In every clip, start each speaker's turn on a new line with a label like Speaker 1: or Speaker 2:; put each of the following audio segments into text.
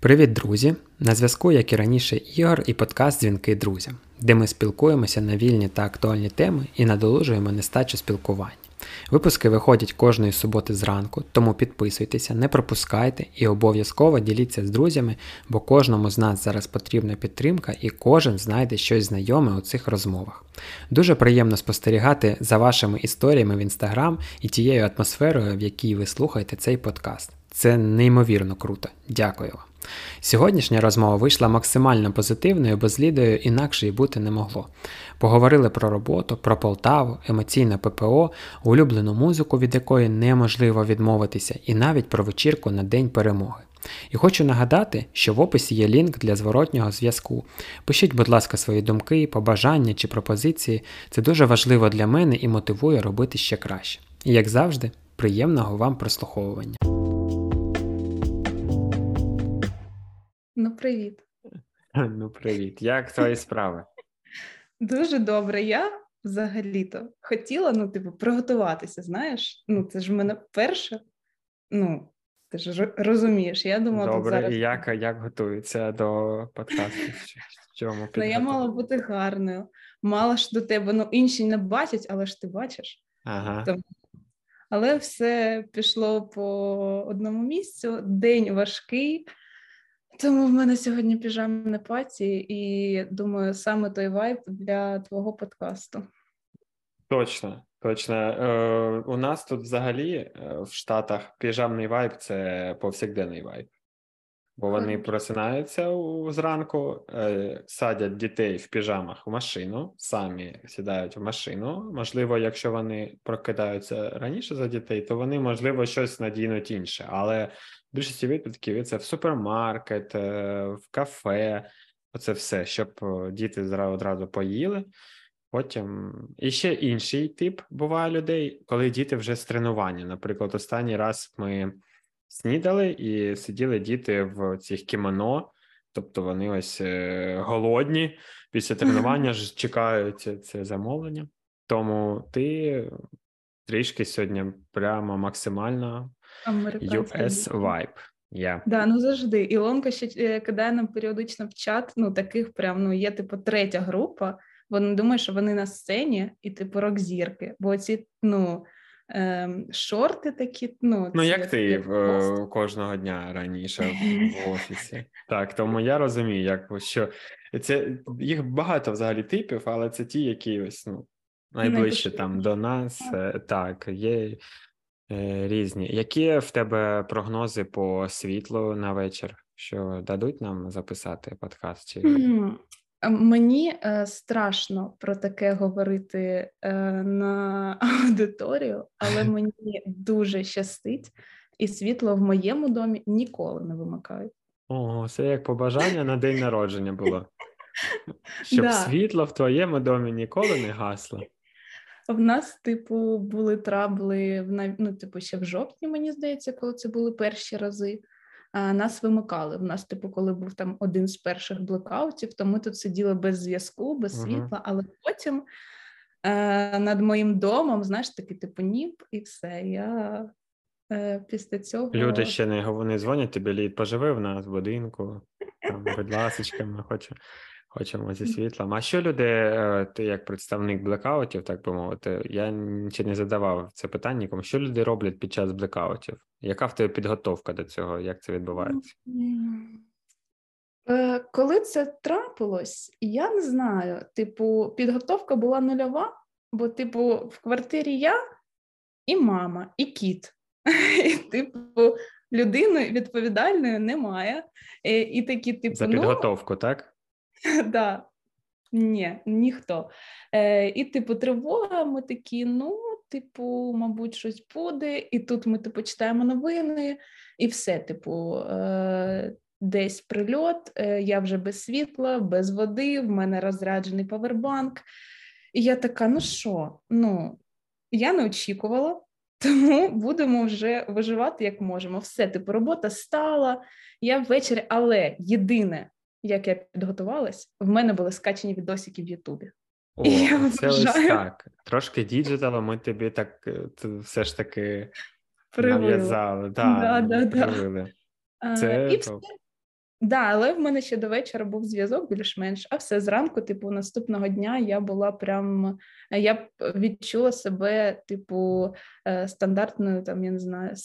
Speaker 1: Привіт, друзі! На зв'язку, як і раніше, Ігор і подкаст Дзвінки друзям, де ми спілкуємося на вільні та актуальні теми і надолужуємо нестачу спілкування. Випуски виходять кожної суботи зранку, тому підписуйтеся, не пропускайте і обов'язково діліться з друзями, бо кожному з нас зараз потрібна підтримка і кожен знайде щось знайоме у цих розмовах. Дуже приємно спостерігати за вашими історіями в інстаграм і тією атмосферою, в якій ви слухаєте цей подкаст. Це неймовірно круто. Дякую вам. Сьогоднішня розмова вийшла максимально позитивною, бо з Лідою інакше й бути не могло. Поговорили про роботу, про Полтаву, емоційне ППО, улюблену музику, від якої неможливо відмовитися, і навіть про вечірку на День перемоги. І хочу нагадати, що в описі є лінк для зворотнього зв'язку. Пишіть, будь ласка, свої думки, побажання чи пропозиції. Це дуже важливо для мене і мотивує робити ще краще. І як завжди, приємного вам прослуховування.
Speaker 2: Ну, привіт.
Speaker 1: Ну, привіт. Як твої справи?
Speaker 2: Дуже добре. Я взагалі-то хотіла, ну, типу, приготуватися, знаєш? Ну, це ж в мене перше. Ну, ти ж розумієш, я думала,
Speaker 1: Добре,
Speaker 2: зараз...
Speaker 1: і як як готується до подкасту? Чому
Speaker 2: Ну, я мала бути гарною. Мала ж до тебе, ну, інші не бачать, але ж ти бачиш.
Speaker 1: Ага.
Speaker 2: Тому... Але все пішло по одному місцю. День важкий. Тому в мене сьогодні піжамне паті, і думаю, саме той вайб для твого подкасту.
Speaker 1: Точно, точно. Е, У нас тут взагалі е, в Штатах піжамний вайб це повсякденний вайб. Бо вони просинаються зранку, е, садять дітей в піжамах в машину, самі сідають в машину. Можливо, якщо вони прокидаються раніше за дітей, то вони, можливо, щось надінуть інше. Але в більшості випадків це в супермаркет, е, в кафе, оце все, щоб діти одразу поїли. Потім і ще інший тип буває людей, коли діти вже з тренування. Наприклад, останній раз ми снідали і сиділи діти в цих кімоно, тобто вони ось е, голодні після тренування ж чекають це замовлення. Тому ти трішки сьогодні прямо максимально US vibe. Yeah.
Speaker 2: Да, ну завжди. Ілонка ще е, кидає нам періодично в чат. Ну, таких прям ну є типу третя група. Вони думають, що вони на сцені і типу рок-зірки. Бо ці ну шорти такі. Ну,
Speaker 1: ну як ти в, кожного дня раніше в офісі. Так, тому я розумію, як що це їх багато взагалі типів, але це ті, які ось ну найближче там до нас. Е, так, є е, різні. Які в тебе прогнози по світлу на вечір? Що дадуть нам записати подкаст? Чи...
Speaker 2: Мені е, страшно про таке говорити е, на аудиторію, але мені дуже щастить, і світло в моєму домі ніколи не вимикають.
Speaker 1: О, це як побажання на день народження було. Щоб да. світло в твоєму домі ніколи не гасло.
Speaker 2: В нас, типу, були трабли в ну, типу, ще в жовтні, мені здається, коли це були перші рази нас вимикали. В нас, типу, коли був там один з перших блокаутів, то ми тут сиділи без зв'язку, без світла, uh-huh. але потім е, над моїм домом, знаєш, такий типу ніп, і все. Я е, після цього
Speaker 1: люди ще не не дзвонять тобі лід, поживи в нас в будинку, там, будь ласочка, ми хочемо. Хочемо зі світлом. А що люди, е, ти як представник блекаутів, так би мовити, я ще не задавав це питання нікому. Що люди роблять під час блекаутів? Яка в тебе підготовка до цього? Як це відбувається?
Speaker 2: Е, коли це трапилось, я не знаю. Типу, підготовка була нульова, бо, типу, в квартирі я і мама, і кіт. І, типу, людини відповідальної немає. І, і такі, типу,
Speaker 1: За ну, підготовку, ну, так?
Speaker 2: Да. Ні, ніхто. Е, І, типу, тривога, ми такі, ну, типу, мабуть, щось буде. І тут ми типу, читаємо новини, і все, типу, е, десь прильот, е, я вже без світла, без води, в мене розряджений павербанк. І я така: ну що, ну, я не очікувала, тому будемо вже виживати як можемо. Все, типу, робота стала, я ввечері, але єдине як я підготувалась, в мене були скачені відосики в Ютубі.
Speaker 1: О, я це ось так. Трошки діджитала, ми тобі так е, все ж таки нав'язали. Да, да, да,
Speaker 2: Це... І все. Да, але в мене ще до вечора був зв'язок більш-менш, а все зранку, типу, наступного дня я була прям я відчула себе, типу, е, стандартною, там я не знаю,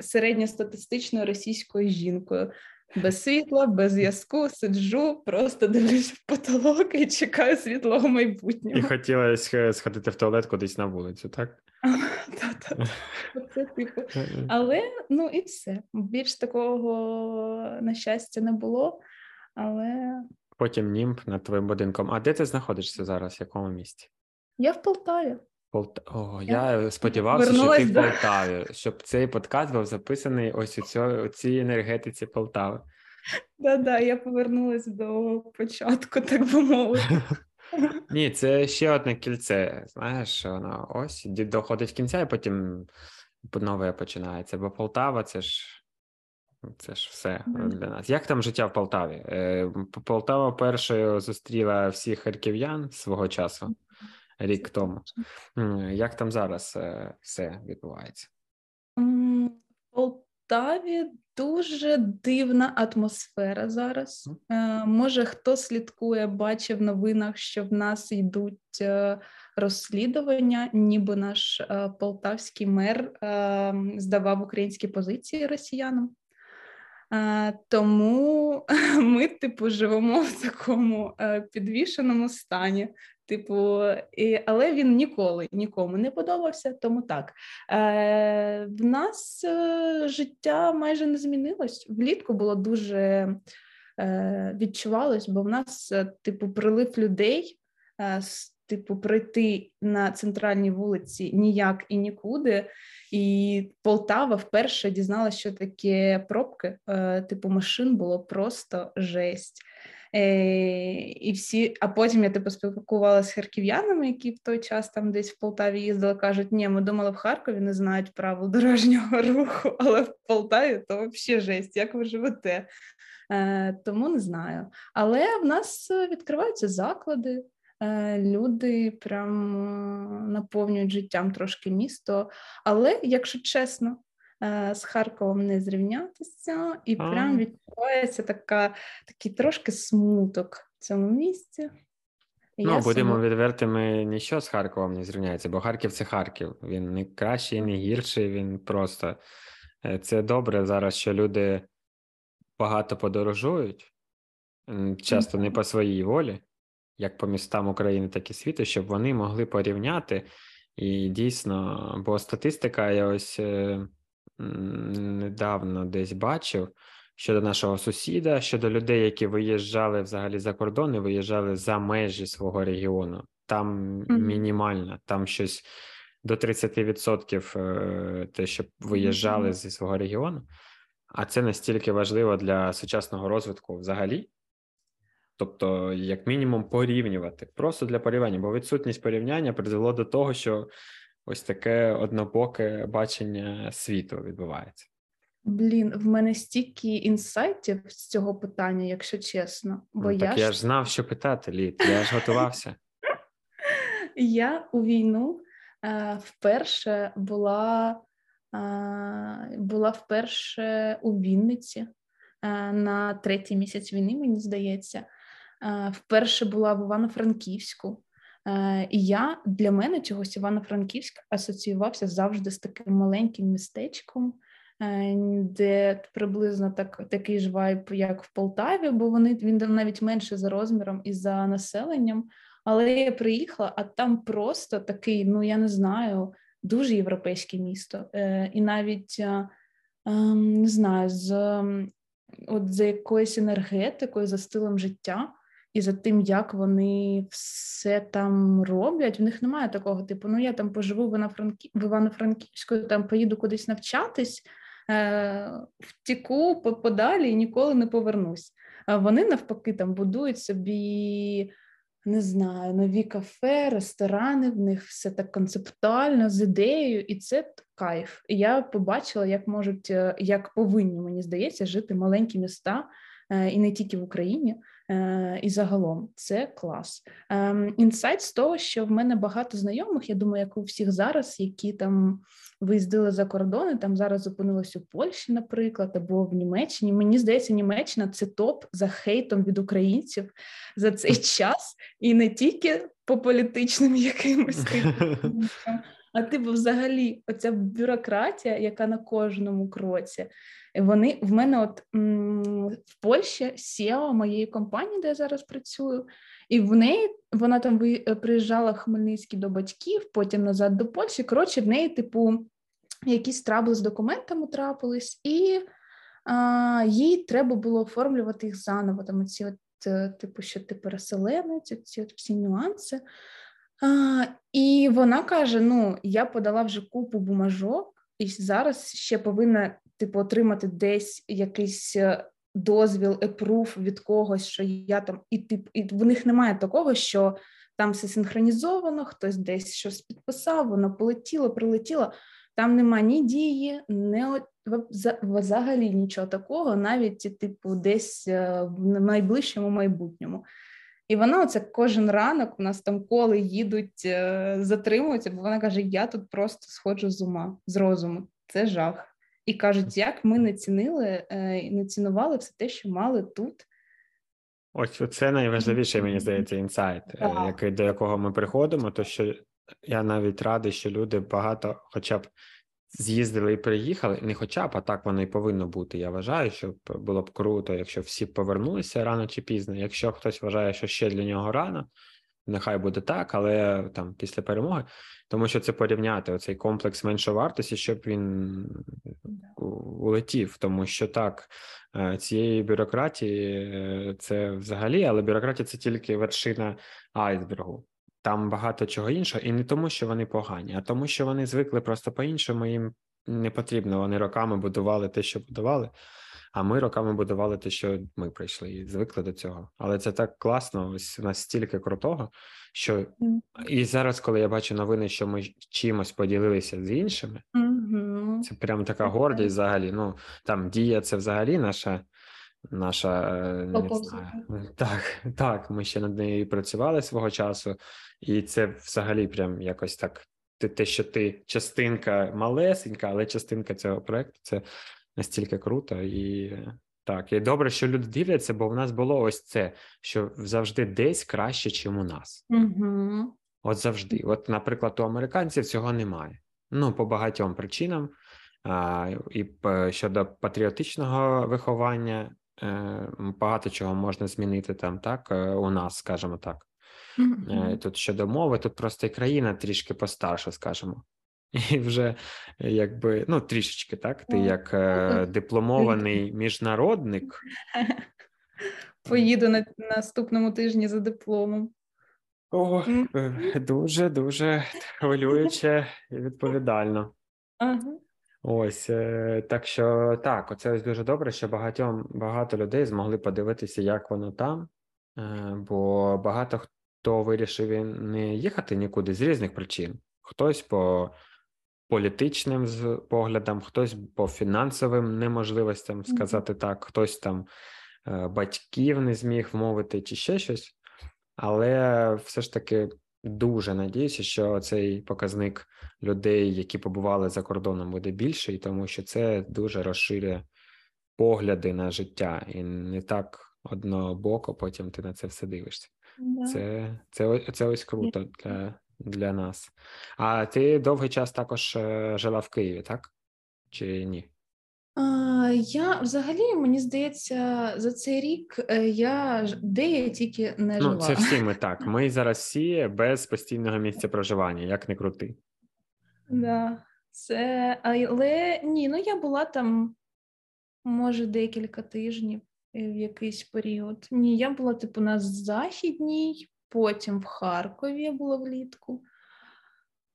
Speaker 2: середньостатистичною російською жінкою. Без світла, без зв'язку, сиджу, просто дивлюсь в потолок і чекаю світлого майбутнього.
Speaker 1: І хотілося сходити в туалет кудись на вулицю, так?
Speaker 2: Типу. Але ну і все. Більш такого на щастя не було. але...
Speaker 1: Потім німб над твоїм будинком. А де ти знаходишся зараз? В якому місті?
Speaker 2: Я в Полтаві.
Speaker 1: Полт... О, я, сподівався, що ти в Полтаві, щоб цей подкаст був записаний ось у, цьо, у цій енергетиці Полтави.
Speaker 2: Да-да, я повернулася до початку, так би мовити.
Speaker 1: Ні, це ще одне кільце. Знаєш, воно ось доходить кінця, і потім нове починається. Бо Полтава це ж це ж все для нас. Як там життя в Полтаві? Е, Полтава першою зустріла всіх харків'ян свого часу, рік тому. Як там зараз е, все відбувається?
Speaker 2: Полтаві дуже дивна атмосфера зараз. Е, Може, хто слідкує, бачив в новинах, що в нас йдуть е, розслідування, ніби наш полтавський мер здавав українські позиції росіянам. Тому ми, типу, живемо в такому підвішеному стані. Типу, і, але він ніколи нікому не подобався. Тому так Е, в нас е, життя майже не змінилось. Влітку було дуже е, відчувалось, бо в нас, е, типу, прилив людей. Е, типу, пройти на центральній вулиці ніяк і нікуди. І Полтава вперше дізналася, що таке пробки. Е, типу, машин було просто жесть. І всі, А потім я типу спілкувалася з харків'янами, які в той час там десь в Полтаві їздили, кажуть, ні, ми думали, в Харкові не знають правил дорожнього руху, але в Полтаві то взагалі жесть, як ви живете. Е, Тому не знаю. Але в нас відкриваються заклади. Е, люди прям наповнюють життям трошки місто. Але, якщо чесно, з Харковом не зрівнятися, і а. прям відчувається така, такий трошки смуток в цьому місці.
Speaker 1: Ну, будемо сам... відвертими, нічого з Харковом не зрівняється, бо Харків це Харків. Він не кращий, не гірший. Він просто це добре зараз, що люди багато подорожують, часто не по своїй волі як по містам України, так і світу, щоб вони могли порівняти. І дійсно, бо статистика, я ось е, недавно десь бачив щодо нашого сусіда, щодо людей, які виїжджали взагалі за кордон і виїжджали за межі свого регіону. Там mm-hmm. мінімально, там щось до 30% е, те, що виїжджали mm-hmm. зі свого регіону. А це настільки важливо для сучасного розвитку взагалі. Тобто, як мінімум, порівнювати просто для порівняння, бо відсутність порівняння призвело до того, що ось таке однобоке бачення світу відбувається.
Speaker 2: Блін, в мене стільки інсайтів з цього питання, якщо чесно. Бо
Speaker 1: ну, так я, я ж знав, що питати, Лід, я ж готувався.
Speaker 2: Я у війну е, вперше була е, була вперше у Вінниці е, на третій місяць війни, мені здається. Е, вперше була в Івано-Франківську. Е, і я для мене чогось Івано-Франківськ асоціювався завжди з таким маленьким містечком, е, де приблизно так, такий ж вайб, як в Полтаві, бо вони він навіть менше за розміром і за населенням. Але я приїхала, а там просто такий, ну я не знаю, дуже європейське місто. І навіть ем, не знаю, з от за якоюсь енергетикою, за стилем життя і за тим, як вони все там роблять, в них немає такого типу: ну я там поживу в Івано-Франківську, там поїду кудись навчатись, е, втіку подалі і ніколи не повернусь. А вони навпаки там будують собі. Не знаю, нові кафе, ресторани, в них все так концептуально з ідеєю, і це кайф. Я побачила, як можуть, е, як повинні, мені здається, жити маленькі міста, е, і не тільки в Україні, і загалом це клас. Ем, інсайт з того, що в мене багато знайомих, я думаю, як у всіх зараз, які там виїздили за кордони, там зараз опинились у Польщі, наприклад, або в Німеччині. Мені здається, Німеччина це топ за хейтом від українців за цей час, і не тільки по політичним якимось а типу, взагалі, оця бюрократія, яка на кожному кроці. Вони в мене, от в Польщі SEO моєї компанії, де я зараз працюю, і в неї вона там приїжджала в Хмельницький до батьків, потім назад до Польщі. Коротше, в неї, типу, якісь трабли з документами трапились, і а, їй треба було оформлювати їх заново. Там ці от, е, типу, що ти переселенець, ці от всі нюанси. А, І вона каже: Ну, я подала вже купу бумажок, і зараз ще повинна типу, отримати десь якийсь е, дозвіл, епруф від когось, що я там, і тип, і в них немає такого, що там все синхронізовано, хтось десь щось підписав, воно полетіло, прилетіло. Там нема ні дії, не взагалі нічого такого, навіть типу, десь е, в найближчому майбутньому. І вона оце кожен ранок у нас там коли їдуть, е, затримуються, бо вона каже: Я тут просто сходжу з ума, з розуму. Це жах. І кажуть, як ми не цінили е, не цінували все те, що мали тут.
Speaker 1: Ось це найважливіше, мені здається, інсайт, е, який, до якого ми приходимо, то що я навіть радий, що люди багато, хоча б з'їздили і приїхали, не хоча б, а так воно і повинно бути. Я вважаю, що було б круто, якщо всі повернулися рано чи пізно. Якщо хтось вважає, що ще для нього рано, нехай буде так, але там після перемоги, тому що це порівняти оцей комплекс меншовартості, щоб він улетів, тому що так. Е, цієї бюрократії е, це взагалі, але бюрократія це тільки вершина айсбергу. Там багато чого іншого, і не тому, що вони погані, а тому, що вони звикли просто по-іншому. Їм не потрібно. Вони роками будували те, що будували. А ми роками будували те, що ми прийшли, і звикли до цього. Але це так класно. Ось у нас стільки крутого, що і зараз, коли я бачу новини, що ми чимось поділилися з іншими, mm-hmm. це прям така гордість. Взагалі. Ну там дія, це взагалі наша наша е, не знаю. Так, так, ми ще над нею працювали свого часу, і це взагалі прям якось так. Те, що ти частинка малесенька, але частинка цього проекту це настільки круто і так. І добре, що люди дивляться, бо в нас було ось це, що завжди десь краще, ніж у нас. Угу. От завжди. От, наприклад, у американців цього немає. Ну, по багатьом причинам. А, І щодо патріотичного виховання, Е, багато чого можна змінити там, так е, у нас, скажімо так. Mm-hmm. Тут щодо мови, тут просто і країна трішки постарша, скажімо. І вже якби ну трішечки, так? Ти як е, дипломований міжнародник.
Speaker 2: Поїду на наступному тижні за дипломом.
Speaker 1: О, дуже дуже хвилююче і відповідально. Ага. Ось е, так що так, оце ось дуже добре, що багатьом багато людей змогли подивитися, як воно там, е, бо багато хто вирішив не їхати нікуди з різних причин. Хтось по політичним поглядам, хтось по фінансовим неможливостям сказати так, хтось там е, батьків не зміг вмовити чи ще щось, але все ж таки дуже надіюся, що цей показник людей, які побували за кордоном, буде більший, тому що це дуже розширює погляди на життя, і не так однобоко потім ти на це все дивишся. Да. Це це, це ось круто для для нас. А ти довгий час також е, жила в Києві, так? Чи ні?
Speaker 2: Я взагалі мені здається, за цей рік е, я де я тільки не жила.
Speaker 1: Ну, Це всі ми так. Ми зараз всі без постійного місця проживання, як не крути.
Speaker 2: Да, це але ні, ну я була там може декілька тижнів е, в якийсь період. Ні, я була типу на західній, потім в Харкові я була влітку.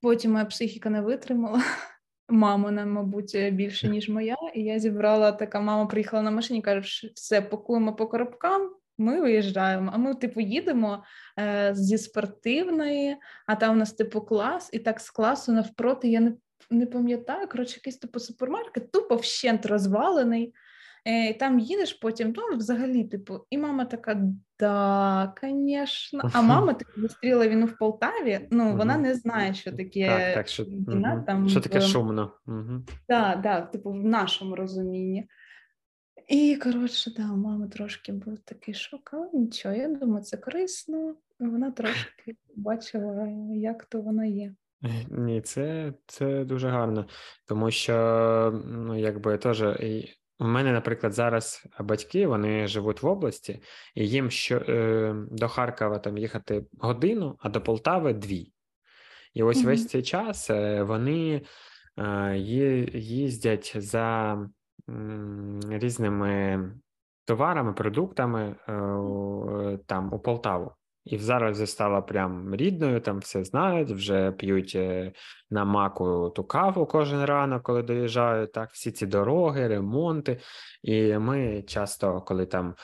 Speaker 2: Потім моя психіка не витримала мамина, мабуть, е, більше, ніж моя. І я зібрала така мама приїхала на машині, каже, все, пакуємо по коробкам. Ми виїжджаємо, а ми, типу, їдемо е, зі спортивної, а там у нас типу клас, і так з класу навпроти я не не пам'ятаю. Коротше, якийсь типу супермаркет, тупо вщент розвалений. Е, там їдеш потім, ну, взагалі, типу, і мама така: да, звісно. А мама типу, зустріла війну в Полтаві. Ну, вона не знає, що таке
Speaker 1: так, так, що,
Speaker 2: війна.
Speaker 1: Угу.
Speaker 2: Там,
Speaker 1: Що таке шумно.
Speaker 2: Угу. Так, да, типу, в нашому розумінні. І, коротше, да, у мами трошки був такий шок, але нічого, я думаю, це корисно. Вона трошки бачила, як то воно є.
Speaker 1: Ні, це це дуже гарно, тому що ну, якби теж у мене, наприклад, зараз батьки вони живуть в області, і їм що е, до Харкова там їхати годину, а до Полтави дві. І ось mm-hmm. весь цей час е, вони е, їздять за різними товарами, продуктами е, там у Полтаву. І зараз стала прям рідною, там все знають, вже п'ють е, на маку ту каву кожен ранок, коли доїжджають, так, всі ці дороги, ремонти. І ми часто, коли там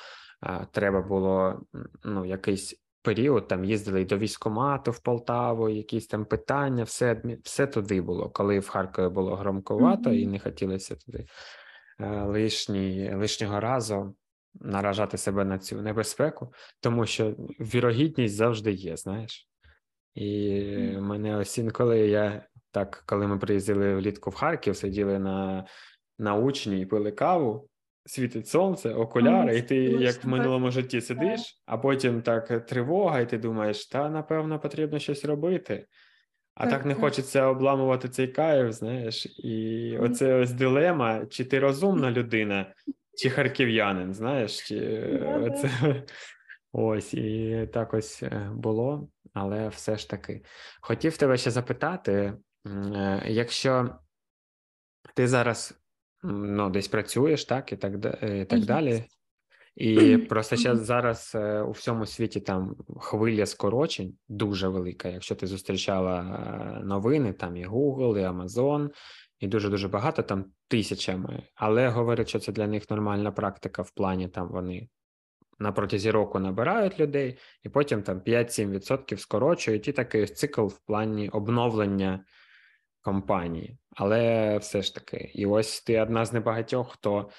Speaker 1: а, треба було ну, якийсь період, там їздили і до військомату в Полтаву, якісь там питання, все все туди було. Коли в Харкові було громковато mm-hmm. і не хотілося туди е, лишні, лишнього разу наражати себе на цю небезпеку, тому що вірогідність завжди є, знаєш. І мене ось інколи я так, коли ми приїздили влітку в Харків, сиділи на на учні і пили каву, світить сонце, окуляри, і ти, як в минулому житті, сидиш, а потім так тривога, і ти думаєш, та напевно потрібно щось робити. А так, так не хочеться обламувати цей кайф, знаєш, і оце ось дилема, чи ти розумна людина, чи харків'янин, знаєш, чи yeah, це ось і так ось е, було, але все ж таки хотів тебе ще запитати, е, якщо ти зараз ну, десь працюєш, так і так е, і так далі. І просто ще зараз у всьому світі там хвиля скорочень дуже велика. Якщо ти зустрічала новини, там і Google, і Amazon, і дуже дуже багато там тисячами, але говорять, що це для них нормальна практика в плані там вони на протязі року набирають людей, і потім там 5-7% скорочують, і такий цикл в плані обновлення компанії. Але все ж таки, і ось ти одна з небагатьох, хто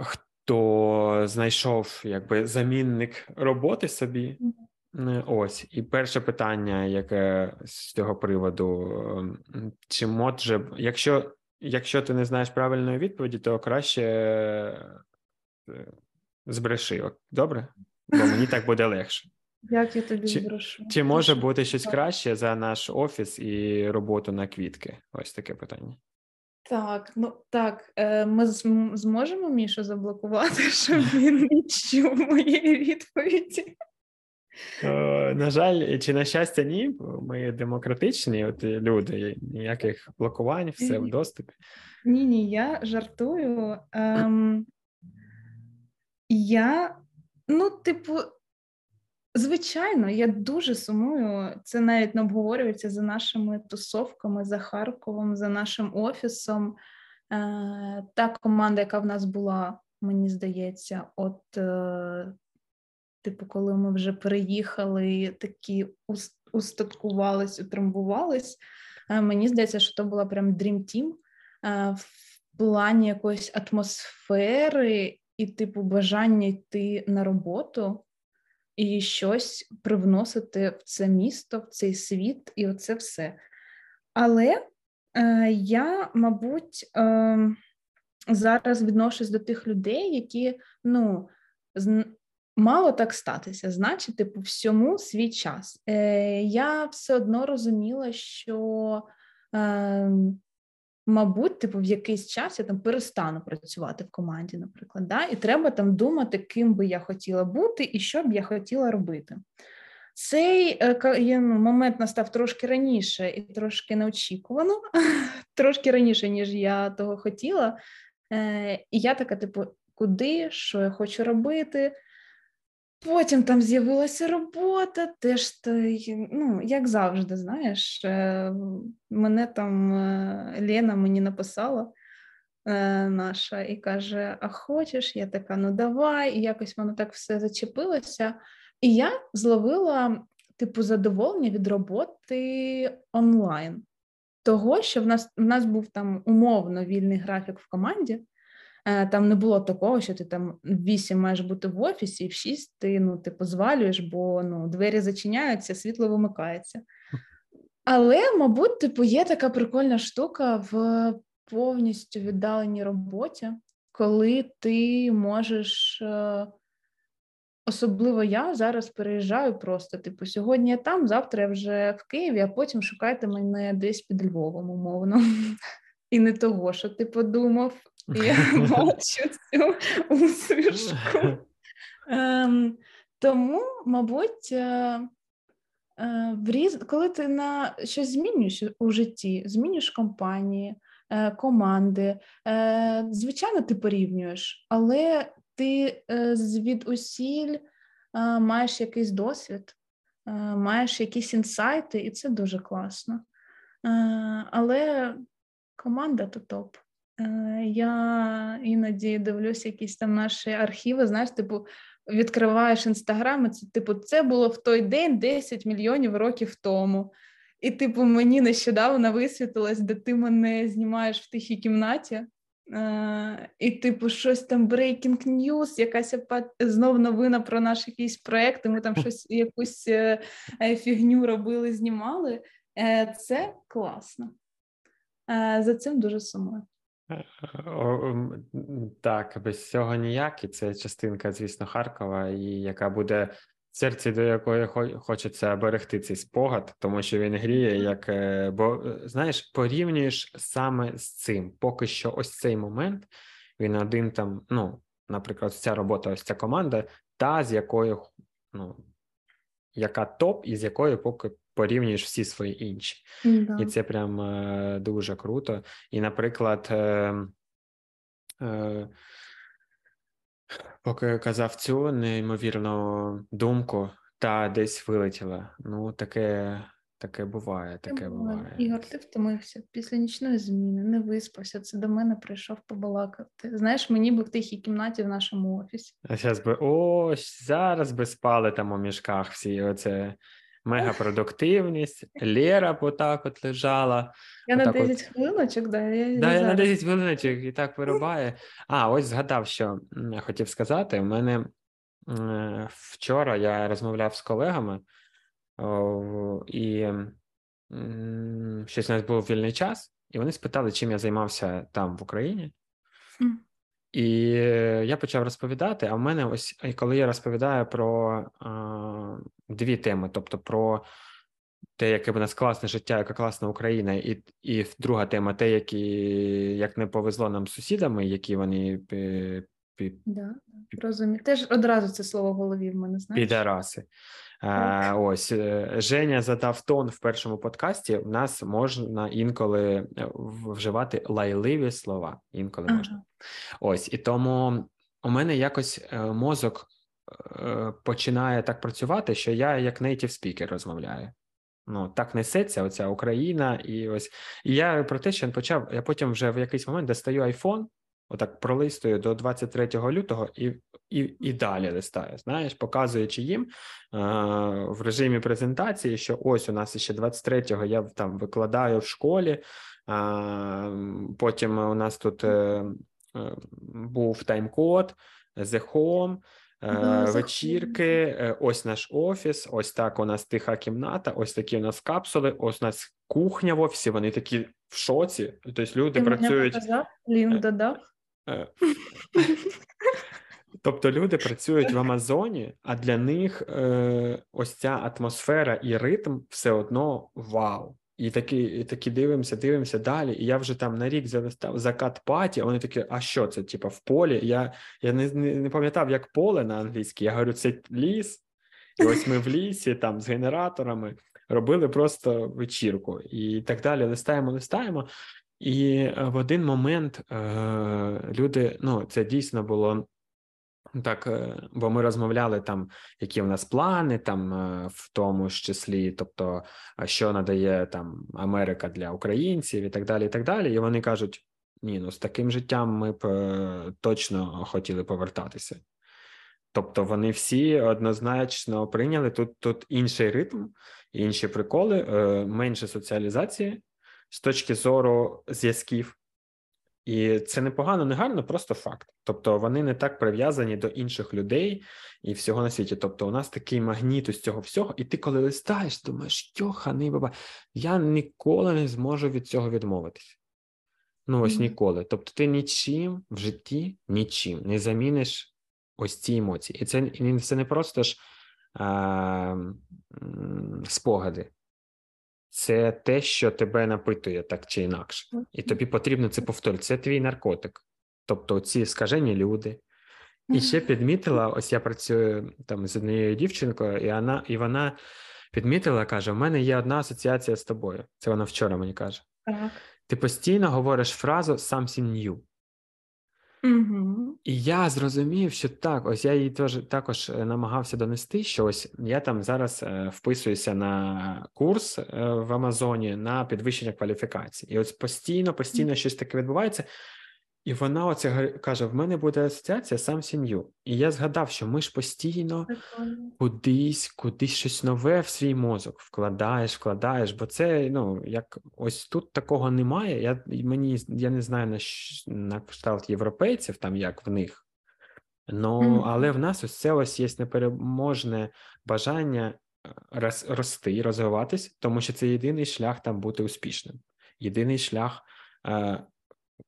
Speaker 1: хто знайшов якби замінник роботи собі. Ось, і перше питання, яке з цього приводу, ем, чи може, якщо якщо ти не знаєш правильної відповіді, то краще е, збреши. Добре? Бо мені так буде легше.
Speaker 2: Як я тобі збрешу?
Speaker 1: Чи може бути щось краще за наш офіс і роботу на квітки? Ось таке питання.
Speaker 2: Так, ну так, е, ми зможемо Мішу заблокувати, щоб він не чув моєї відповіді.
Speaker 1: Е, на жаль, чи на щастя, ні. Ми демократичні от люди, ніяких блокувань, все в доступі.
Speaker 2: Ні, ні, я жартую. Ем, Я, ну, типу, звичайно, я дуже сумую. Це навіть не обговорюється за нашими тусовками, за Харковом, за нашим офісом. Е, Та команда, яка в нас була, мені здається, от. Е, Типу, коли ми вже переїхали, такі устаткувались, утрамбувались. Е, мені здається, що то була прям Dream Team е, в плані якоїсь атмосфери і, типу, бажання йти на роботу і щось привносити в це місто, в цей світ, і оце все. Але е, я, мабуть, е, зараз відношусь до тих людей, які ну, Мало так статися, значить, типу, всьому свій час. Е, Я все одно розуміла, що, е, мабуть, типу, в якийсь час я там перестану працювати в команді, наприклад, да? і треба там думати, ким би я хотіла бути і що б я хотіла робити. Цей е, ну, момент настав трошки раніше і трошки неочікувано, трошки раніше, ніж я того хотіла. Е, І я така, типу, куди, що я хочу робити. Потім там з'явилася робота, теж ну, як завжди, знаєш, е, мене там е, Лена мені написала е, наша і каже: А хочеш? Я така, ну давай, і якось воно так все зачепилося. І я зловила типу задоволення від роботи онлайн. Того, що в нас в нас був там умовно вільний графік в команді. Е, там не було такого, що ти там в 8 маєш бути в офісі, і в 6 ти ну, типу, звалюєш, бо ну, двері зачиняються, світло вимикається. Але, мабуть, типу, є така прикольна штука в повністю віддаленій роботі, коли ти можеш. Е, особливо я зараз переїжджаю просто. Типу, сьогодні я там, завтра я вже в Києві, а потім шукайте мене десь під Львовом, умовно. І не того, що ти подумав, я бачу цю усмішку. Тому, мабуть, в різ... коли ти на щось змінюєш у житті, змінюєш компанії, е, команди, е, звичайно, ти порівнюєш, але ти е, звідусіль маєш якийсь досвід, маєш якісь інсайти, і це дуже класно. Але команда то топ. Е, я іноді дивлюся якісь там наші архіви, знаєш, типу, відкриваєш інстаграм, і це типу, це було в той день 10 мільйонів років тому. І, типу, мені нещодавно висвітилось, де ти мене знімаєш в тихій кімнаті. Uh, і, типу, щось там breaking news, якась знов новина про наш якийсь проект, і ми там щось якусь е, фігню робили, знімали. Е, це класно. Е, за цим дуже сумую.
Speaker 1: Так, без цього ніяк, і це частинка, звісно, Харкова, і яка буде в серці, до якої хочеться берегти цей спогад, тому що він гріє, як е, бо е, знаєш, порівнюєш саме з цим. Поки що, ось цей момент він один там. Ну, наприклад, ця робота, ось ця команда, та з якою ну яка топ, і з якою поки порівнюєш всі свої інші. Да. І це прям е, дуже круто. І, наприклад, е, е, поки казав цю неймовірну думку, та десь вилетіла. Ну, таке Таке буває, таке буває.
Speaker 2: Ігор, ти втомився після нічної зміни, не виспався. Це до мене прийшов побалакати. Знаєш, мені би в тихій кімнаті в нашому офісі.
Speaker 1: А зараз би ось зараз би спали там у мішках всі. Оце мегапродуктивність. Лера отак от лежала.
Speaker 2: Я на 10 от... хвилиночок, да, я,
Speaker 1: да, я на 10 хвилиночок і так вирубає. А, ось згадав, що я хотів сказати. У мене вчора я розмовляв з колегами. І щось у нас був вільний час, і вони спитали, чим я займався там в Україні. І я почав розповідати. А в мене ось коли я розповідаю про а, дві теми: тобто про те, яке в нас класне життя, яка класна Україна, і і друга тема те, які як не повезло нам з сусідами, які вони
Speaker 2: Да, розумію. Теж одразу це слово в голові в мене знаєш?
Speaker 1: Підараси. Ось е, Женя задав тон в першому подкасті. У нас можна інколи е, вживати лайливі слова. Інколи ага. можна. Ось і тому у мене якось е, мозок починає так працювати, що я як нейтів спікер розмовляю. Ну, так несеться оця Україна, і ось і я про те, що я почав. Я потім вже в якийсь момент достаю айфон, отак пролистую до 23 лютого і і, і далі листаю, знаєш, показуючи їм е, в режимі презентації, що ось у нас ще 23-го я там викладаю в школі. Е, потім у нас тут е, е був тайм-код, The Home, е, вечірки, е, ось наш офіс, ось так у нас тиха кімната, ось такі у нас капсули, ось у нас кухня в офісі, вони такі в шоці. Тобто люди Ти працюють.
Speaker 2: Лінк додав?
Speaker 1: Тобто люди працюють в Амазоні, а для них е, ось ця атмосфера і ритм все одно вау. І такі і такі дивимося, дивимося далі. І я вже там на рік залистав закат паті, а вони такі, а що це? Типа в полі? Я я не не, не пам'ятав, як поле на англійській. Я говорю, це ліс. І ось ми в лісі там з генераторами робили просто вечірку і так далі. Листаємо, листаємо. І е, в один момент е, люди, ну це дійсно було так, е, бо ми розмовляли там, які в нас плани, там в тому ж числі, тобто, що надає там Америка для українців і так далі. І так далі. І вони кажуть: ні, ну з таким життям ми б точно хотіли повертатися. Тобто вони всі однозначно прийняли тут тут інший ритм, інші приколи, менше соціалізації з точки зору зв'язків. І це не погано, не гарно, просто факт. Тобто вони не так прив'язані до інших людей і всього на світі. Тобто, у нас такий магніт з цього всього, і ти, коли листаєш, думаєш, йоханий баба, я ніколи не зможу від цього відмовитися. Ну, ось mm-hmm. ніколи. Тобто, ти нічим в житті нічим не заміниш ось ці емоції. І це це не просто ж а, спогади це те, що тебе напитує так чи інакше, і тобі потрібно це повторити. Це твій наркотик, тобто ці скажені люди. І ще підмітила: ось я працюю там з однією дівчинкою, і вона і вона підмітила, каже: у мене є одна асоціація з тобою. Це вона вчора мені каже.
Speaker 2: Так.
Speaker 1: Ти постійно говориш фразу something new.
Speaker 2: Угу.
Speaker 1: І я зрозумів, що так, ось я їй теж також е, намагався донести, що ось я там зараз е, вписуюся на курс е, в Амазоні на підвищення кваліфікації. І ось постійно, постійно щось таке відбувається. І вона оце каже: в мене буде асоціація сам сім'ю. І я згадав, що ми ж постійно кудись, кудись щось нове в свій мозок вкладаєш, вкладаєш, бо це ну як ось тут такого немає. Я мені я не знаю на на кшталт європейців, там як в них, mm-hmm. але в нас ось це ось є непереможне бажання е, роз, рости, розвиватись, тому що це єдиний шлях там бути успішним. Єдиний шлях. Е,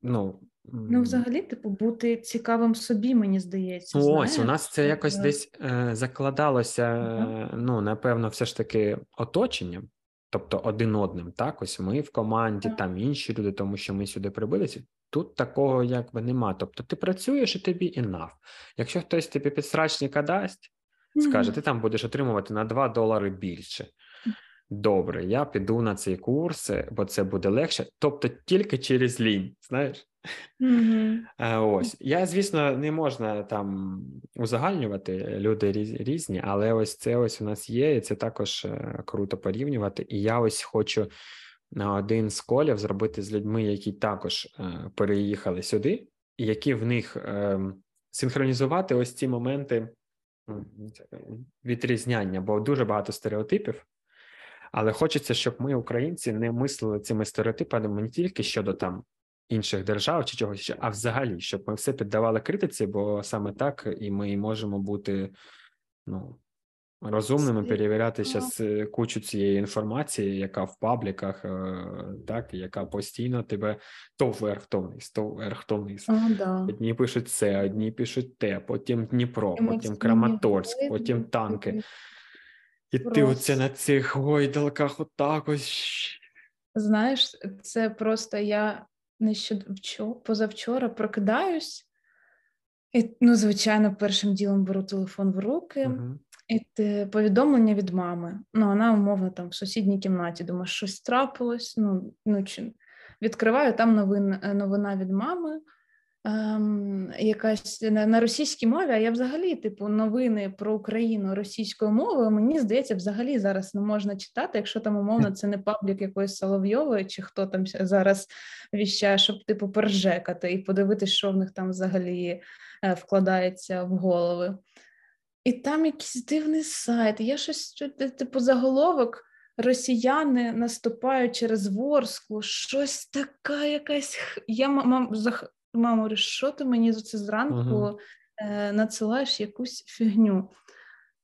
Speaker 1: ну,
Speaker 2: Ну, взагалі, типу, бути цікавим собі, мені здається.
Speaker 1: Ось
Speaker 2: знаєш?
Speaker 1: у нас це якось десь е, закладалося, е, ну напевно, все ж таки оточенням, тобто один одним. Так, ось ми в команді, так. там інші люди, тому що ми сюди прибилися. Тут такого якби нема. Тобто ти працюєш і тобі інав. Якщо хтось тобі підсрачника дасть, скаже, ти там будеш отримувати на 2 долари більше. Добре, я піду на цей курс, бо це буде легше. Тобто тільки через лінь, знаєш.
Speaker 2: Mm-hmm.
Speaker 1: Ось я, звісно, не можна там узагальнювати люди різні, але ось це ось у нас є, і це також е, круто порівнювати. І я ось хочу на один з колів зробити з людьми, які також е, переїхали сюди, і які в них е, синхронізувати ось ці моменти відрізняння, бо дуже багато стереотипів. Але хочеться, щоб ми, українці, не мислили цими стереотипами не тільки щодо там інших держав чи чогось ще, а взагалі, щоб ми все піддавали критиці, бо саме так і ми можемо бути ну, розумними, перевіряти зараз е, кучу цієї інформації, яка в пабліках, е, так, яка постійно тебе то вверх, то вниз, то вверх, то вниз.
Speaker 2: О, да.
Speaker 1: Одні пишуть це, одні пишуть те, потім Дніпро, потім Краматорськ, потім танки. І Просто. ти оце на цих гойдалках отак ось.
Speaker 2: Знаєш, це просто я нещодавно позавчора прокидаюсь, і, ну, звичайно, першим ділом беру телефон в руки, uh-huh. і те, повідомлення від мами. Ну, вона, умовно, там в сусідній кімнаті, думаю, щось трапилось. Ну, ну, чи... Відкриваю там новин, новина від мами ем, якась на, на російській мові, а я взагалі, типу, новини про Україну російською мовою, мені здається, взагалі зараз не можна читати, якщо там умовно це не паблік якоїсь Соловйової, чи хто там зараз віщає, щоб типу пережекати і подивитися, що в них там взагалі е, вкладається в голови. І там якийсь дивний сайт. Я щось типу заголовок. Росіяни наступають через Ворсклу, щось така якась. Я мам, мама говорить, що ти мені за це зранку uh-huh. е, надсилаєш якусь фігню.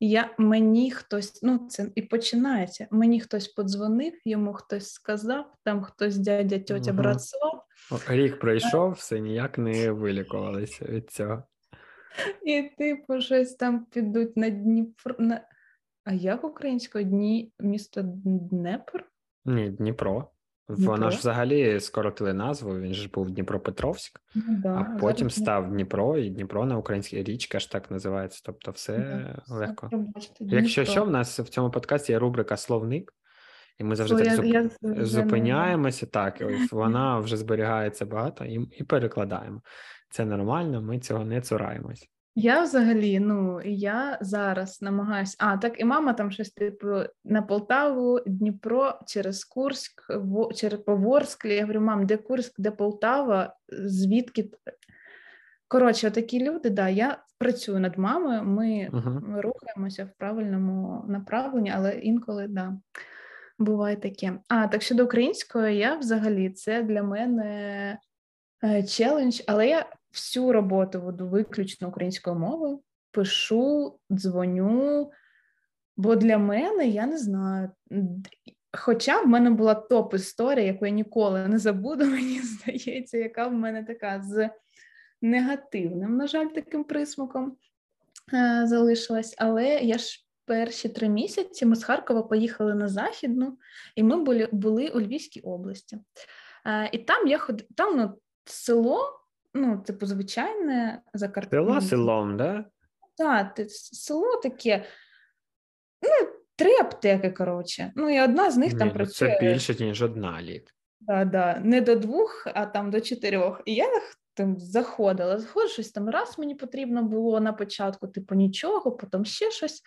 Speaker 2: Я, Мені хтось, ну це і починається. Мені хтось подзвонив, йому хтось сказав, там хтось дядя, тьотя, uh-huh. брат слав.
Speaker 1: Рік пройшов, все ніяк не вилікувалися від цього.
Speaker 2: І типу, щось там підуть на Дніпро. На... А як українською дні місто Днепр?
Speaker 1: Ні, Дніпро. Дніпро? Ж взагалі скоротили назву, він ж був Дніпропетровськ,
Speaker 2: ну, да,
Speaker 1: а потім став Дніпро, і Дніпро на українській річка ж так називається. Тобто, все да, легко. Все Якщо що, в нас в цьому подкасті є рубрика Словник, і ми завжди О, так я, зуп... я, зупиняємося. Так, ось вона вже зберігається багато і, і перекладаємо. Це нормально, ми цього не цураємось.
Speaker 2: Я взагалі, ну я зараз намагаюся. А, так і мама там щось типу на Полтаву, Дніпро через Курськ, в, через Поворськ. Я говорю, мам, де Курськ, де Полтава, звідки? Коротше, такі люди, да, я працюю над мамою, ми, uh-huh. рухаємося в правильному направленні, але інколи да, буває таке. А так щодо української, я взагалі це для мене е, челендж, але я всю роботу веду виключно українською мовою, пишу, дзвоню. Бо для мене я не знаю. Хоча в мене була топ-історія, яку я ніколи не забуду, мені здається, яка в мене така з негативним, на жаль, таким присмаком е, залишилась. Але я ж перші три місяці ми з Харкова поїхали на Західну, і ми були були у Львівській області. Е, І там я ход... там ну, село, ну, типу, звичайне Закарпаття.
Speaker 1: Село селом, да?
Speaker 2: Так, село таке. Ну, три аптеки, коротше. Ну, і одна з них
Speaker 1: Ні,
Speaker 2: там
Speaker 1: ну,
Speaker 2: працює.
Speaker 1: Це більше, ніж одна літ.
Speaker 2: Да, да. Не до двох, а там до чотирьох. І я там заходила, заходжу, щось там раз мені потрібно було на початку, типу нічого, потім ще щось.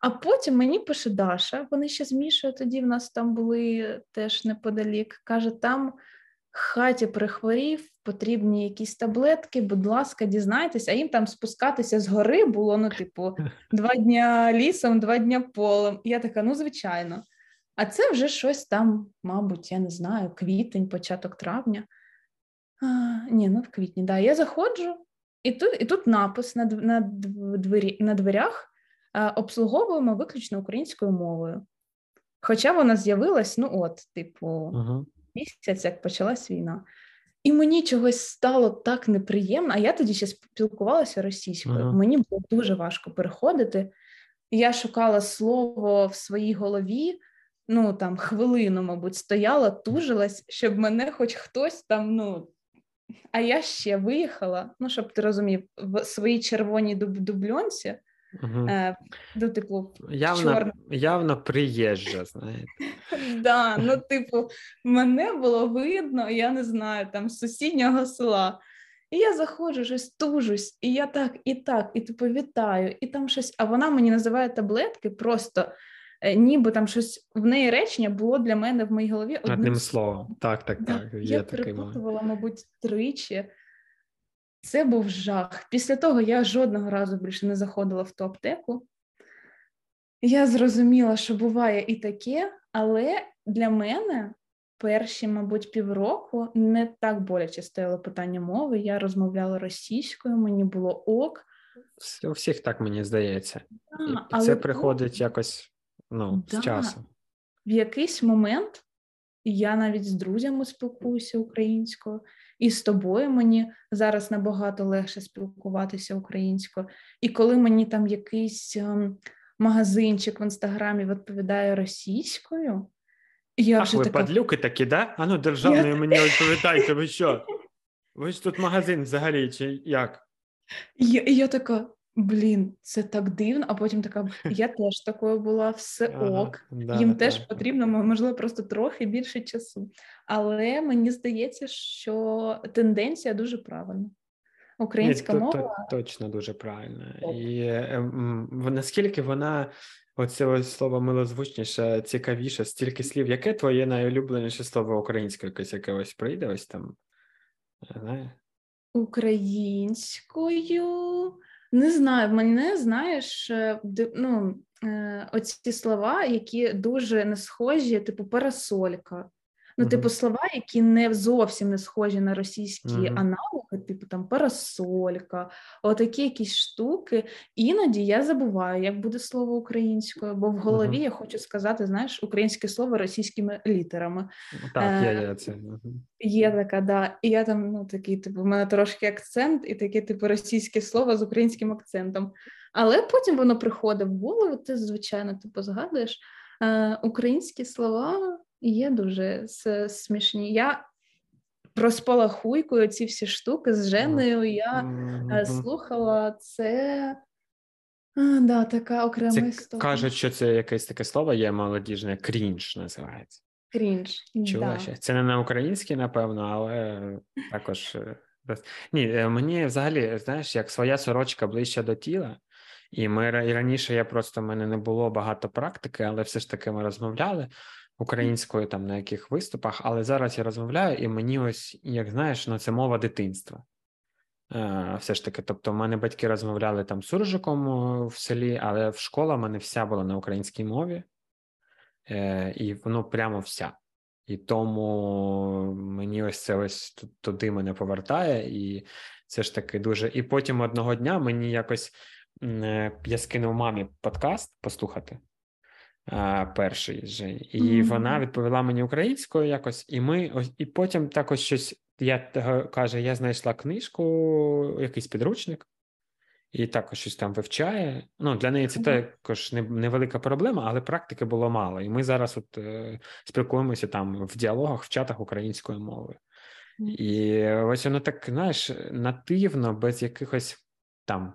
Speaker 2: А потім мені пише Даша, вони ще з Мішою тоді в нас там були теж неподалік. Каже, там хаті прихворів, потрібні якісь таблетки, будь ласка, дізнайтеся, а їм там спускатися з гори було, ну, типу, два дня лісом, два дня полем. І я така, ну, звичайно. А це вже щось там, мабуть, я не знаю, квітень, початок травня. А, Ні, ну в квітні, да. Я заходжу, і тут і тут напис на на, двері, на дверях обслуговуємо виключно українською мовою. Хоча вона з'явилась, ну от, типу, uh-huh. Місяць, як почалась війна. І мені чогось стало так неприємно, а я тоді ще спілкувалася російською. Uh-huh. Мені було дуже важко переходити. Я шукала слово в своїй голові, ну там хвилину, мабуть, стояла, тужилась, щоб мене хоч хтось там, ну. А я ще виїхала, ну, щоб ти розумів, в своїй червоній дуб- дубльонці, Угу. Ну, типу,
Speaker 1: явно, явно приїжджа, знаєте.
Speaker 2: Да, ну, типу, мене було видно, я не знаю, там з сусіднього села. І я заходжу, щось тужусь, і я так, і так, і типу вітаю, і там щось, а вона мені називає таблетки просто. Е, ніби там щось в неї речення було для мене в моїй голові
Speaker 1: одним, одним словом. Так, так, так.
Speaker 2: Є я перепутувала, мабуть, тричі. Це був жах. Після того я жодного разу більше не заходила в ту аптеку. Я зрозуміла, що буває і таке, але для мене перші, мабуть, півроку не так боляче стояло питання мови. Я розмовляла російською, мені було ок.
Speaker 1: У всіх так мені здається. Да, і це приходить якось ну, да. з часом.
Speaker 2: В якийсь момент я навіть з друзями спілкуюся українською, і з тобою мені зараз набагато легше спілкуватися українською. І коли мені там якийсь ем, магазинчик в інстаграмі відповідає російською, я
Speaker 1: Ах,
Speaker 2: вже
Speaker 1: ви
Speaker 2: така...
Speaker 1: падлюки такі, да? Ану, державною я... мені відповідайте, ви що? Ви ж тут магазин взагалі, чи як?
Speaker 2: Я, я така, Блін, це так дивно, а потім така я теж такою була, все ок. да, Їм да, теж да. потрібно, можливо, просто трохи більше часу. Але мені здається, що тенденція дуже правильна. Українська Ні, мова
Speaker 1: то, точно дуже правильна. І е, наскільки вона, оце ось слово милозвучніше, цікавіше, стільки слів. Яке твоє найулюбленіше слово українською, якесь яке ось прийде ось там? Знає?
Speaker 2: Українською. Не знаю, мене знаєш, е, ну, е, оці слова, які дуже не схожі, типу парасолька. Ну, типу, слова, які не зовсім не схожі на російські uh-huh. аналоги, типу там парасолька, отакі якісь штуки. Іноді я забуваю, як буде слово українською, бо в голові uh-huh. я хочу сказати, знаєш, українське слово російськими літерами.
Speaker 1: Так, є, є це.
Speaker 2: Є така, да. І я там, ну такий, типу, в мене трошки акцент, і таке, типу, російське слово з українським акцентом. Але потім воно приходить в голову, ти звичайно типу, згадуєш. Е, Українські слова є дуже смішні. Я про спалахуйкою ці всі штуки з Женою я mm-hmm. слухала це. А, да, така окрема
Speaker 1: це
Speaker 2: історія.
Speaker 1: Кажуть, що це якесь таке слово є молодіжне, крінж називається.
Speaker 2: Крінж.
Speaker 1: Чула да. Це не на українській, напевно, але також. Е, ні, е, мені взагалі, знаєш, як своя сорочка ближче до тіла, і ми і раніше я просто в мене не було багато практики, але все ж таки ми розмовляли українською там на яких виступах, але зараз я розмовляю, і мені ось, як знаєш, ну це мова дитинства. Е, Все ж таки, тобто, в мене батьки розмовляли там суржиком в селі, але в школа в мене вся була на українській мові, е, і воно прямо вся. І тому мені ось це ось туди мене повертає, і це ж таки дуже. І потім одного дня мені якось е, я скинув мамі подкаст послухати перший же, і mm-hmm. вона відповіла мені українською якось, і ми ось, і потім також щось. Я каже, я знайшла книжку, якийсь підручник, і також щось там вивчає. Ну, Для неї це також невелика проблема, але практики було мало. І ми зараз от е, спілкуємося там в діалогах, в чатах українською мовою. І ось воно так, знаєш, нативно, без якихось там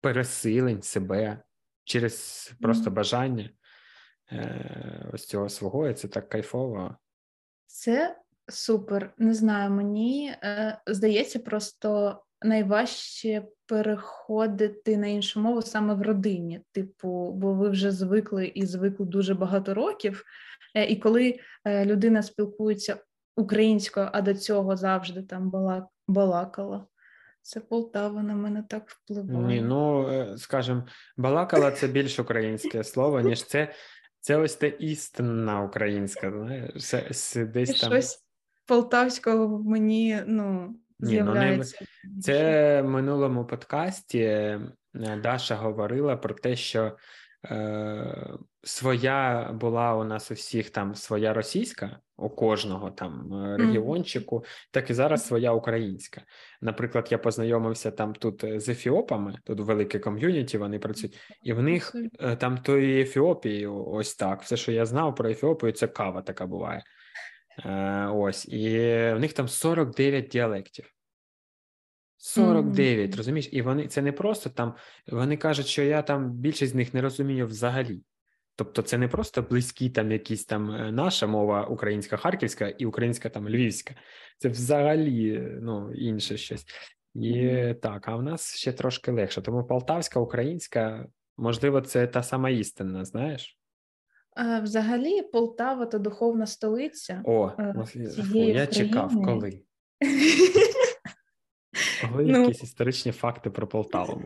Speaker 1: пересилень себе через просто бажання ось цього свого, і це так кайфово.
Speaker 2: Це супер. Не знаю, мені е, здається, просто найважче переходити на іншу мову саме в родині. Типу, бо ви вже звикли і звикли дуже багато років. Е, і коли е, людина спілкується українською, а до цього завжди там балакала. Це Полтава на мене так впливає.
Speaker 1: Ні, Ну, е, скажімо, балакала це більш українське слово, ніж це. Це ось те істинна українська, знаєш, десь там.
Speaker 2: Щось полтавського мені, ну, з'являється.
Speaker 1: Ні, ну, Це в минулому подкасті е, Даша говорила про те, що е, своя була у нас у всіх там своя російська, у кожного там е, регіончику, так і зараз своя українська. Наприклад, я познайомився там тут е, з ефіопами, тут велике ком'юніті, вони працюють, і в них там тої Ефіопії, ось так. Все, що я знав про Ефіопію, це кава така буває. Е, ось, і в них там 49 діалектів. 49, mm-hmm. розумієш? І вони це не просто там. Вони кажуть, що я там більшість з них не розумію взагалі. Тобто, це не просто близькі там якісь там е, наша мова українська, харківська і українська там львівська. Це взагалі ну, інше щось. І mm-hmm. так, а в нас ще трошки легше. Тому полтавська, українська, можливо, це та сама істинна, знаєш?
Speaker 2: Взагалі, Полтава то духовна столиця.
Speaker 1: О, е, цієї я чекав, коли. Коли ну, якісь історичні факти про Полтаву.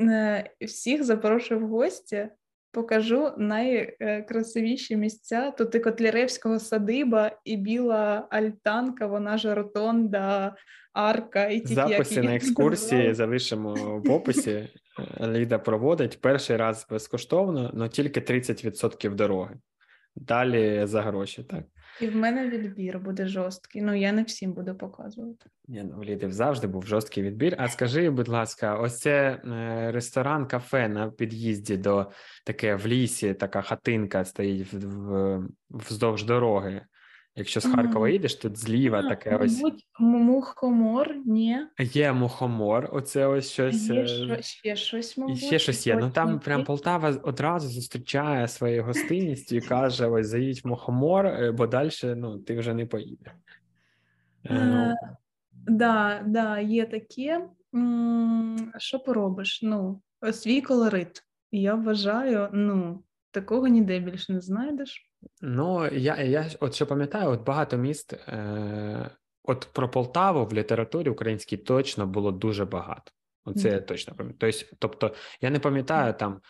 Speaker 2: Е, всіх запрошую в гості, покажу найкрасивіші місця. Тут і Котляревського садиба, і біла альтанка, вона ж ротонда, арка. і ті,
Speaker 1: Записи на екскурсії залишимо в описі. Ліда проводить перший раз безкоштовно, але тільки 30% дороги. Далі за гроші, так.
Speaker 2: І в мене відбір буде жорсткий. Ну я не всім буду показувати.
Speaker 1: Ні, ну, Ліди завжди був жорсткий відбір. А скажи, будь ласка, ось це е, ресторан, кафе на під'їзді до таке в лісі, така хатинка стоїть вздовж дороги. Якщо з Харкова їдеш, тут зліва а, таке ось.
Speaker 2: Мабуть, мухомор, ні.
Speaker 1: Є мухомор, оце ось щось.
Speaker 2: Є що, ще щось, мабуть.
Speaker 1: І ще щось є. Ну там прям Полтава одразу зустрічає своєю гостинністю і каже: ось заїдь в мухомор, е, бо далі ну, ти вже не поїдеш.
Speaker 2: Так, е, ну. да, да, є таке. Що поробиш? Ну, свій колорит. Я вважаю, ну, такого ніде більше не знайдеш.
Speaker 1: Ну, я я от що пам'ятаю, от багато міст, е, от про Полтаву в літературі українській точно було дуже багато. Оце mm. я точно пам'ятаю. Тобто, тобто, я не пам'ятаю там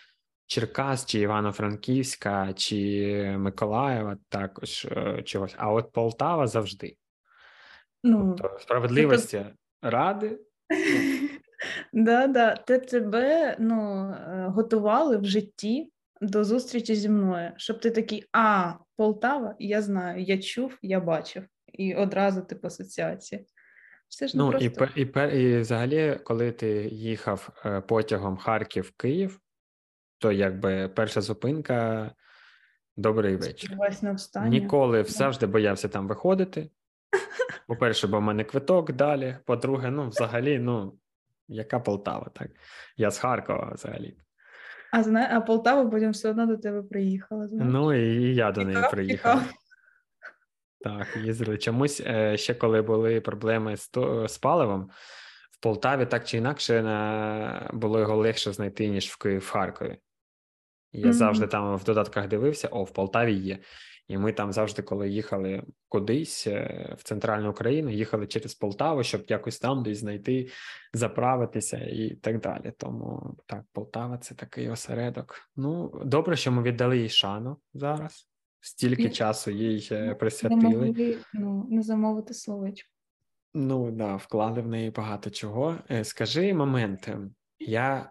Speaker 1: Черкас, чи Івано-Франківська, чи Миколаєва, також е, чогось. А от Полтава завжди. Ну, тобто, справедливості це... ради.
Speaker 2: Да, да, тебе ну, е, готували в житті до зустрічі зі мною, щоб ти такий, а, Полтава, я знаю, я чув, я бачив, і одразу типу асоціації.
Speaker 1: Все ж не ну, просто... і, і, і взагалі, коли ти їхав е, потягом Харків-Київ, то якби перша зупинка добрий вечір. Ніколи завжди боявся там виходити. По-перше, бо в мене квиток далі. По-друге, ну, взагалі, ну, яка Полтава, так? Я з Харкова взагалі.
Speaker 2: А знає, а Полтава потім все одно до тебе приїхала.
Speaker 1: Знаєш? Ну і я до неї приїхав. Так, їздили. Чомусь е, ще коли були проблеми з з паливом, в Полтаві так чи інакше було його легше знайти, ніж в в Харкові. Я mm-hmm. завжди там в додатках дивився, о, в Полтаві є. І ми там завжди, коли їхали кудись е, в центральну Україну, їхали через Полтаву, щоб якось там десь знайти, заправитися і так далі. Тому так, Полтава це такий осередок. Ну, добре, що ми віддали їй шану зараз. стільки часу їй е, присвятили. Не
Speaker 2: могли ну, не замовити словечко.
Speaker 1: Ну да, вклали в неї багато чого. Е, скажи момент. Я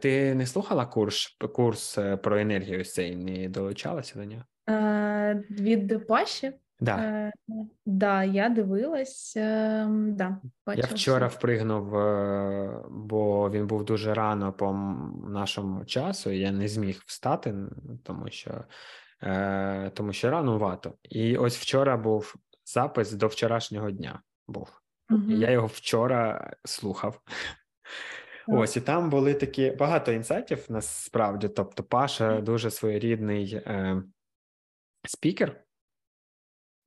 Speaker 1: ти не слухала курс курс про енергію цей, не долучалася до нього?
Speaker 2: Від Паші?
Speaker 1: Да. Е,
Speaker 2: да, я дивилась. Е, да,
Speaker 1: Я вчора впригнув, е, бо він був дуже рано по нашому часу, і я не зміг встати, тому що е, тому що ранувато. І ось вчора був запис до вчорашнього дня. Був. Угу. Я його вчора слухав. Ось і там були такі багато інсайтів насправді. Тобто, Паша дуже своєрідний е, спікер.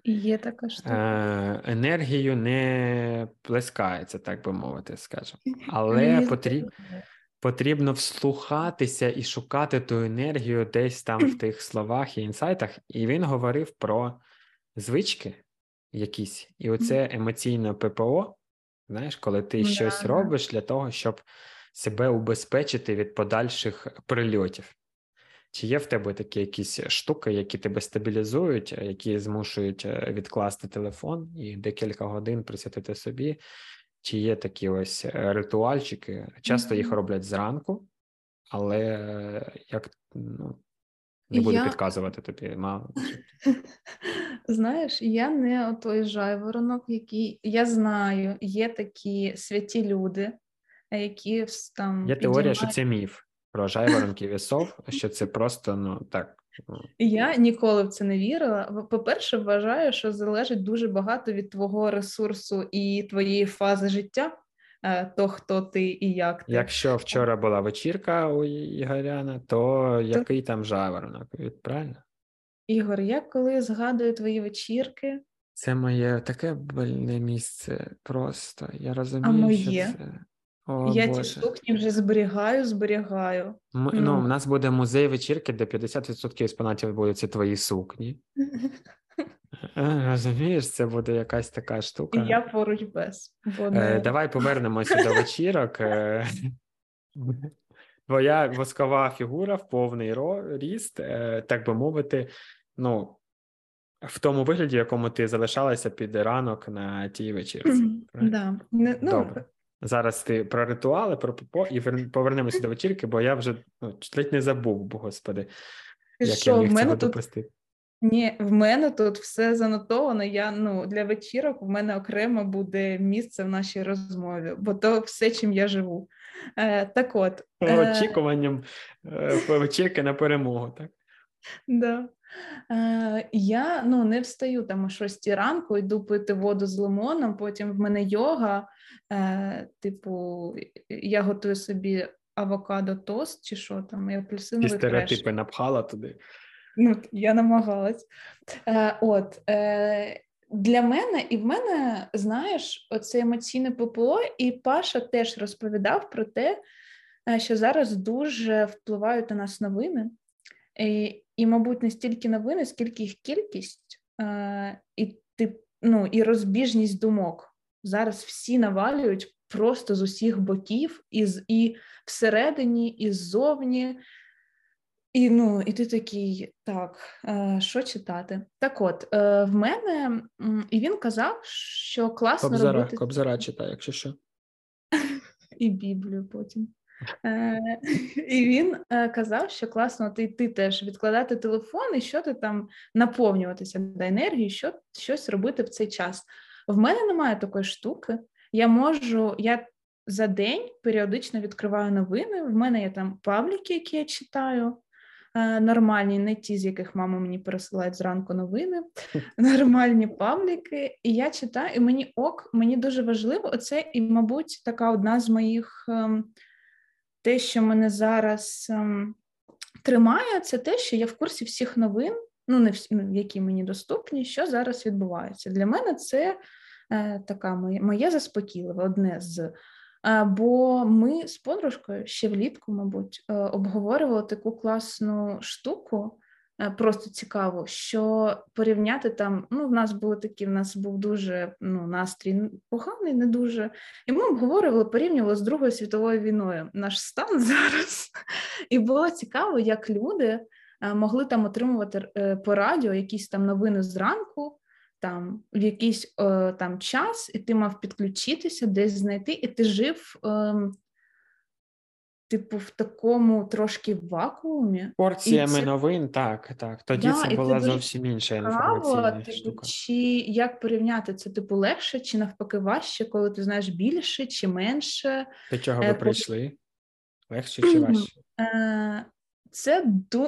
Speaker 2: Є така штука.
Speaker 1: Е, енергію не плескається, так би мовити, скажемо. Але потрібно потрібно вслухатися і шукати ту енергію десь там в тих словах і інсайтах. І він говорив про звички якісь, і оце емоційне ППО. Знаєш, коли ти щось робиш для того, щоб себе убезпечити від подальших прильотів. Чи є в тебе такі якісь штуки, які тебе стабілізують, е, які змушують е, відкласти телефон і декілька годин присвятити собі? Чи є такі ось е, ритуальчики? Часто їх роблять зранку, але як ну, не буду я... підказувати тобі. мало.
Speaker 2: Знаєш, я не той жайворонок, який я знаю, є такі святі люди, які там.
Speaker 1: Є теорія, що це міф про жайворонків і сов, що це просто ну так.
Speaker 2: Ну. Я ніколи в це не вірила. По-перше, вважаю, що залежить дуже багато від твого ресурсу і твоєї фази життя, е, то хто ти і як ти.
Speaker 1: Якщо вчора була вечірка у Ігоряна, то який там жайворонок? Правильно?
Speaker 2: Ігор, я коли згадую твої вечірки.
Speaker 1: Це моє таке больне місце просто. Я розумію, а моє? що це.
Speaker 2: О, Я ці сукні вже зберігаю, зберігаю.
Speaker 1: М- ну, Ну. у нас буде музей вечірки, де 50% експонатів будуть це твої сукні. Е, Розумієш, це буде якась така штука.
Speaker 2: І я поруч без.
Speaker 1: Бо Е, Давай повернемося до вечірок. Е, Твоя воскова фігура в повний ріст, е, так би мовити, ну, в тому вигляді, в якому ти залишалася під ранок на тій вечірці.
Speaker 2: Да. Не, ну,
Speaker 1: Добре. Зараз ти про ритуали, про ППО, і повернемося до вечірки, бо я вже ну, ледь не забув, бо господи, як Що, я міг в мене цього тут... допустити.
Speaker 2: Ні, в мене тут все занотовано. Я ну для вечірок в мене окремо буде місце в нашій розмові, бо то все, чим я живу. Е, Так от
Speaker 1: е... очікуванням е, вечірки на перемогу, так?
Speaker 2: Да. Е, Я ну не встаю там о 6 ранку, йду пити воду з лимоном. Потім в мене йога. Е, Типу, я готую собі авокадо тост чи що там, і апельсиновий
Speaker 1: І стереотипи напхала туди.
Speaker 2: Ну, Я намагалась. Е, От е, для мене і в мене, знаєш, оце емоційне ППО, і Паша теж розповідав про те, е, що зараз дуже впливають на нас новини. І, і, мабуть, не стільки новини, скільки їх кількість е, і тип, ну, і розбіжність думок. Зараз всі навалюють просто з усіх боків, і, і всередині, і ззовні. І ну, і ти такий, так, е, що читати? Так от, е, в мене, і він казав, що класно
Speaker 1: Кобзара,
Speaker 2: робити...
Speaker 1: Кобзара читає, якщо що.
Speaker 2: І Біблію потім. Е, і він казав, що класно ти, ти теж відкладати телефон і що ти там наповнюватися до енергії, що щось робити в цей час. В мене немає такої штуки. Я можу, я за день періодично відкриваю новини. В мене є там пабліки, які я читаю. Е, нормальні, не ті, з яких мама мені пересилають зранку новини, нормальні пабліки. І я читаю, і мені ок, мені дуже важливо. Оце, і, мабуть, така одна з моїх ем, те, що мене зараз ем, тримає, це те, що я в курсі всіх новин, ну не всі, ну, які мені доступні, що зараз відбувається. Для мене це е, така моє, моє заспокійливе, одне з. Бо ми з подружкою ще влітку, мабуть, е, обговорювали таку класну штуку, Е, просто цікаво, що порівняти там. Ну, в нас були такі, в нас був дуже ну, настрій поганий, не дуже. І ми обговорювали, порівнювали з Другою світовою війною наш стан зараз. І було цікаво, як люди могли там отримувати по радіо якісь там новини зранку, там в якийсь там час, і ти мав підключитися, десь знайти, і ти жив. Ем, типу, в такому трошки вакуумі.
Speaker 1: Порціями це... новин, так, так. Тоді да, це була зовсім інша інформаційна типу.
Speaker 2: Чи як порівняти це, типу, легше, чи навпаки важче, коли ти знаєш більше чи менше?
Speaker 1: До чого ви е, прийшли? Легше чи важче?
Speaker 2: Е, це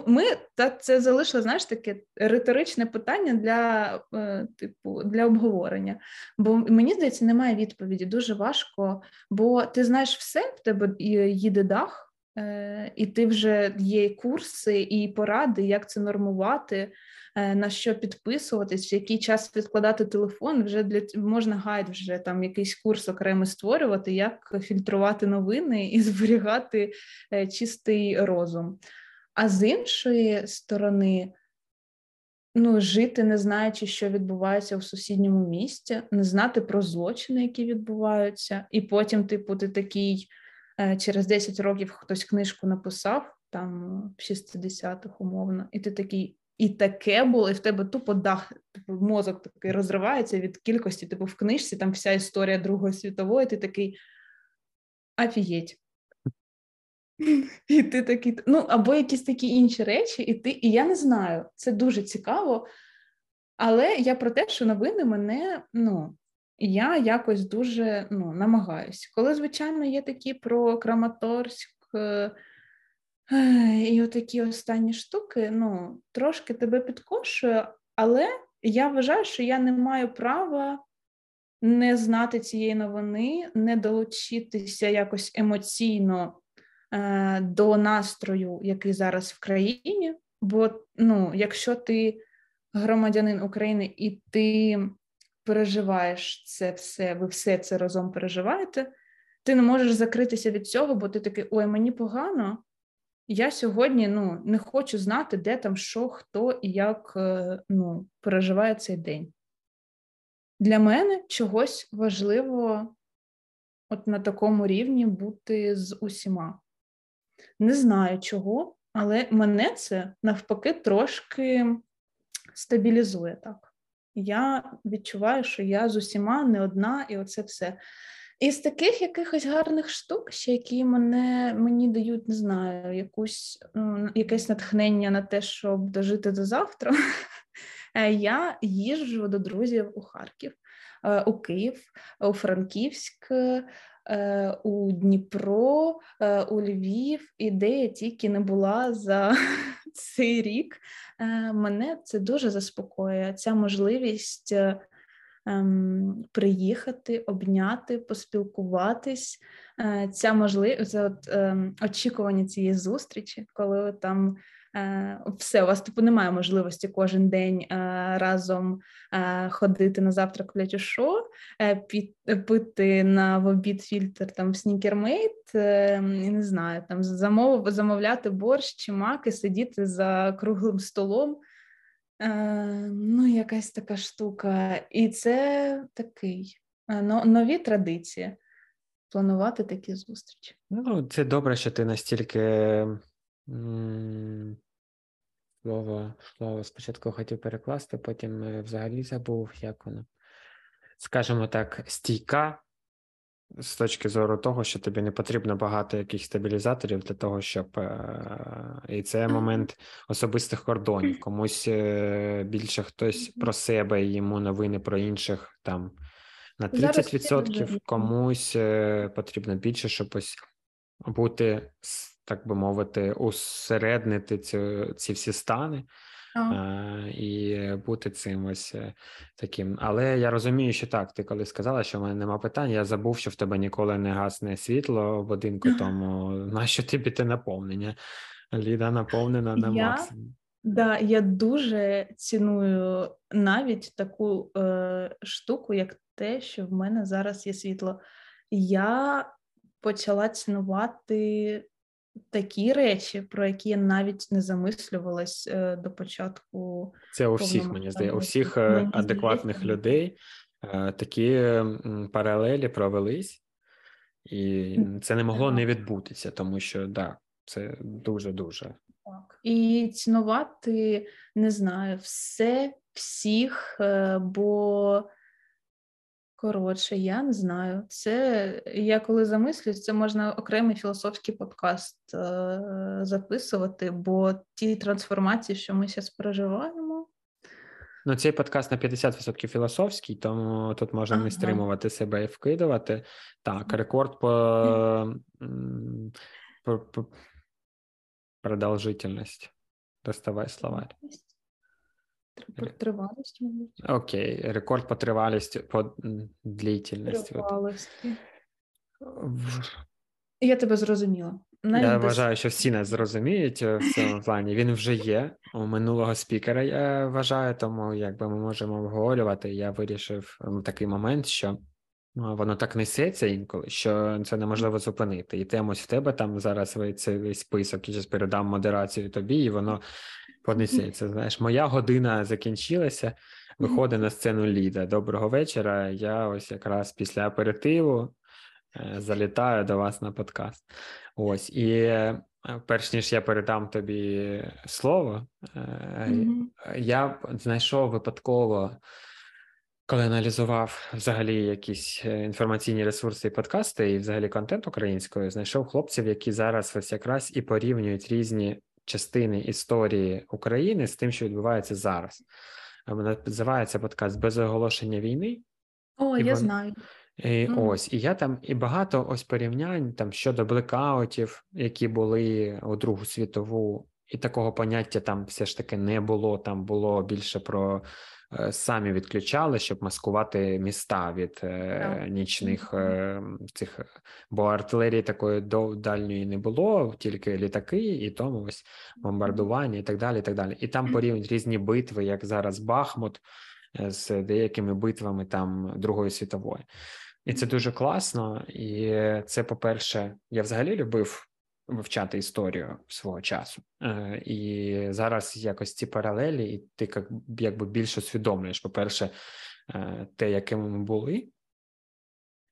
Speaker 2: ми та це залишили, знаєш, таке риторичне питання для е, типу для обговорення. Бо мені здається, немає відповіді. Дуже важко, бо ти знаєш все, в тебе їде дах, е, і ти вже є курси і поради, як це нормувати, е, на що підписуватись, який час відкладати телефон. Вже для можна гайд вже там якийсь курс окремо створювати, як фільтрувати новини і зберігати чистий розум. А з іншої сторони, ну, жити, не знаючи, що відбувається в сусідньому місті, не знати про злочини, які відбуваються, і потім, типу, ти такий е, через 10 років хтось книжку написав, там в 60-х умовно, і ти такий. І таке було, і в тебе тупо дах, типу, мозок такий розривається від кількості, типу, в книжці там вся історія Другої світової, ти такий афієть. І ти такий, ну, або якісь такі інші речі, і ти, і я не знаю, це дуже цікаво. Але я про те, що новини мене, ну, я якось дуже ну, намагаюсь. Коли, звичайно, є такі про Краматорськ е, і отакі останні штуки, ну, трошки тебе підкошує, але я вважаю, що я не маю права не знати цієї новини, не долучитися якось емоційно до настрою, який зараз в країні. Бо ну, якщо ти громадянин України і ти переживаєш це все, ви все це разом переживаєте, ти не можеш закритися від цього, бо ти такий, ой, мені погано. Я сьогодні ну, не хочу знати, де там що, хто і як е, ну, переживає цей день. Для мене чогось важливо от на такому рівні бути з усіма. Не знаю чого, але мене це навпаки трошки стабілізує так. Я відчуваю, що я з усіма не одна, і оце все. І з таких якихось гарних штук, ще які мене мені дають, не знаю, якусь якесь натхнення на те, щоб дожити до завтра. Е, я їжджу до друзів у Харків, е, у Київ, у Франківськ, у Дніпро, е, у Львів, і де я тільки не була за цей рік. Е, мене це дуже заспокоює. Ця можливість ем, приїхати, обняти, поспілкуватись. Ця можливість от, ем, очікування цієї зустрічі, коли там. Е, все, у вас типу немає можливості кожен день е, разом е, ходити на завтрак в лячушо, пити на в обід фільтр там снікермейт, не знаю, там замов, замовляти борщ чи маки, сидіти за круглим столом. Ну, якась така штука. І це такий нові традиції. Планувати такі зустрічі.
Speaker 1: Ну, це добре, що ти настільки Слово слово спочатку хотів перекласти, потім е, взагалі забув, як воно. Скажімо так, стійка з точки зору того, що тобі не потрібно багато якихось стабілізаторів для того, щоб. Е, і це момент особистих кордонів. Комусь е, більше хтось про себе і йому новини про інших там на 30%, комусь потрібно більше, щоб ось бути так би мовити, усереднити ці, ці всі стани. А, і бути цим ось е, таким. Але я розумію, що так, ти коли сказала, що в мене нема питань, я забув, що в тебе ніколи не гасне світло в будинку, тому нащо тобі те наповнення? Ліда наповнена на я, максимум.
Speaker 2: Да, я дуже ціную навіть таку е, штуку, як те, що в мене зараз є світло. Я почала цінувати такі речі, про які я навіть не замислювалась е, до початку.
Speaker 1: Це у всіх мені здається, у всіх е, адекватних людей е, такі паралелі провелись, і це не могло не відбутися, тому що да, це дуже дуже
Speaker 2: Так. І цінувати не знаю, все, всіх, бо коротше, я не знаю. Це я коли замислюсь, це можна окремий філософський подкаст е, записувати, бо ті трансформації, що ми зараз переживаємо.
Speaker 1: Ну, цей подкаст на 50% філософський, тому тут можна ага. не стримувати себе і вкидувати. Так, рекорд по, по, по продовжительність. Доставай словарь.
Speaker 2: Тривалість, мабуть.
Speaker 1: Окей, рекорд по тривалості, по длительності.
Speaker 2: Тривалості. Я тебе зрозуміла.
Speaker 1: Навіть я вважаю, що всі нас зрозуміють в цьому плані. Він вже є у минулого спікера. Я вважаю, тому якби ми можемо обговорювати. Я вирішив такий момент, що воно так несеться інколи, що це неможливо зупинити. І темось в тебе там зараз цей список, і зараз передам модерацію тобі, і воно понесеться. Знаєш, моя година закінчилася. Виходить на сцену Ліда. Доброго вечора. Я ось якраз після аперитиву е, залітаю до вас на подкаст. Ось і е, перш ніж я передам тобі слово, mm-hmm. я знайшов випадково. Коли аналізував взагалі якісь інформаційні ресурси і подкасти, і взагалі контент українською, знайшов хлопців, які зараз ось якраз і порівнюють різні частини історії України з тим, що відбувається зараз. Називається подкаст без оголошення війни.
Speaker 2: О, я вон... знаю.
Speaker 1: І mm. Ось, і я там і багато ось порівнянь там щодо блекаутів, які були у Другу світову, і такого поняття там все ж таки не було. Там було більше про самі відключали, щоб маскувати міста від yeah. Е, нічних mm-hmm. цих, бо артилерії такої дальньої не було, тільки літаки, і тому ось бомбардування, і так далі. І так далі. І там порівнюють різні битви, як зараз Бахмут з деякими битвами там Другої світової. І це дуже класно. І це, по-перше, я взагалі любив вивчати історію свого часу. Е, І зараз якось ці паралелі, і ти якби більше усвідомлюєш, по-перше, е, те, якими ми були.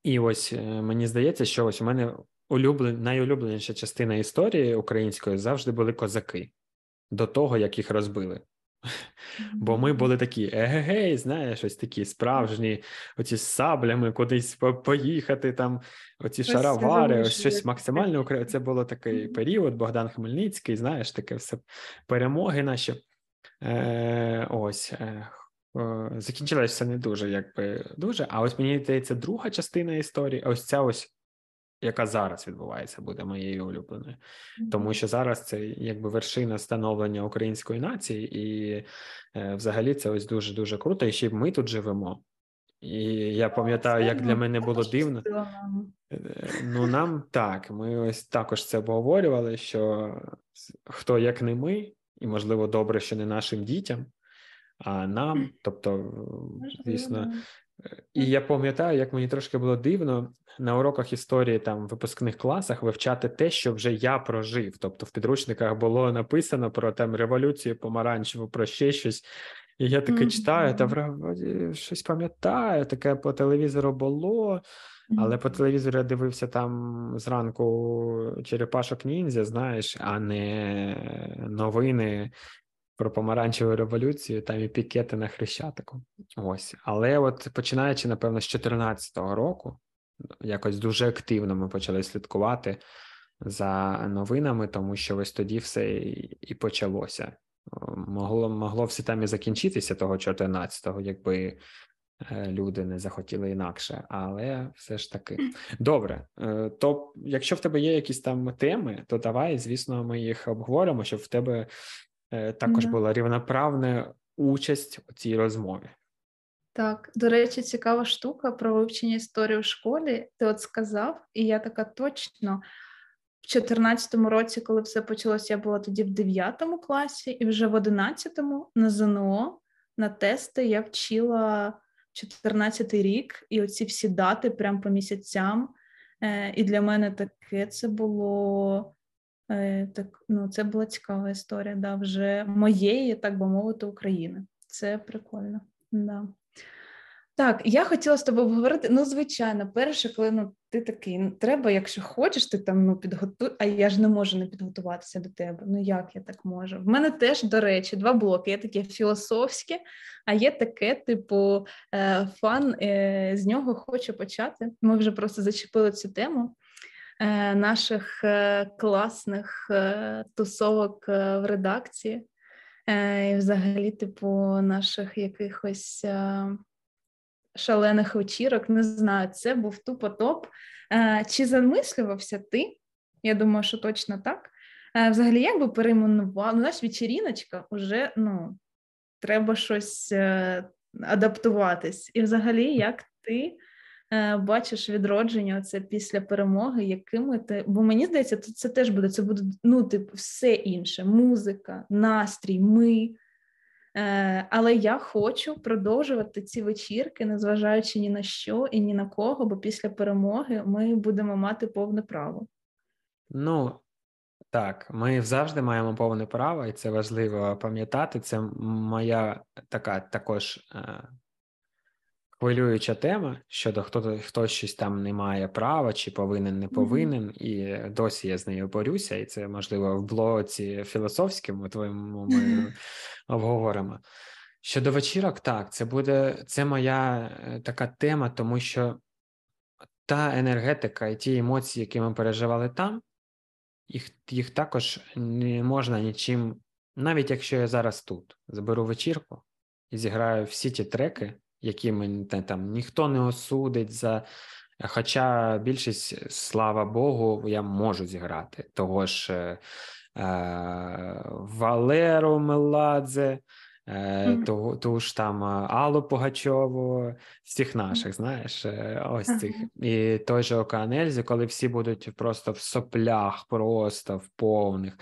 Speaker 1: І ось е, мені здається, що ось у мене улюблен, найулюбленіша частина історії української завжди були козаки до того, як їх розбили. Бо ми були такі егегей, знаєш, ось такі справжні, оці з саблями кудись поїхати, там, оці шаровари, ось щось максимально українське. Це було такий період, Богдан Хмельницький, знаєш, таке все перемоги наші. Е, Ось. Е, Закінчилось все не дуже, якби дуже. А ось мені здається, друга частина історії, ось ця ось яка зараз відбувається, буде моєю улюбленою, тому що зараз це якби вершина становлення української нації, і е, взагалі це ось дуже дуже круто. І ще ми тут живемо. І я пам'ятаю, як для мене було дивно. Е, ну нам так, ми ось також це обговорювали. Що хто як не ми, і можливо добре, що не нашим дітям, а нам, тобто, звісно, і я пам'ятаю, як мені трошки було дивно на уроках історії там в випускних класах вивчати те, що вже я прожив. Тобто в підручниках було написано про там революцію помаранчеву, про ще щось. І я таке mm-hmm. читаю, та вроді щось пам'ятаю, таке по телевізору було, але по телевізору я дивився там зранку Черепашок ніндзя, знаєш, а не новини про помаранчеву революцію, там і пікети на Хрещатику. Ось. Але от починаючи, напевно, з 2014 року, якось дуже активно ми почали слідкувати за новинами, тому що ось тоді все і почалося. Могло могло все там і закінчитися того 14-го, якби е, люди не захотіли інакше, але все ж таки добре. Е, то якщо в тебе є якісь там теми, то давай, звісно, ми їх обговоримо, щоб в тебе також була рівноправна участь у цій розмові.
Speaker 2: Так, до речі, цікава штука про вивчення історії в школі. Ти от сказав, і я така точно. В 2014 році, коли все почалося, я була тоді в 9 класі, і вже в 11-му на ЗНО на тести я вчила 14 рік, і оці всі дати прямо по місяцям. Е, і для мене таке це було Е, так, ну, Це була цікава історія, да, вже моєї, так би мовити, України. Це прикольно. Да. Так, я хотіла з тобою обговорити. Ну, звичайно, перше, коли ну ти такий, ну треба, якщо хочеш, ти там ну підготуй, а я ж не можу не підготуватися до тебе. Ну як я так можу? В мене теж, до речі, два блоки. Є таке філософське, а є таке, типу, е, фан е, з нього хочу почати. Ми вже просто зачепили цю тему. Е, наших класних тусовок в редакції, і взагалі, типу, наших якихось шалених вечірок. Не знаю, це був тупо топ. Е, чи замислювався ти? Я думаю, що точно так. Е, взагалі, як би перейменував? У нас вечеріночка вже ну, треба щось е, адаптуватись. І взагалі, як ти бачиш відродження це після перемоги, якими ти. Бо мені здається, це теж буде, це буде ну, типу, все інше: музика, настрій, ми. Е, але я хочу продовжувати ці вечірки, незважаючи ні на що і ні на кого, бо після перемоги ми будемо мати повне право.
Speaker 1: Ну так, ми завжди маємо повне право, і це важливо пам'ятати. Це моя така також е, хвилююча тема щодо хто хто щось там не має права, чи повинен, не повинен, mm-hmm. і досі я з нею борюся, і це можливо в блоці філософському твоєму ми обговоримо. Щодо вечірок, так, це буде це моя е, така тема, тому що та енергетика і ті емоції, які ми переживали там, їх їх також не можна нічим, навіть якщо я зараз тут заберу вечірку і зіграю всі ті треки, які мені там ніхто не осудить за. Хоча більшість, слава Богу, я можу зіграти того ж е, е, Валеру Меладзе, е, ту, ту ж там Аллу Погачову, всіх наших, знаєш, е, ось цих. І той же Океанельзі, коли всі будуть просто в соплях, просто в повних.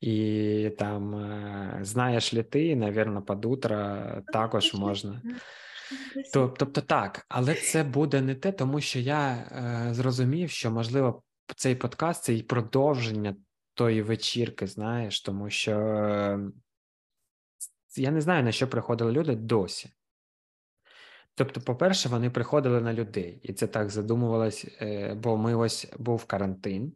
Speaker 1: І там, е, знаєш ли ти, навірно, під утро також можна. Тобто так, але це буде не те, тому що я е, зрозумів, що можливо цей подкаст це і продовження тої вечірки, знаєш, тому що е, я не знаю, на що приходили люди досі. Тобто, по-перше, вони приходили на людей, і це так задумувалось, е, бо ми ось був карантин,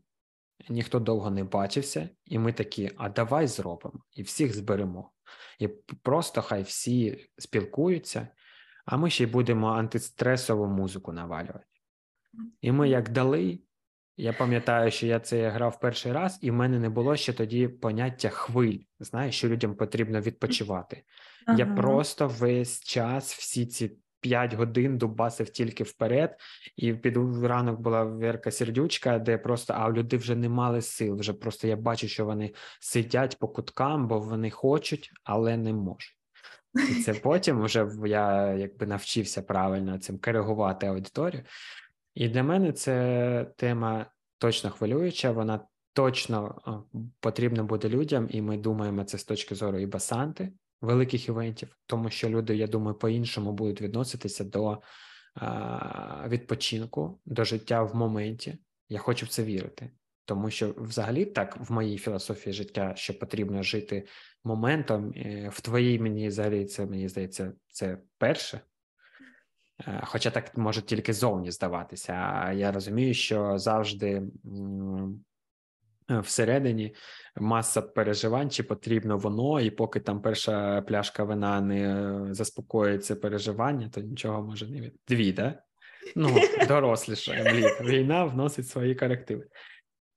Speaker 1: ніхто довго не бачився, і ми такі: а давай зробимо і всіх зберемо. І просто хай всі спілкуються а ми ще й будемо антистресову музику навалювати. І ми як дали. Я пам'ятаю, що я це грав перший раз, і в мене не було ще тоді поняття хвиль. Знаєш, що людям потрібно відпочивати. Ага. Я просто весь час, всі ці п'ять годин дубасив тільки вперед, і під ранок була Верка Сердючка, де просто а люди вже не мали сил. Вже просто я бачу, що вони сидять по куткам, бо вони хочуть, але не можуть. І це потім вже я якби навчився правильно цим коригувати аудиторію. І для мене це тема точно хвилююча, вона точно потрібна буде людям, і ми думаємо це з точки зору і басанти великих івентів, тому що люди, я думаю, по-іншому будуть відноситися до відпочинку, до життя в моменті. Я хочу в це вірити. Тому що, взагалі, так в моїй філософії життя, що потрібно жити моментом, е, в твоїй мені взагалі це мені здається, це перше. Е, хоча так може тільки зовні здаватися. А я розумію, що завжди всередині маса переживань, чи потрібно воно, і поки там перша пляшка вина не заспокоїться переживання, то нічого може не від. Дві, да? Ну, доросліша війна вносить свої корективи.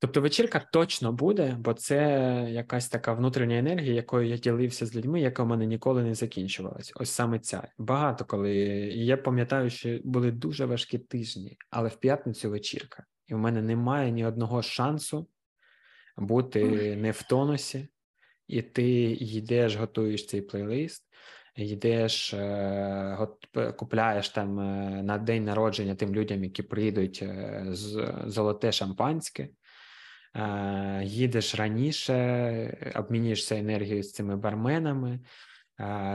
Speaker 1: Тобто вечірка точно буде, бо це якась така внутрішня енергія, якою я ділився з людьми, яка в мене ніколи не закінчувалась. Ось саме ця. Багато коли і я пам'ятаю, що були дуже важкі тижні, але в п'ятницю вечірка, і в мене немає ні одного шансу бути не в тонусі, і ти йдеш, готуєш цей плейлист. Йдеш, е, купляєш там е, на день народження тим людям, які прийдуть е, з золоте шампанське, їдеш раніше, обмінюєшся енергією з цими барменами,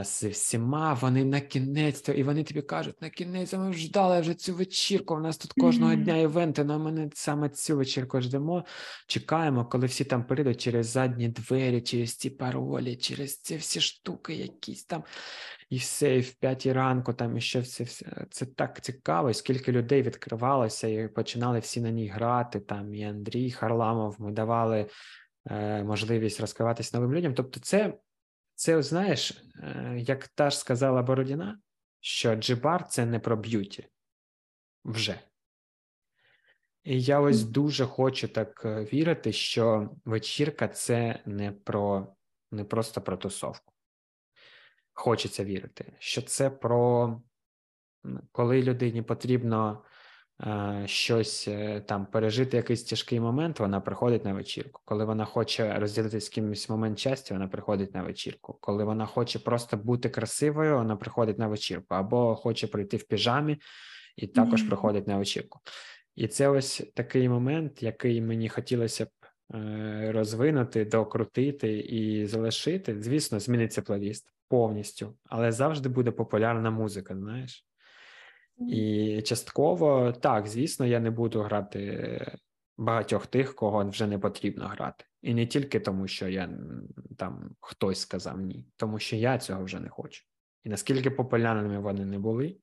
Speaker 1: з всіма, вони на кінець, і вони тобі кажуть, на кінець ми ждали вже цю вечірку. У нас тут кожного mm-hmm. дня івенти, на мене саме цю вечірку ждемо. Чекаємо, коли всі там перейдуть через задні двері, через ці паролі, через ці всі штуки, якісь там, і все, і в п'ятій ранку, там і ще все, все. Це так цікаво, скільки людей відкривалося, і починали всі на ній грати. Там і Андрій Харламов, ми давали е, можливість розкриватись новим людям. Тобто, це. Це, знаєш, е, як та ж сказала Бородіна, що G.Bar це не про beauty вже. І я ось дуже хочу так е, вірити, що вечірка це не про не просто про тусовку. Хочеться вірити, що це про коли людині потрібно щось е, там пережити якийсь тяжкий момент, вона приходить на вечірку. Коли вона хоче розділити з кимось момент щастя, вона приходить на вечірку. Коли вона хоче просто бути красивою, вона приходить на вечірку, або хоче прийти в піжамі і також mm-hmm. приходить на вечірку. І це ось такий момент, який мені хотілося б е, розвинути, докрутити і залишити. Звісно, зміниться плейліст повністю, але завжди буде популярна музика, знаєш. І частково так, звісно, я не буду грати багатьох тих, кого вже не потрібно грати. І не тільки тому, що я там хтось сказав ні, тому що я цього вже не хочу. І наскільки популярними вони не були,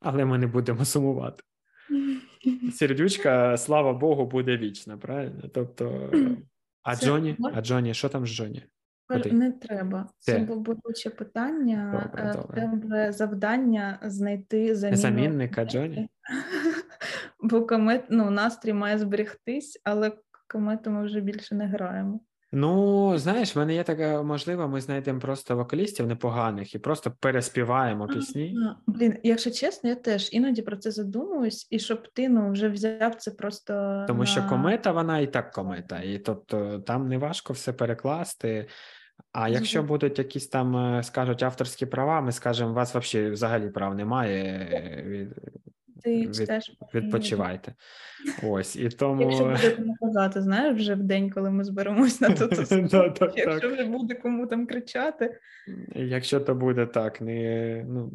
Speaker 1: але ми не будемо сумувати. Сердючка, слава Богу, буде вічна, правильно? Тобто, а Джоні, а Джоні, що там з Джоні?
Speaker 2: Куди? Не треба. Це, Це болюче питання. Добре, е, добре. тебе завдання знайти заміну.
Speaker 1: замінника Джоні.
Speaker 2: Бо комет, ну, настрій має зберегтись, але комету ми вже більше не граємо.
Speaker 1: Ну, знаєш, в мене є така можливо, ми знайдемо просто вокалістів непоганих і просто переспіваємо пісні.
Speaker 2: Блін, якщо чесно, я теж іноді про це задумуюсь, і щоб ти ну, вже взяв це просто.
Speaker 1: Тому на... що комета, вона і так комета, і тобто там не важко все перекласти. А якщо будуть якісь там, е, скажуть, авторські права, ми скажемо, у вас взагалі взагалі прав немає. Е, від,
Speaker 2: Ти від,
Speaker 1: відпочивайте. Ось і тому.
Speaker 2: Якщо буде кому казати, знаєш, вже в день, коли ми зберемось на то, якщо вже буде кому там кричати.
Speaker 1: Якщо то буде так, не ну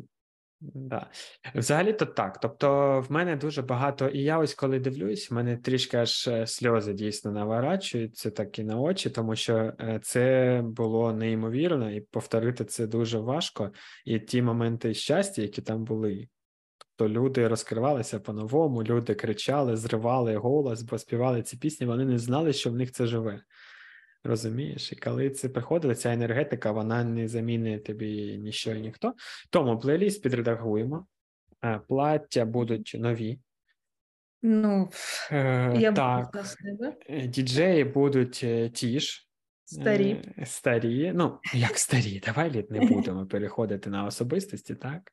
Speaker 1: Да. Взагалі то так. Тобто, в мене дуже багато, і я ось коли дивлюсь, в мене трішки аж е, сльози дійсно наворачуються так і на очі, тому що е, це було неймовірно, і повторити це дуже важко. І ті моменти щастя, які там були. Тобто люди розкривалися по-новому, люди кричали, зривали голос, бо співали ці пісні, вони не знали, що в них це живе. Розумієш, і коли це приходить, ця енергетика, вона не замінить тобі ніщо і ніхто. Тому плейліст підредагуємо, е, плаття будуть нові.
Speaker 2: Ну,
Speaker 1: е, я так. Е, діджеї будуть е, ті ж.
Speaker 2: Старі.
Speaker 1: Старі. Ну, як старі, давай літ не будемо переходити на особистості, так?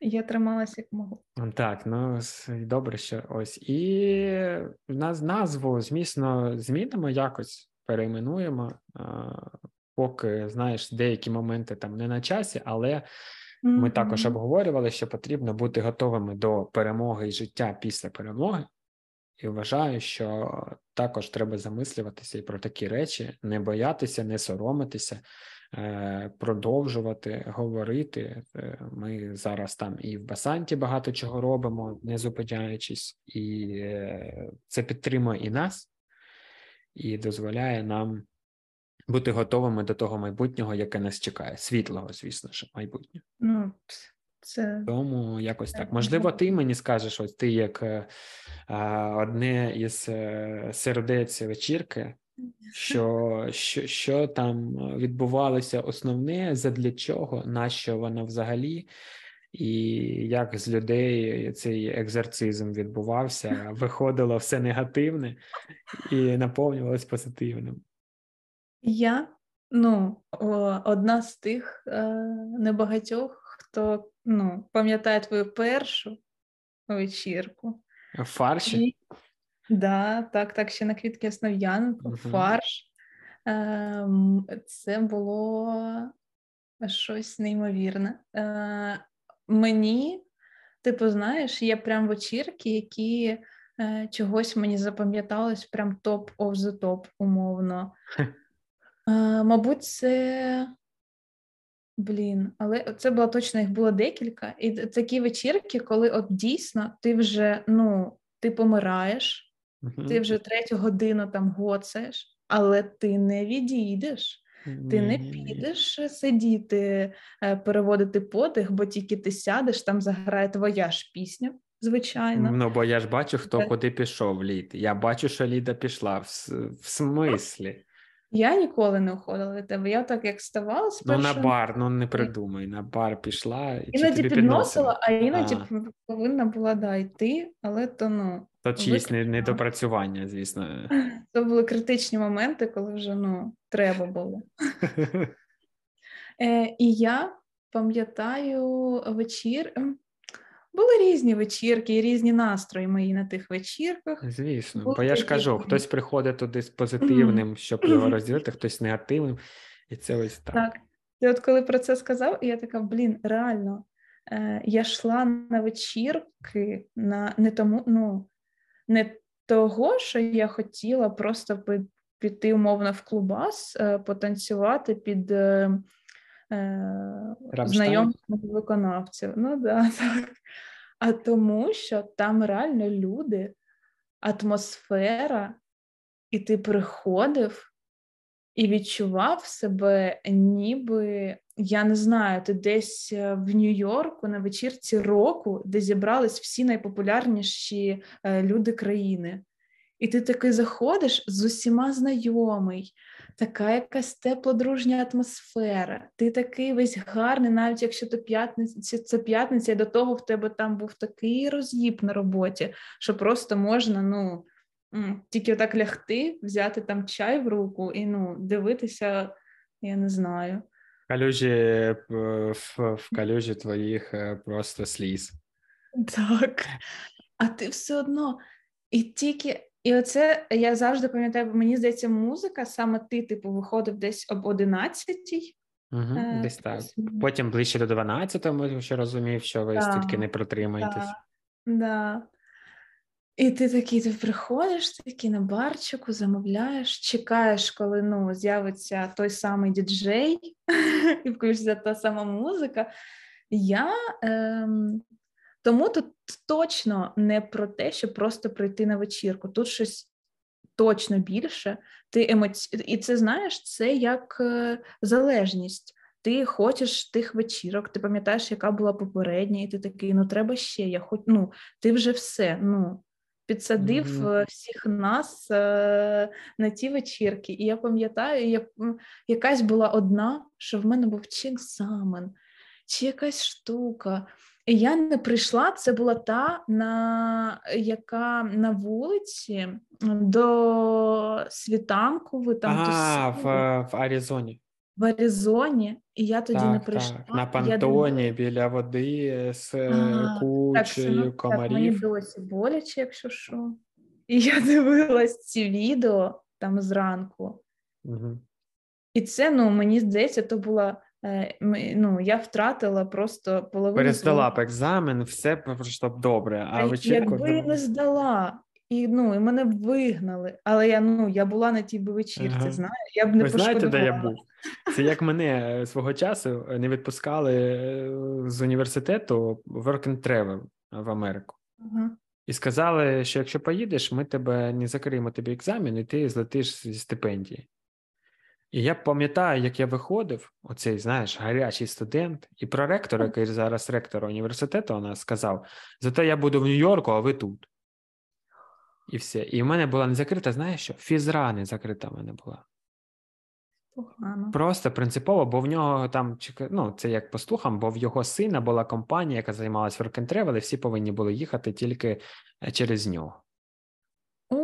Speaker 2: Я трималася як можу.
Speaker 1: Так, ну добре, що ось. І назву, змісно, змінимо якось перейменуємо, поки знаєш, деякі моменти там не на часі, але ми також обговорювали, що потрібно бути готовими до перемоги і життя після перемоги. І вважаю, що також треба замислюватися і про такі речі, не боятися, не соромитися, е, продовжувати говорити. Е, ми зараз там і в Басанті багато чого робимо, не зупиняючись, і е, це підтримує і нас, і дозволяє нам бути готовими до того майбутнього, яке нас чекає, світлого, звісно ж, майбутнього.
Speaker 2: Ну, це...
Speaker 1: Тому якось так. Можливо, ти мені скажеш, ось ти як е, одне із е, сердець вечірки, що що, що там відбувалося основне, задля чого, на що вона взагалі, і як з людей цей екзорцизм відбувався, виходило все негативне і наповнювалось позитивним.
Speaker 2: Я ну, одна з тих е, небагатьох, хто ну, пам'ятає твою першу вечірку.
Speaker 1: Фарші? І,
Speaker 2: да, так, так, ще на квітки Основ'яненко, uh фарш. Е, Це було щось неймовірне. Мені, типу, знаєш, є прям вечірки, які е, чогось мені запам'ятались, прям топ of the top, умовно. Е, Мабуть, це Блін, але це було точно їх було декілька. І такі вечірки, коли от дійсно ти вже ну, ти помираєш, uh-huh. ти вже третю годину там гоцаєш, але ти не відійдеш. Ти не підеш сидіти, е, переводити подих, бо тільки ти сядеш, там заграє твоя ж пісня, звичайно.
Speaker 1: Ну, бо я ж бачу, хто так. куди пішов лід. Я бачу, що Ліда пішла. В, в смислі?
Speaker 2: Я ніколи не уходила від тебе. Я так як ставала
Speaker 1: спершу... Ну, на бар, ну не придумай, на бар пішла.
Speaker 2: І іноді тобі підносила, а іноді а. повинна була да, йти, але то ну.
Speaker 1: То чиїсь недопрацювання, звісно.
Speaker 2: Це були критичні моменти, коли вже ну, треба було. е, І я пам'ятаю вечір. Були різні вечірки і різні настрої мої на тих вечірках.
Speaker 1: Звісно, Були бо я ж кажу, хтось приходить туди з позитивним, щоб його розділити, хтось з негативним, і це ось так. Так.
Speaker 2: І от коли про це сказав, я така, блін, реально, е, я йшла на вечірки на не тому, ну не того, що я хотіла просто піти умовно в клубас, е, потанцювати під е, знайомих виконавців. Ну да, так. А тому, що там реально люди, атмосфера, і ти приходив і відчував себе, ніби, я не знаю, ти десь е, в Нью-Йорку на вечірці року, де зібрались всі найпопулярніші е, люди країни. І ти такий заходиш з усіма знайомий, така якась тепла дружня атмосфера. Ти такий весь гарний, навіть якщо то п'ятниця, це п'ятниця, і до того в тебе там був такий роз'їб на роботі, що просто можна, ну, тільки так лягти, взяти там чай в руку і ну, дивитися, я не знаю.
Speaker 1: Калюжі е, в, в калюжі твоїх е, просто сліз.
Speaker 2: Так. А ти все одно. І тільки і оце я завжди пам'ятаю, бо мені здається, музика, саме ти, типу, виходив десь об 11-й.
Speaker 1: Угу, е, Десь так. Потім ближче до 12-го, ми ще розумів, що ви стільки не протримаєтесь. Так,
Speaker 2: да. І ти такий ти приходиш, такий на барчику, замовляєш, чекаєш, коли ну, з'явиться той самий діджей, і включиться та сама музика. Я ем, тому тут точно не про те, щоб просто прийти на вечірку. Тут щось точно більше. Ти емоці... І це знаєш, це як е, залежність. Ти хочеш тих вечірок, ти пам'ятаєш, яка була попередня, і ти такий, ну треба ще. Я хоч... ну, Ти вже все. ну, Підсадив mm-hmm. всіх нас е, на ті вечірки. І я пам'ятаю, я, якась була одна, що в мене був чи екзамен, чи якась штука. Я не прийшла, це була та, на, яка на вулиці до світанку. Ви там
Speaker 1: А, в, в Аризоні.
Speaker 2: В Аризоні, і я тоді
Speaker 1: так,
Speaker 2: не прийшла.
Speaker 1: Так. На пантоні я... біля води з а, кучею так, комарів. Так,
Speaker 2: мені досі боляче, якщо що. І я дивилась ці відео там зранку. Угу. І це, ну, мені здається, то була Е, ну, я втратила просто половину.
Speaker 1: Перездала б екзамен, все пройшло б добре. А вечірку...
Speaker 2: Якби не здала, і ну, і мене вигнали. Але я ну, я була на тій вечірці, ага. знаю, я б не Ви знаєте, де я був?
Speaker 1: Це як мене е, свого часу не відпускали е, з університету work and travel в Америку. Ага. І сказали, що якщо поїдеш, ми тебе не закриємо тобі екзамен, і ти злетиш зі стипендії. І я пам'ятаю, як я виходив, оцей, знаєш, гарячий студент, і про ректора, який зараз ректор університету, нас сказав: зате я буду в Нью-Йорку, а ви тут. І все. І в мене була не закрита, знаєш що? Фізра не закрита в мене була. Погано. Просто принципово, бо в нього там ну, це як по слухам, бо в його сина була компанія, яка займалася work and travel, і всі повинні були їхати тільки е, через нього.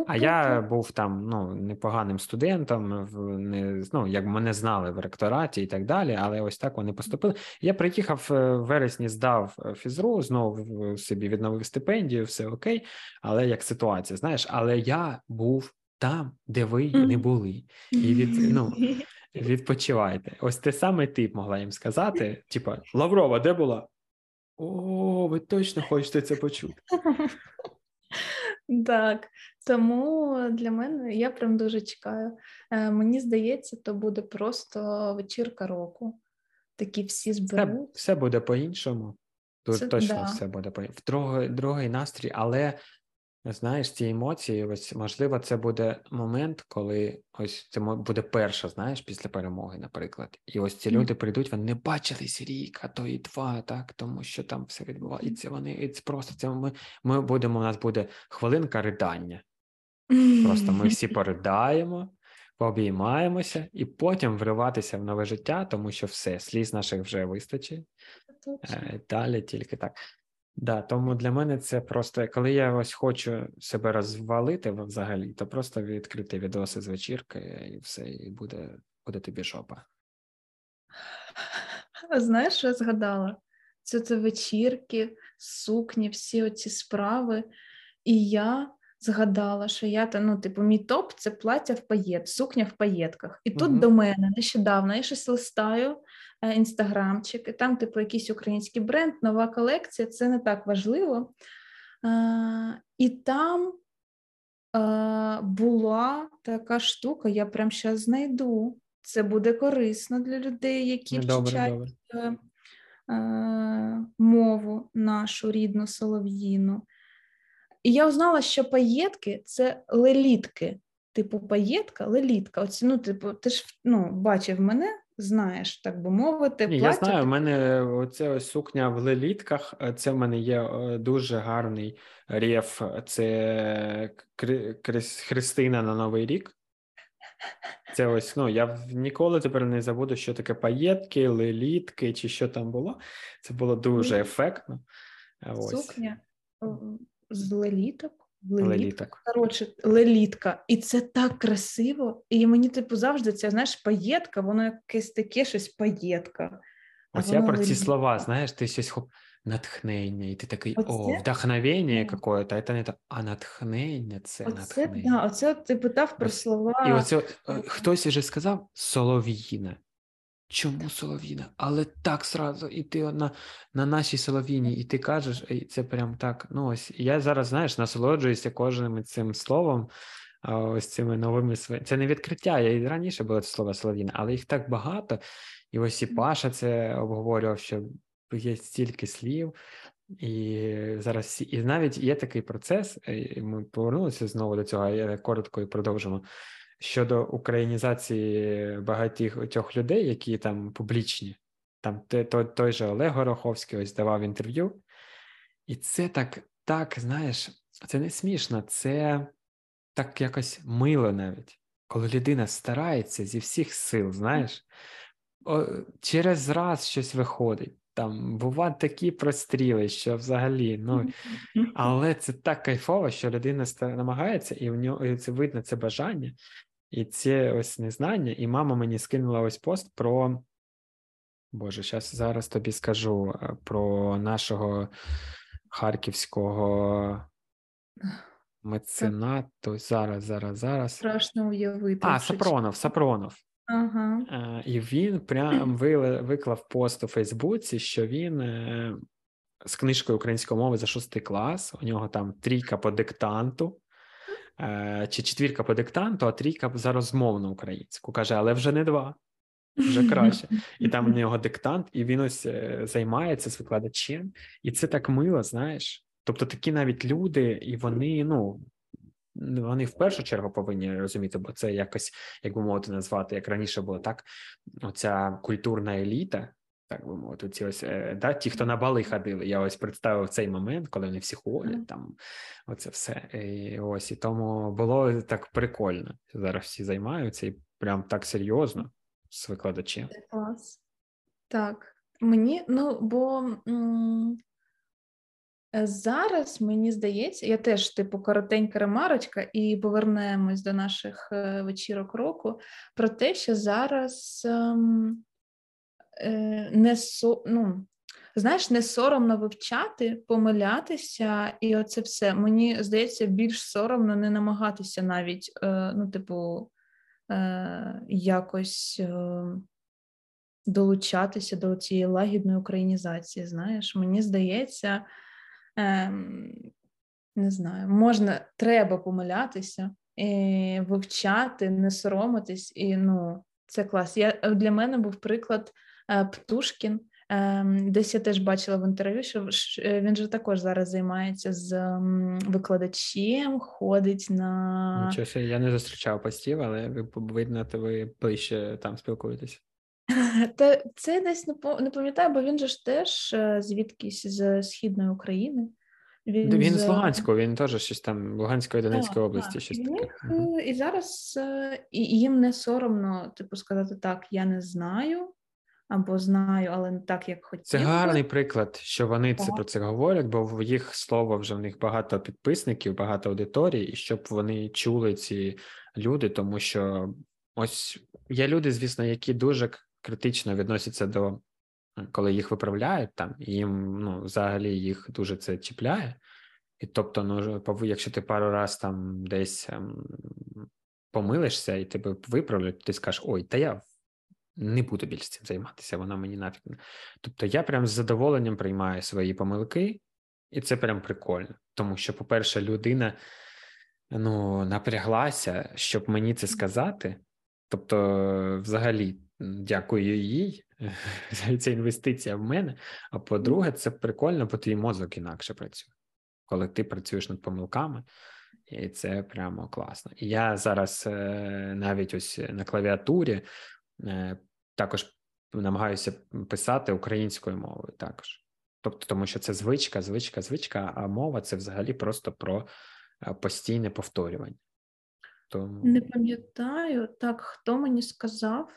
Speaker 1: А я був там ну, непоганим студентом, не, ну, як мене знали в ректораті і так далі, але ось так вони поступили. Я приїхав е, в вересні, здав е, фізру, знову собі відновив стипендію, все окей. Але як ситуація, знаєш, але я був там, де ви не були, і від ну. Відпочивайте. Ось те саме ти могла їм сказати: типа, Лаврова, де була? О, ви точно хочете це почути.
Speaker 2: Так, тому для мене я прям дуже чекаю. Е, мені здається, то буде просто вечірка року. такі всі зберуть.
Speaker 1: Все, все буде по-іншому. Тут це, точно да. все буде по в другий, другий настрій, але знаєш, ці емоції, ось можливо, це буде момент, коли ось це буде перша, знаєш, після перемоги, наприклад. І ось ці люди прийдуть, вони не бачились рік, а то і два, так, тому що там все відбувається. Вони і це просто це ми, ми будемо. У нас буде хвилинка ридання. Просто ми всі поридаємо, пообіймаємося і потім вриватися в нове життя, тому що все, сліз наших вже вистачить. Е, далі тільки так. Да, Тому для мене це просто, коли я ось хочу себе розвалити взагалі, то просто відкрити відоси з вечірки і все, і буде буде тобі жопа.
Speaker 2: Знаєш, що я згадала? Це це вечірки, сукні, всі оці справи. І я згадала, що я ну, типу, мій топ це плаття в паєт, сукня в паєтках. І тут угу. до мене нещодавно я щось листаю е, інстаграмчик, і там, типу, якийсь український бренд, нова колекція, це не так важливо. Е, і там е, була така штука, я прям зараз знайду. Це буде корисно для людей, які добре, вчать добре. Е, е, мову нашу рідну солов'їну. І я узнала, що паєтки це лелітки. Типу, паєтка, лелітка. Оці, ну, типу, ти ж ну, бачив мене, знаєш, так би мовити.
Speaker 1: Ні, Я знаю, в мене оце ось сукня в лелітках. Це в мене є е, дуже гарний рєф. Це Христина на Новий рік. Це ось, ну, я ніколи тепер не забуду, що таке паєтки, лелітки чи що там було. Це було дуже ефектно.
Speaker 2: Ось. Сукня з леліток. Леліток. Коротше, лелітка. І це так красиво. І мені, типу, завжди ця, знаєш, паєтка, воно якесь таке щось паєтка.
Speaker 1: Ось я про ці слова, знаєш, ти щось хоп, натхнення, і ти такий, оце? о, вдохновення якесь, це не так, а натхнення це оце, натхнення.
Speaker 2: Да, оце ти питав про слова.
Speaker 1: І оце е, хтось вже сказав солов'їна. Чому солов'їна? Але так сразу, і ти на на нашій солов'їні, і ти кажеш, і це прям так. Ну ось я зараз, знаєш, насолоджуюся кожним цим словом, ось цими новими Це не відкриття. Я і раніше було це слово солов'їна, але їх так багато. І ось і Паша це обговорював, що є стільки слів, і зараз і навіть є такий процес. і Ми повернулися знову до цього, я коротко і продовжимо щодо українізації багатьох людей, які там публічні. Там той, той же Олег Гороховський ось давав інтерв'ю, і це так, так, знаєш, це не смішно, це так якось мило навіть, коли людина старається зі всіх сил, знаєш, О, через раз щось виходить. Там бувають такі простріли, що взагалі, ну але це так кайфово, що людина намагається, і в нього і це видно це бажання, і це ось незнання, і мама мені скинула ось пост про. Боже, зараз зараз тобі скажу про нашого харківського меценату. Зараз, зараз, зараз.
Speaker 2: Страшно уявити.
Speaker 1: А, Сапронов, Сапронов.
Speaker 2: Ага.
Speaker 1: Е, і він прям виклав пост у Фейсбуці, що він е, з книжкою української мови за шостий клас. У нього там трійка по диктанту. Е, чи четвірка по диктанту, а трійка за розмовну українську. Каже, але вже не два, вже краще. І там у нього диктант, і він ось е, займається з викладачем, і це так мило, знаєш. Тобто такі навіть люди, і вони, ну. Вони в першу чергу повинні розуміти, бо це якось, як би мовити, назвати, як раніше було так. Оця культурна еліта, так би мовити, ці ось е, да, ті, хто на бали ходили. Я ось представив цей момент, коли вони всі ходять, там оце все. І ось і тому було так прикольно. Зараз всі займаються і прям так серйозно з викладачем.
Speaker 2: Клас. Так, мені, ну бо м- зараз мені здається, я теж типу коротенька ремарочка, і повернемось до наших е, вечірок року про те, що зараз. Ем, Е, не со, ну, знаєш, не соромно вивчати, помилятися, і оце все. Мені здається, більш соромно не намагатися навіть, е, ну, типу, е, якось долучатися до цієї лагідної українізації. Знаєш, мені здається, ем, не знаю, можна, треба помилятися, і вивчати, не соромитись, і ну, це клас. Я, Для мене був приклад Птушкін. Ем, десь я теж бачила в інтерв'ю, що е, він же також зараз займається з викладачем, ходить на.
Speaker 1: Нічого, я не зустрічав постів, але ви видно, то ви ближче там спілкуєтесь.
Speaker 2: Та це десь не пам'ятаю, бо він же ж теж е, звідкись з Східної України.
Speaker 1: Він він з Луганського, він теж щось там Луганської Донецької області.
Speaker 2: Так.
Speaker 1: щось таке.
Speaker 2: І зараз і їм не соромно, типу, сказати так, я не знаю або знаю, але не так, як хотів.
Speaker 1: Це гарний приклад, що вони це про це говорять, бо в їх слово вже в них багато підписників, багато аудиторій, і щоб вони чули ці люди, тому що ось є люди, звісно, які дуже критично відносяться до коли їх виправляють там, і їм ну, взагалі їх дуже це чіпляє. І тобто, ну якщо ти пару раз там десь ем, помилишся і тебе виправлять, ти скажеш, ой, та я не буду більше цим займатися, воно мені нафіг. Тобто я прям з задоволенням приймаю свої помилки, і це прям прикольно. Тому що, по-перше, людина ну, напряглася, щоб мені це сказати. Тобто, взагалі, дякую їй, ця інвестиція в мене. А по-друге, це прикольно, бо твій мозок інакше працює, коли ти працюєш над помилками. І це прямо класно. І я зараз е, навіть ось на клавіатурі Е, також намагаюся писати українською мовою також. Тобто, тому що це звичка, звичка, звичка, а мова це взагалі просто про е, постійне повторювання.
Speaker 2: Тому... Не пам'ятаю, так, хто мені сказав,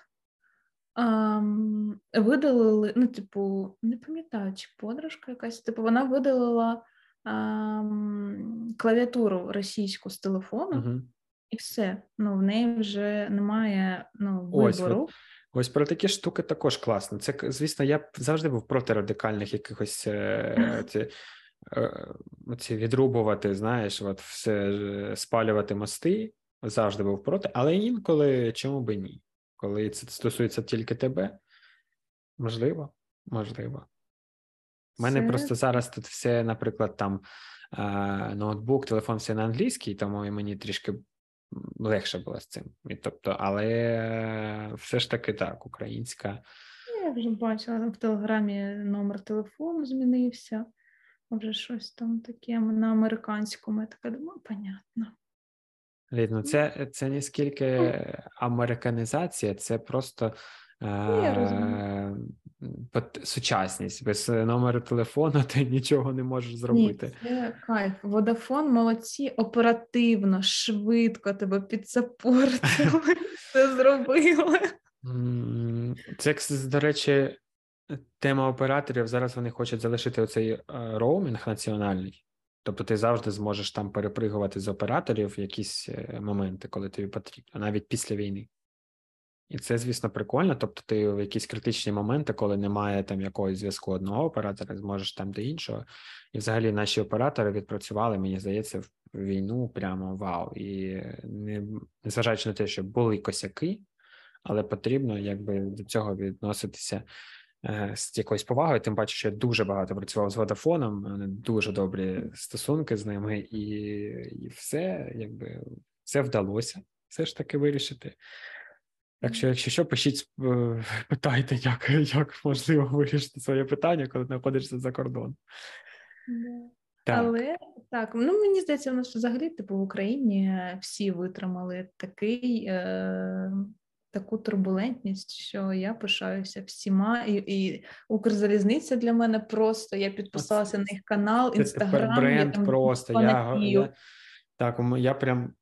Speaker 2: um, видалили, ну, типу, не пам'ятаю, чи подружка якась, типу, вона видалила um, клавіатуру російську з телефону. Uh-huh. І все. Ну, в неї вже немає ну, вибору.
Speaker 1: Ось, ось про такі штуки також класно. Це, звісно, я завжди був проти радикальних якихось е, ці, е, ці відрубувати, знаєш, от все спалювати мости. Завжди був проти, але інколи чому би ні? Коли це стосується тільки тебе, можливо, можливо. У мене це... просто зараз тут все, наприклад, там е, ноутбук, телефон все на англійській, тому і мені трішки легше було з цим. І, тобто, але все ж таки так, українська.
Speaker 2: Я вже бачила в телеграмі номер телефону змінився, вже щось там таке на американському. Я така думаю, понятно.
Speaker 1: Лід, ну це це не скільки американізація, це просто е, сучасність. Без номеру телефону ти нічого не можеш зробити.
Speaker 2: Ні, Це кайф. Водафон молодці, оперативно, швидко тебе підсапортили, все зробили.
Speaker 1: Це, до речі, тема операторів. Зараз вони хочуть залишити оцей е, роумінг національний. Тобто ти завжди зможеш там перепригувати з операторів якісь е, моменти, коли тобі потрібно, навіть після війни. І це, звісно, прикольно. Тобто, ти в якісь критичні моменти, коли немає там якогось зв'язку одного оператора, зможеш там до іншого. І взагалі наші оператори відпрацювали, мені здається, в війну прямо вау. І не незважаючи на те, що були косяки, але потрібно якби до цього відноситися е, з якоюсь повагою. Тим паче, що я дуже багато працював з Водафоном, мене дуже добрі стосунки з ними, і, і все, якби все вдалося все ж таки вирішити. Так що, якщо що, пишіть, е, питайте, як як можливо вирішити своє питання, коли знаходишся за кордон.
Speaker 2: Так. Але так, ну мені здається, у нас взагалі типу в Україні всі витримали такий, е, таку турбулентність, що я пишаюся всіма, і і Укрзалізниця для мене просто. Я підписалася на їх канал, інстаграм.
Speaker 1: Бренд я просто я, я так, я прям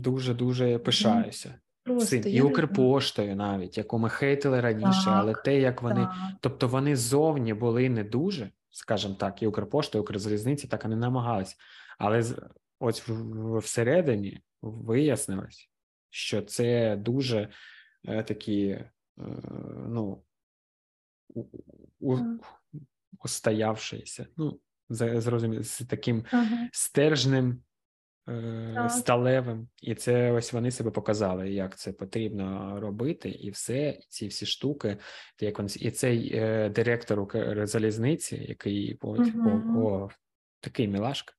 Speaker 1: дуже дуже пишаюся. Просто, Цим. І Укрпоштою навіть, яку ми хейтили раніше, так, але те, як вони, так. тобто вони зовні були не дуже, скажімо так, і Укрпошта, і Укрзалізниці так не намагались. Але ось всередині вияснилось, що це дуже е, такі, е, ну, у, устоявшися, ну, зрозуміло, з таким ага. стержнем так. сталевим, і це ось вони себе показали, як це потрібно робити, і все, ці всі штуки, як вони і цей е, директор залізниці, який угу. о, о, такий мілашка.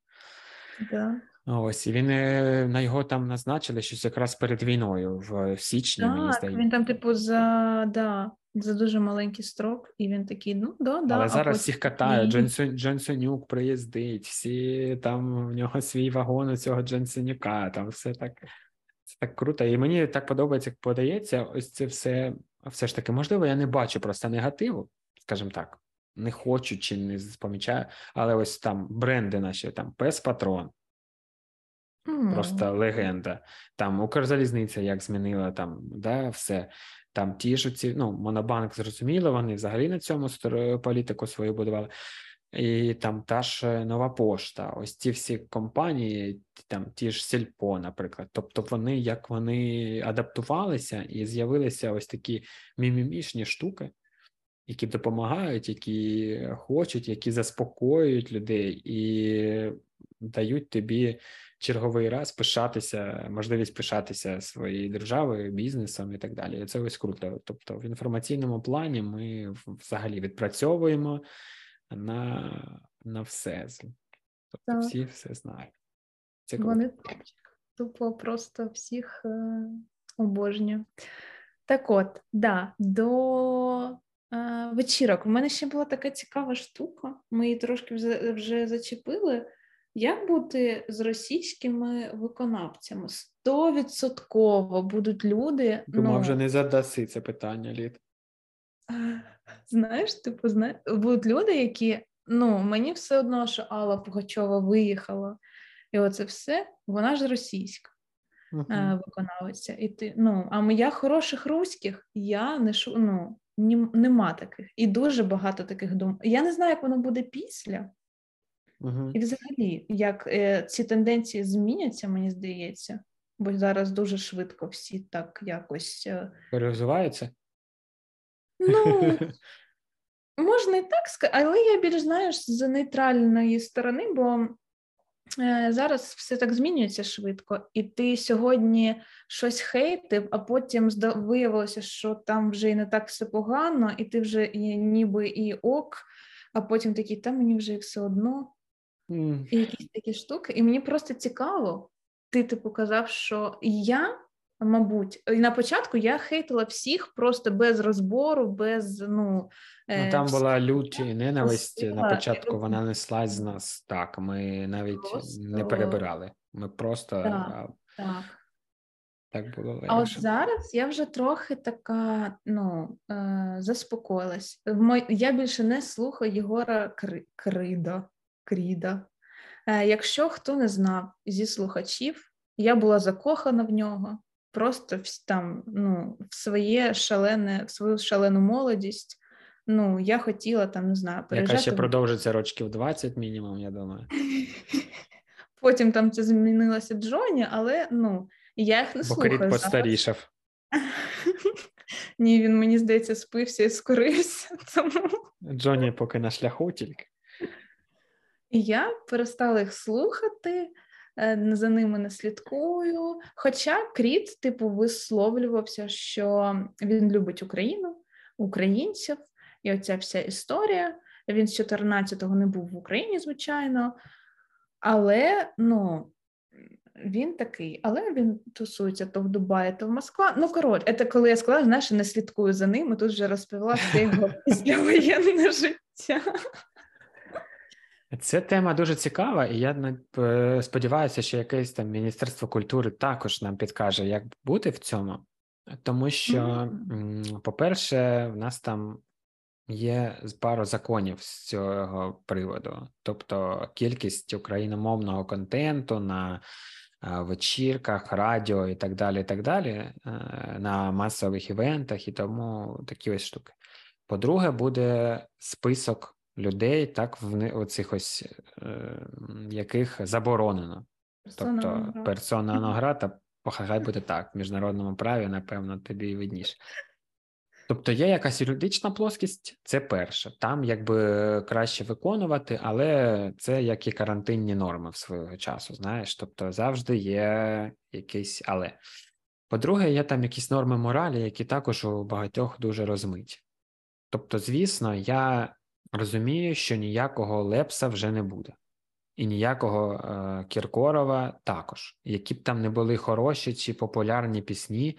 Speaker 2: Да.
Speaker 1: Ось і він е, на його там назначили щось якраз перед війною в, в січні.
Speaker 2: Так,
Speaker 1: мені здається.
Speaker 2: він там, типу, за да, за дуже маленький строк, і він такий: ну да, да.
Speaker 1: Але
Speaker 2: а
Speaker 1: зараз всіх катає.
Speaker 2: ні.
Speaker 1: Джонсонюк приїздить, всі там в нього свій вагон у цього Джонсонюка, там все так. Це так круто. І мені так подобається, як подається, ось це все, все ж таки, можливо, я не бачу просто негативу, скажімо так, не хочу чи не помічаю, але ось там бренди наші, там Пес Патрон,
Speaker 2: М.
Speaker 1: просто легенда. Там Укрзалізниця як змінила там, да, все. Там ті ж ці, ну, Монобанк, зрозуміло, вони взагалі на цьому політику свою будували. І там та ж е, нова пошта, ось ці всі компанії, там ті ж Сільпо, наприклад. Тобто вони як вони адаптувалися і з'явилися ось такі мімімішні штуки, які допомагають, які хочуть, які заспокоюють людей і дають тобі черговий раз пишатися, можливість пишатися своєю державою, бізнесом і так далі. І це ось круто. Тобто, в інформаційному плані ми взагалі відпрацьовуємо на, на все. Тобто,
Speaker 2: Так.
Speaker 1: всі все знають. Це круто.
Speaker 2: Вони тупо просто всіх е, обожнюю. Так от, да, до е, вечірок. У мене ще була така цікава штука. Ми її трошки вже, вже зачепили. Як бути з російськими виконавцями? Стовідсотково будуть люди.
Speaker 1: Думав,
Speaker 2: ну,
Speaker 1: вже не задаси це питання, Лід.
Speaker 2: Знаєш, типу, зна... будуть люди, які ну мені все одно, що Алла Пугачова виїхала, і оце все, вона ж російська е, виконавиця. І ти, ну, а я хороших руських, я не шу, ну, нема таких. І дуже багато таких дум. Я не знаю, як воно буде після,
Speaker 1: Угу.
Speaker 2: і взагалі, як е, ці тенденції зміняться, мені здається, бо зараз дуже швидко всі так якось. Е,
Speaker 1: Перевзуваються?
Speaker 2: ну, Можна і так сказати, але я більш знаєш з нейтральної сторони, бо е, зараз все так змінюється швидко, і ти сьогодні щось хейтив, а потім виявилося, що там вже і не так все погано, і ти вже і, ніби і ок, а потім такий, та мені вже все одно,
Speaker 1: М,
Speaker 2: і якісь такі штуки. І мені просто цікаво, ти типу казав, що я. Мабуть, і на початку я хейтила всіх просто без розбору, без ну,
Speaker 1: Ну,
Speaker 2: е,
Speaker 1: там була лють ненависть. На початку вона неслась з нас так. Ми навіть не перебирали. Ми просто
Speaker 2: Так.
Speaker 1: а,
Speaker 2: Так.
Speaker 1: так було
Speaker 2: А от зараз я вже трохи така ну, е, заспокоїлась. Я більше не слухаю Єгора Кри... Крида. Кріда. Е, якщо хто не знав зі слухачів, я була закохана в нього, просто в, там, ну, в своє шалене, в свою шалену молодість. Ну, я хотіла там, не знаю,
Speaker 1: Яка ще продовжиться рочків 20 мінімум, я думаю.
Speaker 2: Потім там це змінилося Джоні, але ну, я їх не
Speaker 1: Бо
Speaker 2: слухаю.
Speaker 1: Кріт постарішав.
Speaker 2: Ні, він мені здається спився і скорився. Тому
Speaker 1: Джоні поки на шляху тільки.
Speaker 2: І я перестала їх слухати, е, за ними не слідкую. Хоча Кріт, типу, висловлювався, що він любить Україну, українців, і оця вся історія. Він з 14-го не був в Україні, звичайно, але ну. Він такий, але він тусується то в Дубаї, то в Москва. Ну, коротше, це коли я сказала, знаєш, не слідкую за ним, і тут вже розповіла все його післявоєнне життя.
Speaker 1: Це тема дуже цікава, і я е, сподіваюся, що якесь там Міністерство культури також нам підкаже, як бути в цьому. Тому що, по-перше, в нас там є пару законів з цього приводу. Тобто кількість україномовного контенту на е, вечірках, радіо і так далі, і так далі, е, на масових івентах і тому такі ось штуки. По-друге, буде список людей, так, в оцих ось, е, яких заборонено.
Speaker 2: Персона
Speaker 1: Тобто персона нон грата, хай буде так, в міжнародному праві, напевно, тобі видніше. Тобто є якась юридична плоскість, це перше. Там якби краще виконувати, але це як і карантинні норми в свого часу, знаєш. Тобто завжди є якийсь але. По-друге, є там якісь норми моралі, які також у багатьох дуже розмиті. Тобто, звісно, я розумію, що ніякого Лепса вже не буде, і ніякого е, Кіркорова також, які б там не були хороші чи популярні пісні.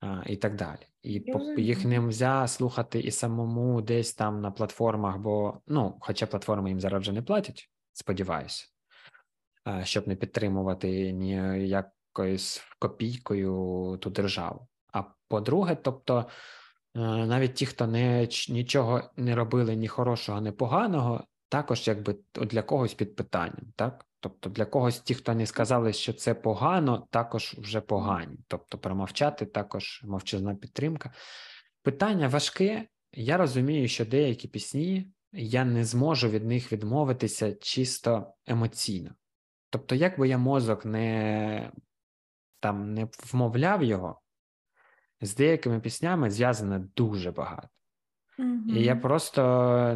Speaker 1: а, і так далі. І по, їх не можна слухати і самому десь там на платформах, бо ну, хоча платформи їм зараз вже не платять, сподіваюся, щоб не підтримувати ніякоюсь копійкою ту державу. А по-друге, тобто. Навіть ті, хто не нічого не робили ні хорошого, ні поганого, також якби для когось під питанням, так? Тобто для когось ті, хто не сказали, що це погано, також вже погані. Тобто, промовчати також мовчазна підтримка. Питання важке. Я розумію, що деякі пісні я не зможу від них відмовитися чисто емоційно. Тобто, як би я мозок не там не вмовляв його, з деякими піснями зв'язано дуже багато. І я просто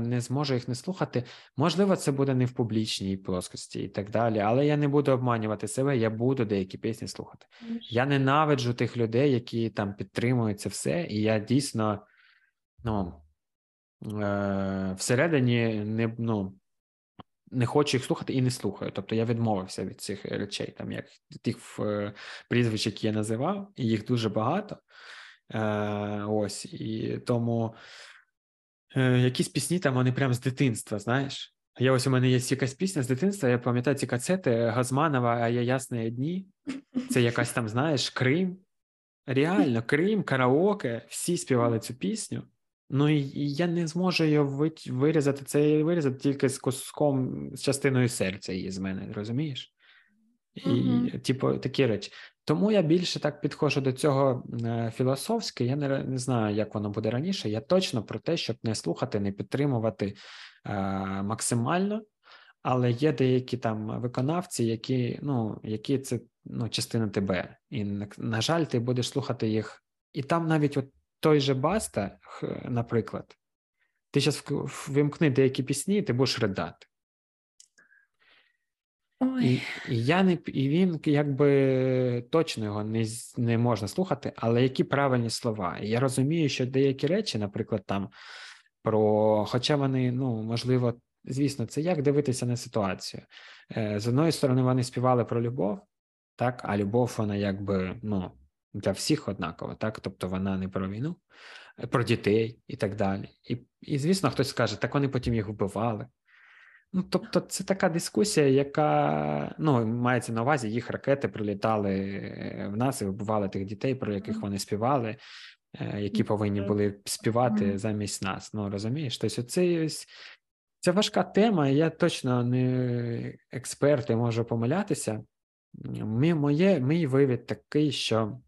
Speaker 1: не зможу їх не слухати. Можливо, це буде не в публічній плоскості і так далі, але я не буду обманювати себе, я буду деякі пісні слухати. Я ненавиджу тих людей, які там підтримують це все, і я дійсно ну, е- всередині не ну, не хочу їх слухати і не слухаю. Тобто я відмовився від цих речей, там як тих е- прізвищ, які я називав, і їх дуже багато. Е- Ось і тому е, якісь пісні там вони прям з дитинства, знаєш. Я ось у мене є якась пісня з дитинства, я пам'ятаю ці кацети Газманова, а я ясні дні. Це якась там, знаєш, Крим. Реально, Крим, караоке, всі співали цю пісню. Ну і, і я не зможу її вирізати, це вирізати тільки з куском, з частиною серця її з мене, розумієш? І, uh-huh. типу, такі речі. Тому я більше так підходжу до цього е, філософськи. Я не, не знаю, як воно буде раніше. Я точно про те, щоб не слухати, не підтримувати е, максимально, але є деякі там виконавці, які ну, які це ну, частина тебе. І, на жаль, ти будеш слухати їх. І там навіть от той же Баста, наприклад, ти зараз вимкни деякі пісні, і ти будеш ридати. І і, я не і він якби точно його не не можна слухати, але які правильні слова. І я розумію, що деякі речі, наприклад, там про, хоча вони, ну можливо, звісно, це як дивитися на ситуацію. Е, З одної сторони, вони співали про любов, так, а любов, вона якби ну, для всіх однакова, так, тобто вона не про війну, про дітей і так далі. І, і звісно, хтось скаже, так вони потім їх вбивали. Ну, тобто, це така дискусія, яка ну, мається на увазі, їх ракети прилітали е, в нас і вбивали тих дітей, про яких вони співали, е, які повинні були співати замість нас. Ну розумієш? Тобто, це, це важка тема. Я точно не експерт і можу помилятися. Мій, моє, Мій вивід такий, що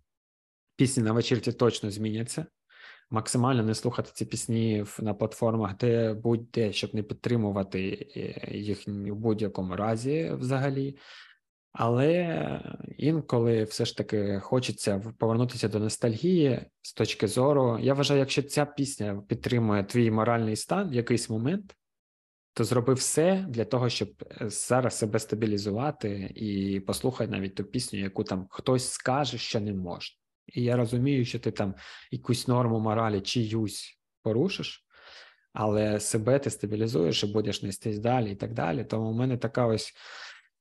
Speaker 1: пісні на вечірці точно зміняться максимально не слухати ці пісні на платформах, де будь-де, щоб не підтримувати е, їх в будь-якому разі взагалі. Але інколи все ж таки хочеться повернутися до ностальгії з точки зору. Я вважаю, якщо ця пісня підтримує твій моральний стан в якийсь момент, то зроби все для того, щоб е, зараз себе стабілізувати і послухай навіть ту пісню, яку там хтось скаже, що не можна. І я розумію, що ти там якусь норму моралі чиюсь порушиш, але себе ти стабілізуєш і будеш нестись далі і так далі. Тому в мене така ось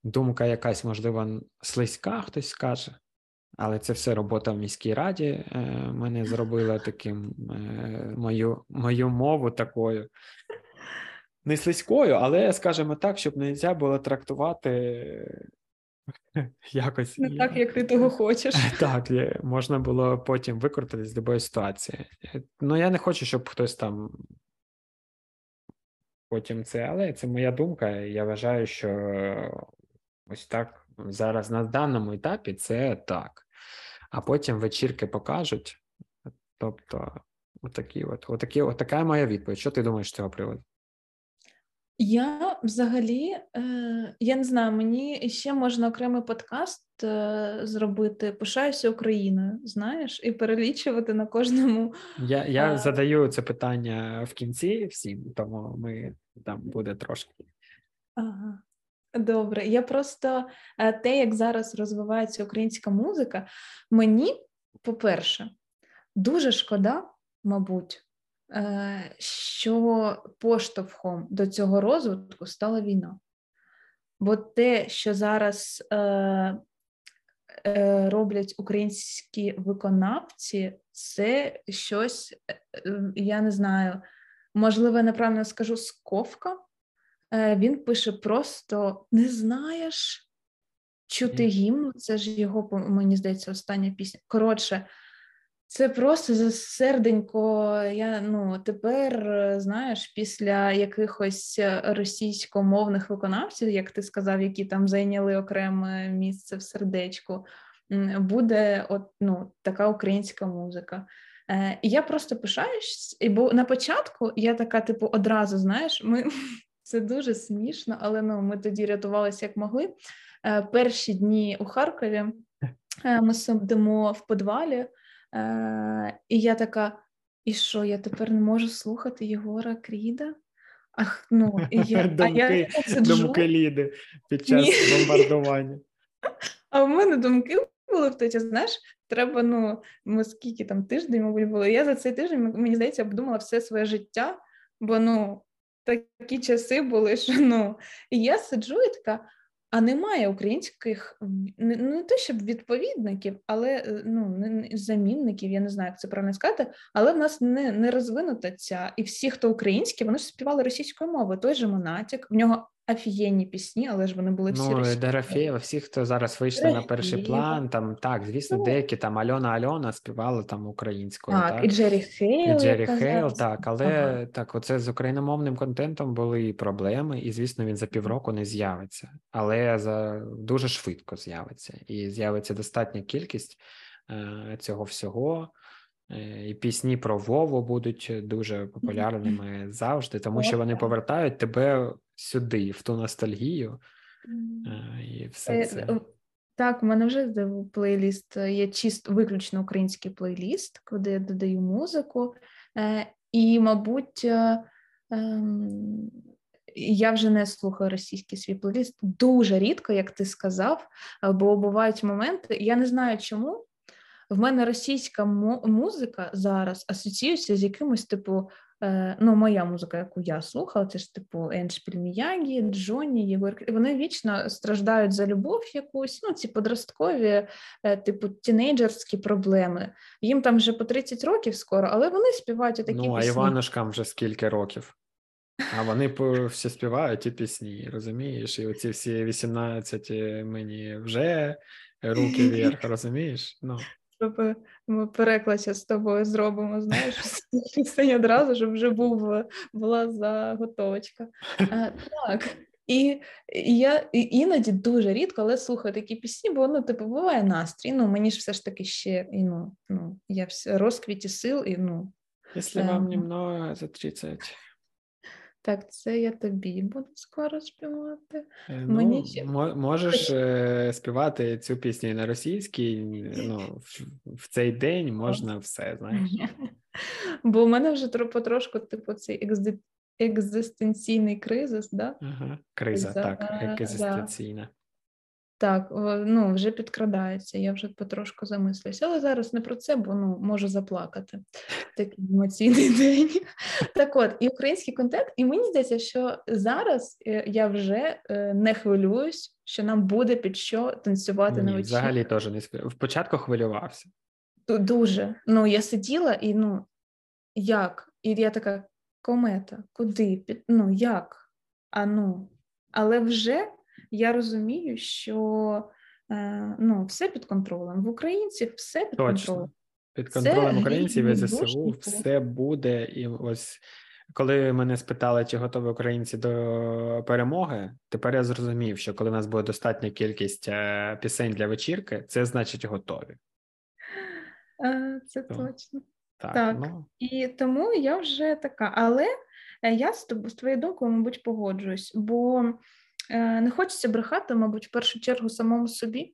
Speaker 1: думка, якась, можливо, слизька, хтось скаже. Але це все робота в міській раді е, мене зробила таким е, мою мою мову такою. Не слизькою, але, скажімо так, щоб не можна було трактувати Якось
Speaker 2: не так, як ти того хочеш.
Speaker 1: Так, можна було потім викрутитись з любої ситуації. Ну, я не хочу, щоб хтось там потім це, але це моя думка. Я вважаю, що ось так зараз на даному етапі це так. А потім вечірки покажуть. Тобто, отакі от, отакі, отака моя відповідь. Що ти думаєш з цього приводу?
Speaker 2: Я взагалі, е, я не знаю, мені ще можна окремий подкаст е, зробити Пишаюся Україною, знаєш, і перелічувати на кожному.
Speaker 1: Я я а... задаю це питання в кінці всім, тому ми там буде трошки.
Speaker 2: Ага. Добре, я просто е, те, як зараз розвивається українська музика, мені, по-перше, дуже шкода, мабуть. Е, що поштовхом до цього розвитку стала війна. Бо те, що зараз е, е, роблять українські виконавці, це щось, я не знаю, можливо, неправильно скажу сковка. Він пише просто не знаєш чути гімн, це ж його, мені здається, остання пісня. Коротше, це просто за серденько. Я ну тепер знаєш, після якихось російськомовних виконавців, як ти сказав, які там зайняли окреме місце в сердечку, буде от ну така українська музика. Е, І я просто пишаюсь, і бо на початку я така, типу, одразу знаєш, ми це дуже смішно, але ну ми тоді рятувалися як могли. Е, Перші дні у Харкові е, ми сидимо в подвалі. Е, І я така, і що, я тепер не можу слухати Єгора Кріда? Ах, ну, і я,
Speaker 1: думки,
Speaker 2: а я
Speaker 1: думки Ліди під час Ні. бомбардування.
Speaker 2: А в мене думки були в тоді, знаєш, треба, ну, ми скільки там тиждень, мабуть, було. Я за цей тиждень, мені здається, обдумала все своє життя, бо ну, такі часи були, що ну, і я сиджу і така а немає українських не, те, щоб відповідників, але е, ну замінників, я не знаю, як це правильно сказати, але в нас не не розвинута ця. І всі, хто українські, вони ж співали російською мовою. Той же Монатік, в нього офігенні пісні, але ж вони були всі
Speaker 1: Ну, Дорофєєва, всі, хто зараз вийшли на перший план, там так, звісно, ну, деякі там Альона Альона співали там українською.
Speaker 2: Так, так? і Джері Хейл.
Speaker 1: І Джері Хейл, так, але ага. так, оце з україномовним контентом були і проблеми, і звісно, він за півроку не з'явиться, але за дуже швидко з'явиться, і з'явиться достатня кількість е, цього всього. Е, і пісні про Вову будуть дуже популярними завжди, тому що вони повертають тебе сюди, в ту ностальгію. Е, і все е, це.
Speaker 2: Так, у мене вже плейліст є чисто виключно український плейліст, куди я додаю музику. І, мабуть, ем, я вже не слухаю російський свій плейліст дуже рідко, як ти сказав, бо бувають моменти. Я не знаю чому. В мене російська музика зараз асоціюється з якимось типу. Е, ну, моя музика, яку я слухала, це ж типу Еншпіль Міягі, Джонні, Єгор. Вони вічно страждають за любов якусь, ну, ці подросткові, е, типу, тінейджерські проблеми. Їм там вже по 30 років скоро, але вони співають такі
Speaker 1: Ну,
Speaker 2: а пісні.
Speaker 1: Іванушкам вже скільки років. А вони всі співають ті пісні, розумієш? І оці всі 18 мені вже руки вверх, розумієш? Ну
Speaker 2: щоб ми переклад з тобою зробимо, знаєш, пісень одразу, щоб вже був була заготовочка. А, Так. І я іноді дуже рідко, але слухаю такі пісні, бо ну, типу, буває настрій. Ну, мені ж все ж таки ще і ну, ну я в розквіті сил і ну.
Speaker 1: Якщо вам ем. немного за 30.
Speaker 2: Так, це я тобі буду скоро співати.
Speaker 1: Е, ну, Мені ще... Можеш е, співати цю пісню на російській, ну, в, в цей день можна все, знаєш.
Speaker 2: Бо в мене вже потрошку, типу, цей екзистенційний кризис, да?
Speaker 1: Ага, Криза, За, так, екзистенційна. Да.
Speaker 2: Так, ну вже підкрадається, я вже потрошку замислюся, але зараз не про це, бо ну можу заплакати. Такий емоційний день. Так от, і український контент, і мені здається, що зараз е, я вже е, не хвилююсь, що нам буде під що танцювати Ні, на вечірках.
Speaker 1: Взагалі теж не В початку хвилювався.
Speaker 2: Дуже. Ну, я сиділа і ну як? І я така комета, куди? Ну як? А ну, але вже я розумію, що е, ну, все під контролем. В українців все під
Speaker 1: Точно.
Speaker 2: контролем.
Speaker 1: Під контролем українців і ЗСУ все буде. І ось коли мене спитали, чи готові українці до перемоги, тепер я зрозумів, що коли у нас буде достатня кількість е, пісень для вечірки, це значить готові.
Speaker 2: Е, це То. точно. Так, так. Ну... і тому я вже така. Але я з тобою з твоєю думкою, мабуть, погоджуюсь, бо не хочеться брехати, мабуть, в першу чергу самому собі,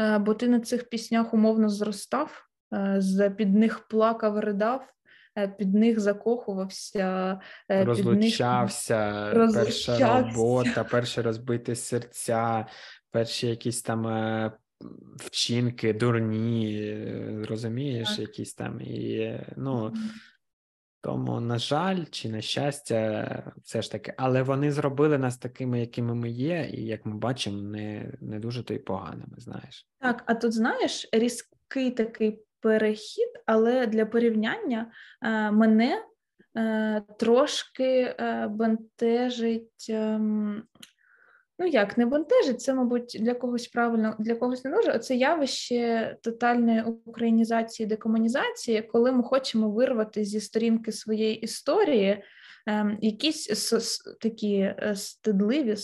Speaker 2: е, бо ти на цих піснях умовно зростав, е, під них плакав, ридав, під них закохувався,
Speaker 1: розлучався, них... перша робота, перші розбиті серця, перші якісь там. Вчинки, дурні, розумієш, так. якісь там і ну тому, на жаль, чи на щастя, все ж таки, але вони зробили нас такими, якими ми є, і як ми бачимо, не не дуже то й поганими. Знаєш,
Speaker 2: так. А тут знаєш, різкий такий перехід, але для порівняння е, мене е, трошки бентежить. Ну як не бентежить, це, мабуть, для когось правильно, для когось не дуже. Це явище тотальної українізації, декомунізації, коли ми хочемо вирвати зі сторінки своєї історії ем, якісь такі е, стидливі,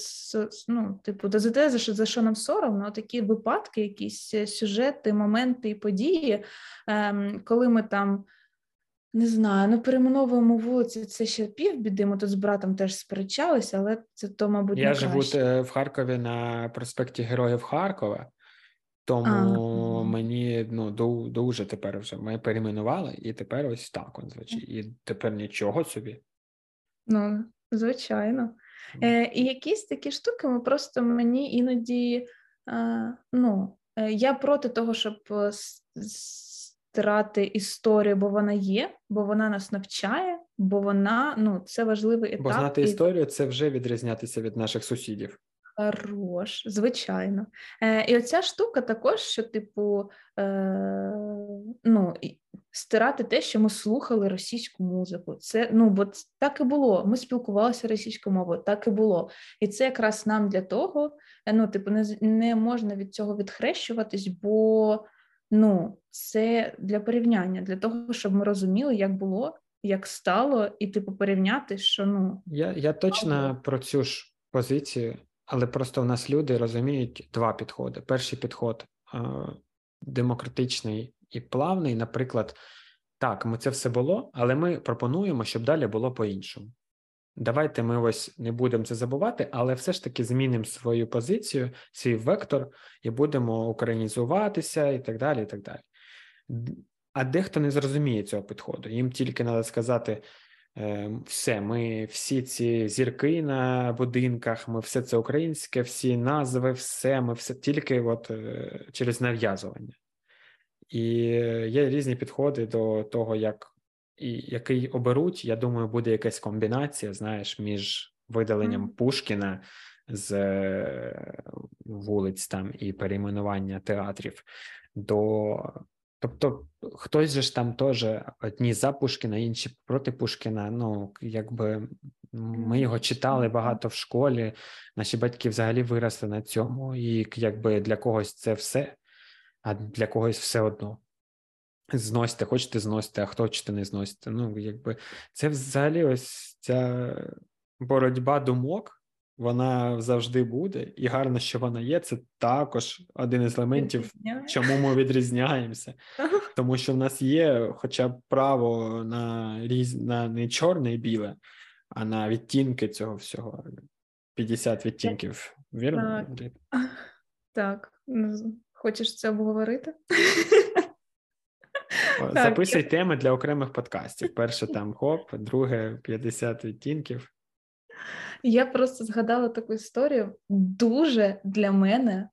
Speaker 2: ну, типу, за те, за що, за що нам соромно, такі випадки, якісь е, сюжети, моменти і події, ем, коли ми там. Не знаю, ну перейменовуємо вулиці, це ще півбіди. Ми тут з братом теж сперечалися, але це то, мабуть,
Speaker 1: я
Speaker 2: не
Speaker 1: живу
Speaker 2: краще.
Speaker 1: в Харкові на проспекті Героїв Харкова, тому а, мені ну дуже тепер вже ми перейменували, і тепер ось так он звучить. І тепер нічого собі.
Speaker 2: Ну, звичайно. Е, І якісь такі штуки ми просто мені іноді е, ну, е, я проти того, щоб стирати історію, бо вона є, бо вона нас навчає, бо вона ну, це важливий етап.
Speaker 1: Бо знати і... історію це вже відрізнятися від наших сусідів.
Speaker 2: Хорош, звичайно. Е, І оця штука також, що, типу, е, ну, стирати те, що ми слухали російську музику. Це ну, бо так і було. Ми спілкувалися російською мовою, так і було. І це якраз нам для того, е, ну, типу, не не можна від цього відхрещуватись, бо ну, це для порівняння, для того, щоб ми розуміли, як було, як стало, і типу порівняти, що ну
Speaker 1: я, я точно про цю ж позицію. Але просто в нас люди розуміють два підходи. Перший підход е, демократичний і плавний, наприклад, так, ми це все було, але ми пропонуємо, щоб далі було по-іншому. Давайте ми ось не будемо це забувати, але все ж таки змінимо свою позицію, свій вектор, і будемо українізуватися і так далі. і так далі. А дехто не зрозуміє цього підходу. Їм тільки треба сказати: Ем, все, ми всі ці зірки на будинках, ми все це українське, всі назви, все, ми все тільки от е, через нав'язування. І є різні підходи до того, як і який оберуть. Я думаю, буде якась комбінація, знаєш, між видаленням mm. Пушкіна з е, вулиць там і перейменування театрів до Тобто хтось же ж там теж одні за Пушкіна, інші проти Пушкіна. Ну, якби ми його читали багато в школі, наші батьки взагалі виросли на цьому, і якби для когось це все, а для когось все одно. Зносите, хочете зносите, а хочете не зносите. Ну, якби це взагалі ось ця боротьба думок, вона завжди буде, і гарно, що вона є. Це також один із елементів, чому ми відрізняємося, тому що в нас є, хоча б право на різ на не чорне і біле, а на відтінки цього всього. 50 відтінків. Вірно?
Speaker 2: Так. так. Ну, хочеш це обговорити?
Speaker 1: Записуй теми для окремих подкастів. Перше там хоп, друге 50 відтінків.
Speaker 2: Я просто згадала таку історію дуже для мене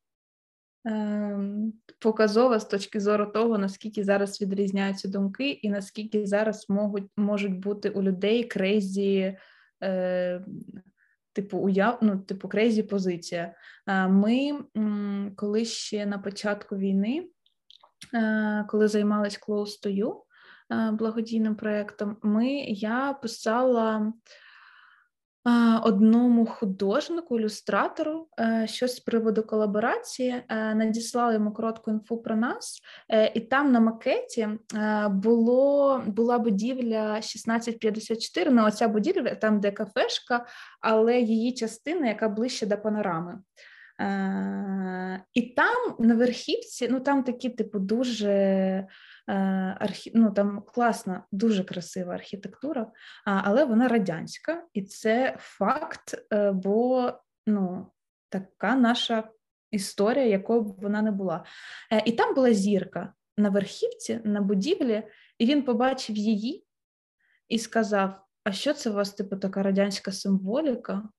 Speaker 2: ем, показова з точки зору того, наскільки зараз відрізняються думки, і наскільки зараз можуть можуть бути у людей crazy, е, типу, уяв, ну, типу, crazy позиція. Е, ми, коли ще на початку війни, е, коли займалась Close to You, е, благодійним проєктом, ми я писала одному художнику, ілюстратору, е, щось з приводу колаборації, е, надіслали йому коротку інфу про нас, е, і там на макеті було була будівля 1654, ну оця будівля, там де кафешка, але її частина, яка ближче до панорами. І там на верхівці, ну там такі, типу, дуже Е, архі... ну, там класна, дуже красива архітектура, але вона радянська, і це факт, е, бо ну, така наша історія, якою б вона не була. Е, і там була зірка на верхівці, на будівлі, і він побачив її і сказав: А що це у вас, типу, така радянська символіка?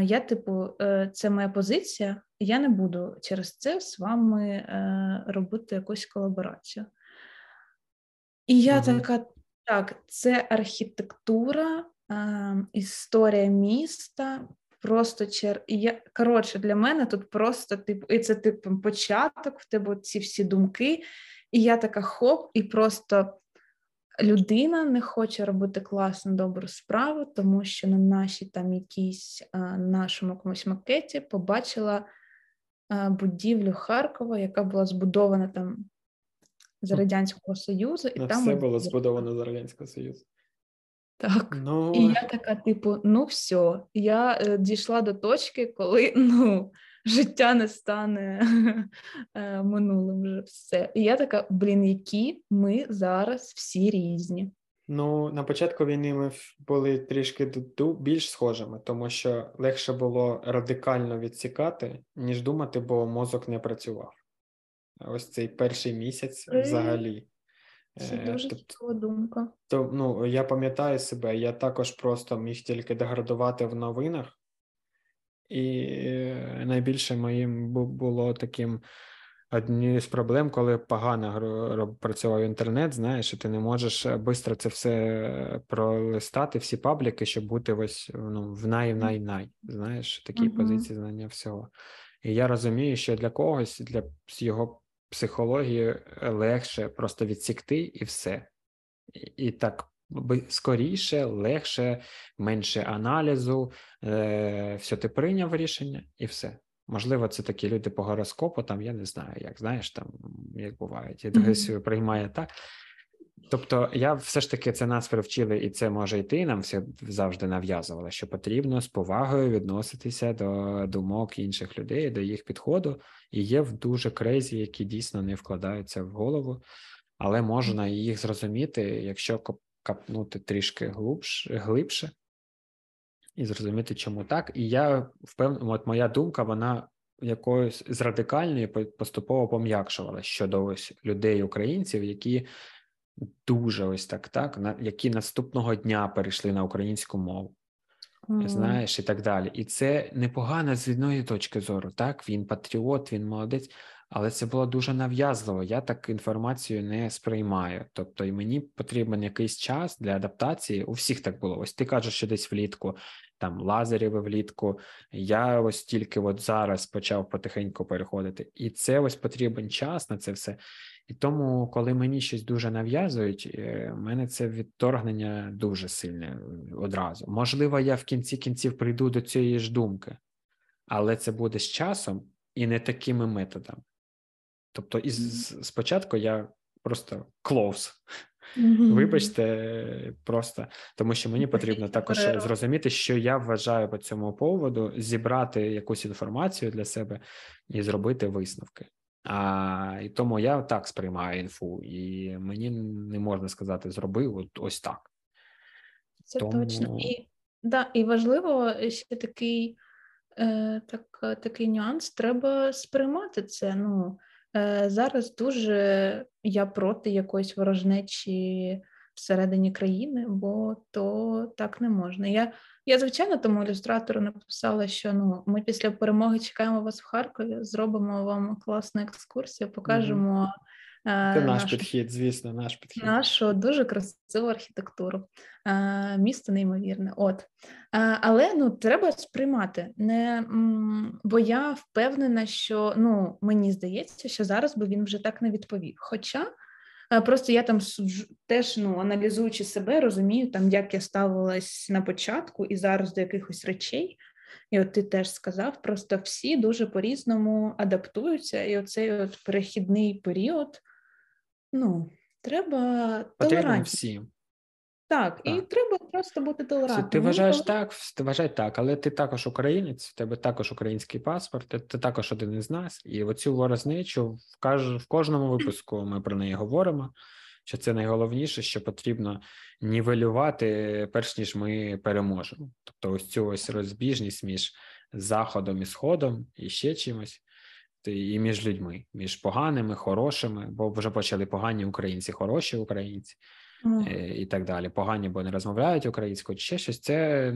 Speaker 2: Я, типу, це моя позиція, я не буду через це з вами робити якусь колаборацію. І я угу. така, так, це архітектура, е, історія міста. Просто чер... я коротше для мене тут просто типу, і це типу початок в тебе ці всі думки. І я така хоп, і просто людина не хоче робити класну добру справу, тому що на нашій там якійсь нашому якомусь макеті побачила будівлю Харкова, яка була збудована там з Радянського Союзу,
Speaker 1: і на там все було збудовано з Радянського Союзу.
Speaker 2: Так, ну... і я така, типу, ну все, я е, дійшла до точки, коли ну, життя не стане е, минулим вже все. І я така, блін, які ми зараз всі різні.
Speaker 1: Ну, на початку війни ми були трішки більш схожими, тому що легше було радикально відсікати, ніж думати, бо мозок не працював. Ось цей перший місяць взагалі.
Speaker 2: Це е, дуже чудова думка.
Speaker 1: То ну я пам'ятаю себе, я також просто міг тільки деградувати в новинах, і е, найбільше моїм було таким однією з проблем, коли погано працював інтернет, знаєш, і ти не можеш швидко це все пролистати, всі пабліки, щоб бути ось ну, в най-най-най, знаєш, такі uh-huh. позиції знання всього. І я розумію, що для когось, для його психології легше просто відсікти і все. І, і так скоріше, легше, менше аналізу, е, все ти прийняв рішення і все. Можливо, це такі люди по гороскопу, там я не знаю, як знаєш, там як бувають, і mm-hmm. приймає так. Тобто, я все ж таки це нас привчили, і це може йти. Нам все завжди нав'язували, що потрібно з повагою відноситися до думок інших людей, до їх підходу. І є в дуже крейзі, які дійсно не вкладаються в голову, але можна їх зрозуміти, якщо капнути трішки глубше, глибше і зрозуміти, чому так. І я впевнений, от моя думка, вона якоюсь з радикальної поступово пом'якшувала щодо ось людей, українців, які дуже ось так, так, на які наступного дня перейшли на українську мову. Mm. Знаєш, і так далі. І це непогано з одної точки зору. Так, він патріот, він молодець, але це було дуже нав'язливо. Я так інформацію не сприймаю. Тобто, і мені потрібен якийсь час для адаптації. У всіх так було. Ось ти кажеш, що десь влітку, там лазерів влітку. Я ось тільки от зараз почав потихеньку переходити, і це ось потрібен час на це все. І тому, коли мені щось дуже нав'язують, е, мене це відторгнення дуже сильне одразу. Можливо, я в кінці кінців прийду до цієї ж думки, але це буде з часом і не такими методами. Тобто, і спочатку я просто close. Mm-hmm. Вибачте, просто тому що мені потрібно також зрозуміти, що я вважаю по цьому поводу, зібрати якусь інформацію для себе і зробити висновки. А, І тому я так сприймаю інфу, і мені не можна сказати, зроби от ось так.
Speaker 2: Це тому... точно. І да, і важливо ще такий е, так, такий нюанс: треба сприймати це. Ну, е, Зараз дуже я проти якоїсь ворожнечі всередині країни, бо то так не можна. Я я, звичайно, тому ілюстратору написала, що ну ми після перемоги чекаємо вас в Харкові, зробимо вам класну екскурсію, покажемо. Mm-hmm.
Speaker 1: Це наш нашу, підхід, звісно, наш підхід.
Speaker 2: Нашу дуже красиву архітектуру. Місто неймовірне. От. Але ну, треба сприймати. Не, Бо я впевнена, що ну, мені здається, що зараз би він вже так не відповів. Хоча просто я там теж ну, аналізуючи себе, розумію, там, як я ставилась на початку і зараз до якихось речей. І от ти теж сказав, просто всі дуже по-різному адаптуються, і оцей от перехідний період, ну, треба толерантність. Так, так, і треба просто бути толерантним.
Speaker 1: Ти вважаєш так, ти вважай так, але ти також українець, в тебе також український паспорт, ти, ти також один із нас. І оцю ворожнечу в, каж, в кожному випуску ми про неї говоримо. Що це найголовніше, що потрібно нівелювати, перш ніж ми переможемо. Тобто, ось цю ось розбіжність між заходом і сходом і ще чимось, і між людьми, між поганими, хорошими, бо вже почали погані українці, хороші українці. Е, і так далі. Погані, бо не розмовляють українською, чи ще щось. Це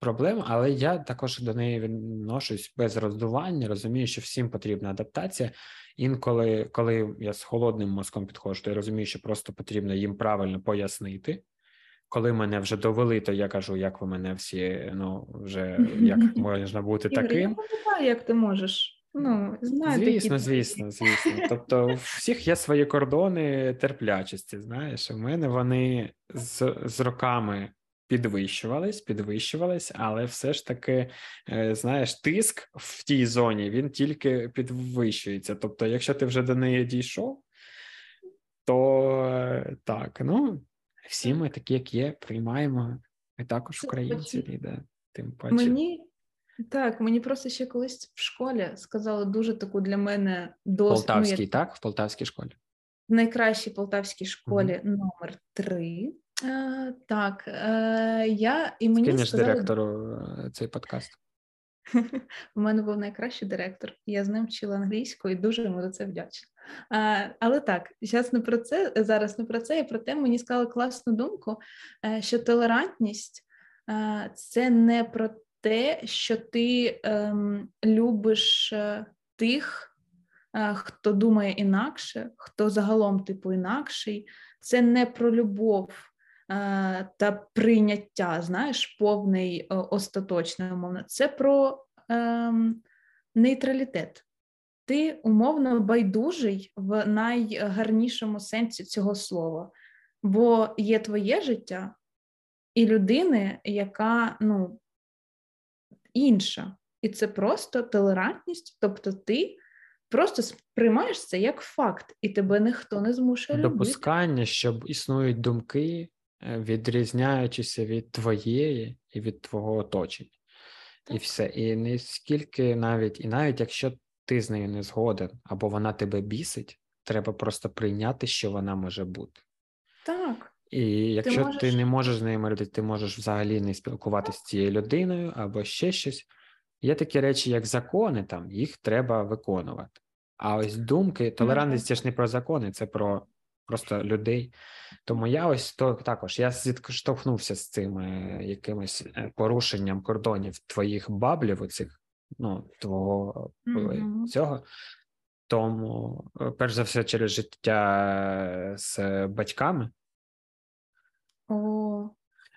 Speaker 1: проблема, але я також до неї відношусь без роздування. Розумію, що всім потрібна адаптація. Інколи, коли я з холодним мозком підходжу, то я розумію, що просто потрібно їм правильно пояснити. Коли мене вже довели, то я кажу, як ви мене всі ну вже як можна бути таким. Я
Speaker 2: пам'ятаю, як ти можеш. Ну, знаю,
Speaker 1: Звісно,
Speaker 2: такі
Speaker 1: звісно, звісно. Тобто, у всіх є свої кордони терплячості. Знаєш, у мене вони з, з роками підвищувались, підвищувались, але все ж таки, е, знаєш, тиск в тій зоні він тільки підвищується. Тобто, якщо ти вже до неї дійшов, то е, так, ну всі ми такі, як є, приймаємо. Ми також українці, да, тим паче.
Speaker 2: Мені так, мені просто ще колись в школі сказали дуже таку для мене досить
Speaker 1: Полтавський,
Speaker 2: ну,
Speaker 1: так? В полтавській школі.
Speaker 2: в найкращій полтавській школі номер три. Е, так, е, я і мені
Speaker 1: Кинеш
Speaker 2: сказали,
Speaker 1: директору е, цей подкаст.
Speaker 2: У мене був найкращий директор, я з ним вчила англійську і дуже йому за це вдячна. А, але так, зараз не про це, зараз не про це, і про те мені сказали класну думку, е, що толерантність е, це не про те, що ти ем, любиш е, тих, е, хто думає інакше, хто загалом типу інакший. Це не про любов е, та прийняття, знаєш, повний е, остаточне умовно. Це про ем, нейтралітет. Ти умовно байдужий в найгарнішому сенсі цього слова, бо є твоє життя і людини, яка ну, інша. І це просто толерантність, тобто ти просто сприймаєш це як факт, і тебе ніхто не змушує любити.
Speaker 1: Допускання, що існують думки, е, відрізняючися від твоєї і від твого оточення. І все. І не скільки навіть, і навіть якщо ти з нею не згоден, або вона тебе бісить, треба просто прийняти, що вона може бути.
Speaker 2: Так.
Speaker 1: І якщо ти,
Speaker 2: можеш-
Speaker 1: не можеш з нею миритися, ти можеш взагалі не спілкуватися з цією людиною або ще щось. Є такі речі, як закони, там їх треба виконувати. А ось думки, толерантність це ж не про закони, це про просто людей. Тому я ось то також я зіштовхнувся з цим е, якимось е, порушенням кордонів твоїх баблів, оцих, ну, твого
Speaker 2: Мгм.
Speaker 1: цього. Тому, перш за все, через життя з батьками.
Speaker 2: О,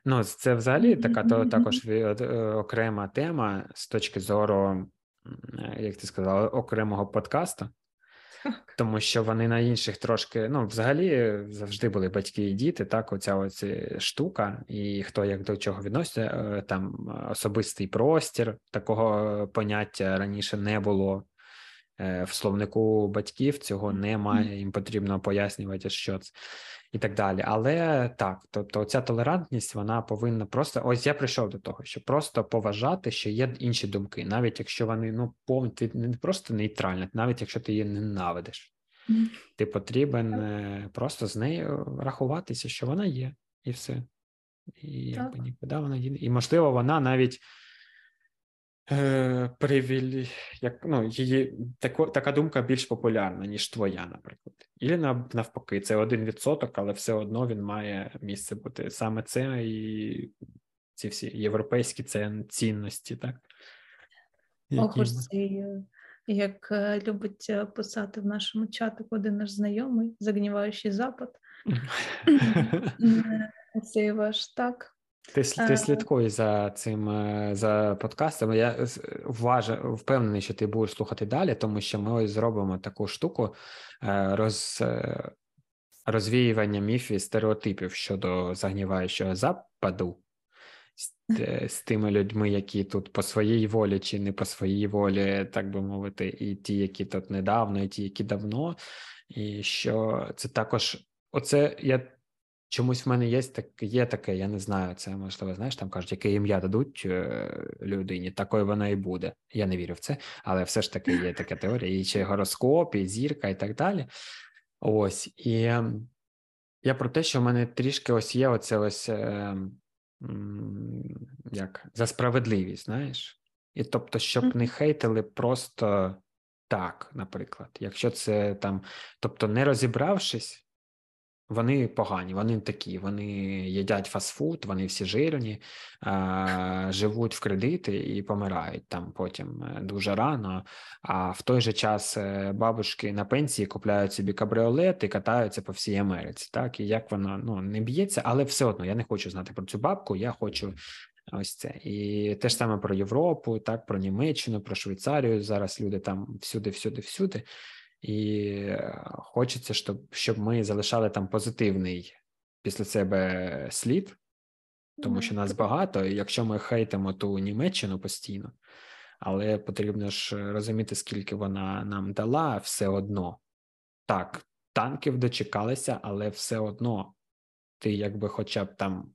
Speaker 1: Ну, це взагалі така то також е, окрема тема з точки зору, е, як ти сказала, окремого подкасту, тому що вони на інших трошки, ну, взагалі завжди були батьки і діти, так, оця ось штука, і хто як до чого відноситься, е, там е, особистий простір, такого поняття раніше не було. Е, В словнику батьків цього немає, їм потрібно пояснювати, що це і так далі. Але так, тобто ця толерантність вона повинна просто ось я прийшов до того, що просто поважати, що є інші думки, навіть якщо вони ну повні ти не просто нейтральні, навіть якщо ти її ненавидиш,
Speaker 2: Мгм.
Speaker 1: ти потрібен е, просто з нею рахуватися, що вона є, і все. І якби нікуди вона їде. І можливо, вона навіть. Е, привілі... як, ну, її тако, така думка більш популярна, ніж твоя, наприклад. І навпаки, це один відсоток, але все одно він має місце бути. Саме це і ці всі європейські цінності, так?
Speaker 2: Е, як е, любить е, писати в нашому чатику один наш знайомий, загніваючий запад. Е, Цей ваш так.
Speaker 1: Ти, ти
Speaker 2: Е.
Speaker 1: слідкуй за цим е, за подкастом. Я з- вважа- впевнений, що ти будеш слухати далі, тому що ми ось зробимо таку штуку е, роз, е, розвіювання міфів і стереотипів щодо загніваючого западу з, з тими людьми, які тут по своїй волі чи не по своїй волі, так би мовити, і ті, які тут недавно, і ті, які давно. І що це також, оце я чомусь в мене є так, є таке, я не знаю, це можливо, знаєш, там кажуть, яке ім'я дадуть е, людині, такою вона і буде. Я не вірю в це, але все ж таки є така теорія, і чи гороскоп, і зірка, і так далі. Ось і я про те, що в мене трішки ось є оце ось е, як за справедливість, знаєш, і тобто, щоб не хейтили просто так, наприклад, якщо це там, тобто, не розібравшись. Вони погані, вони такі, вони їдять фастфуд, вони всі жирні, а, живуть в кредити і помирають там потім е, дуже рано. А в той же час е, бабушки на пенсії купляють собі кабріолет і катаються по всій Америці. Так, і як воно ну, не б'ється, але все одно я не хочу знати про цю бабку. Я хочу Ось це. І те ж саме про Європу, так, про Німеччину, про Швейцарію. Зараз люди там всюди, всюди, всюди. І хочеться, щоб щоб ми залишали там позитивний після себе слід, тому що нас багато, і якщо ми хейтимо ту Німеччину постійно, але потрібно ж розуміти, скільки вона нам дала, все одно. Так, танків дочекалися, але все одно ти, якби, хоча б там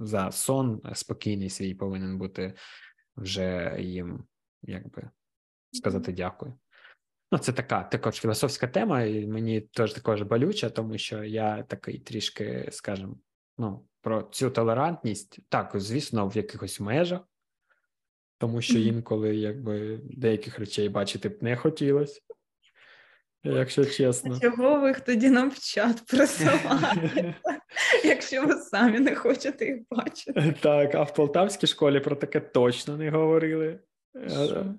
Speaker 1: за сон спокійний свій повинен бути вже їм, якби сказати дякую. Ну, це така також філософська тема, і мені теж також болюча, тому що я такий трішки, скажімо, ну, про цю толерантність, так, звісно, в якихось межах, тому що інколи якби деяких речей бачити б не хотілося, якщо чесно.
Speaker 2: Чого ви їх тоді нам в чат присилаєте, якщо ви самі не хочете їх бачити?
Speaker 1: Так, а в полтавській школі про таке точно не говорили. Що?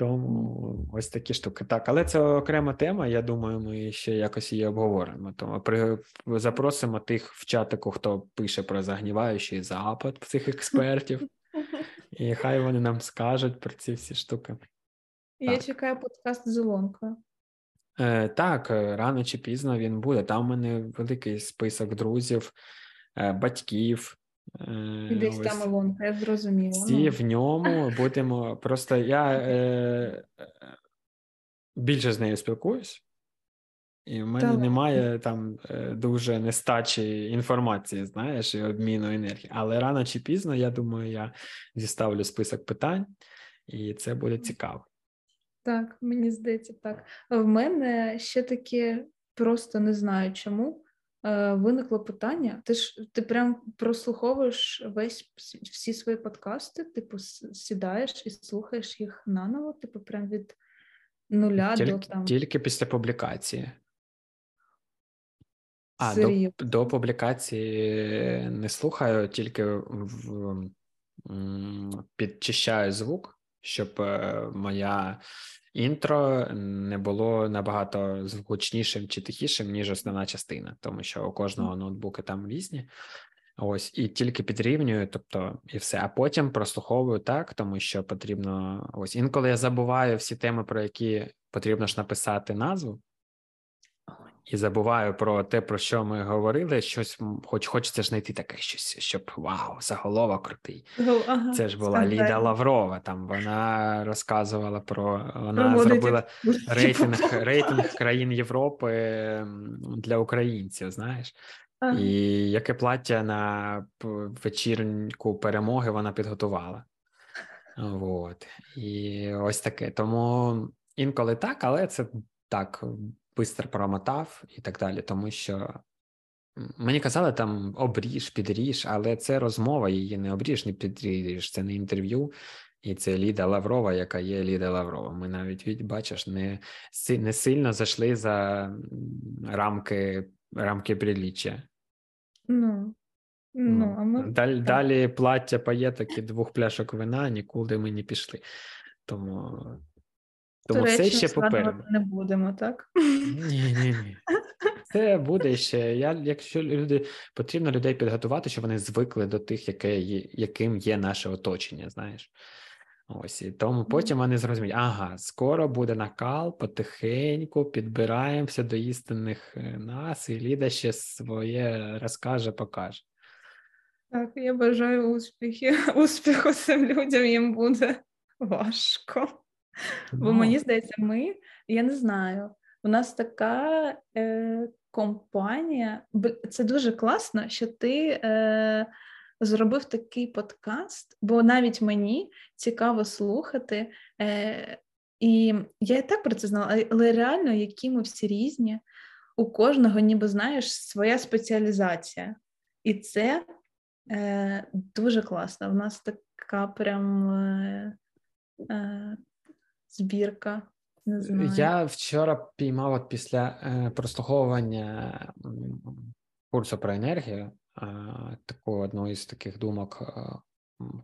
Speaker 1: Тому ось такі штуки. Так, але це окрема тема. Я думаю, ми ще якось її обговоримо. Тому при запросимо тих в чатику, хто пише про загніваючий запад цих експертів, і хай вони нам скажуть про ці всі штуки.
Speaker 2: Я так. чекаю подкаст з Ілонкою.
Speaker 1: Е, Так, рано чи пізно він буде. Там у мене великий список друзів, е, батьків.
Speaker 2: І десь Ось. там Ілонка, я зрозуміла.
Speaker 1: Всі ну. в ньому будемо. Просто я е, більше з нею спілкуюсь, і в мене так. немає там е, дуже нестачі інформації, знаєш, і обміну енергії. Але рано чи пізно, я думаю, я зіставлю список питань, і це буде цікаво.
Speaker 2: Так, мені здається, так. В мене ще таке просто не знаю чому. Е, виникло питання. Ти ж ти прям прослуховуєш весь всі свої подкасти, типу, сідаєш і слухаєш їх наново, типу, прям від нуля
Speaker 1: тільки,
Speaker 2: до там.
Speaker 1: Тільки після публікації. А, до, до публікації не слухаю, тільки в, підчищаю звук, щоб е, моя інтро не було набагато гучнішим чи тихішим, ніж основна частина, тому що у кожного ноутбуки там різні. Ось і тільки підрівнюю, тобто і все. А потім прослуховую так, тому що потрібно ось інколи я забуваю всі теми, про які потрібно ж написати назву і забуваю про те, про що ми говорили. Щось хоч хочеться ж знайти таке щось, щоб вау, заголовок крутий. Ага, Це ж була скандаль. Ліда Лаврова. Там вона розказувала про вона Проводить зробила рейтинг рейтинг країн Європи для українців. Знаєш. Ага. І яке плаття на вечірку перемоги вона підготувала. От. І ось таке. Тому інколи так, але це так бистро промотав і так далі, тому що мені казали там обріж, підріж, але це розмова, її не обріж, не підріж, це не інтерв'ю, і це Ліда Лаврова, яка є Ліда Лаврова. Ми навіть бачиш, не не сильно зайшли за рамки рамки приліччя.
Speaker 2: Ну, ну, а ми...
Speaker 1: Далі, далі плаття паєток і двох пляшок вина, нікуди ми не пішли. Тому тому все ще попереду.
Speaker 2: не будемо, так?
Speaker 1: Ні, ні, ні. Це буде ще. Я, Якщо люди потрібно людей підготувати, щоб вони звикли до тих, яке є, яким є наше оточення, знаєш. Ось і тому потім вони зрозуміють, ага, скоро буде накал, потихеньку підбираємося до істинних е, нас, і Ліда ще своє розкаже, покаже.
Speaker 2: Так, я бажаю успіхів. Успіху цим людям їм буде важко. Бо мені здається, ми, я не знаю, у нас така е, компанія, це дуже класно, що ти е, зробив такий подкаст, бо навіть мені цікаво слухати. Е, І я і так про це знала, але реально, які ми всі різні, у кожного, ніби знаєш, своя спеціалізація. І це е, дуже класно. У нас така прям. Е, е збірка.
Speaker 1: Я вчора піймав от після е, прослуховування курсу про енергію. Е, таку одну із таких думок е,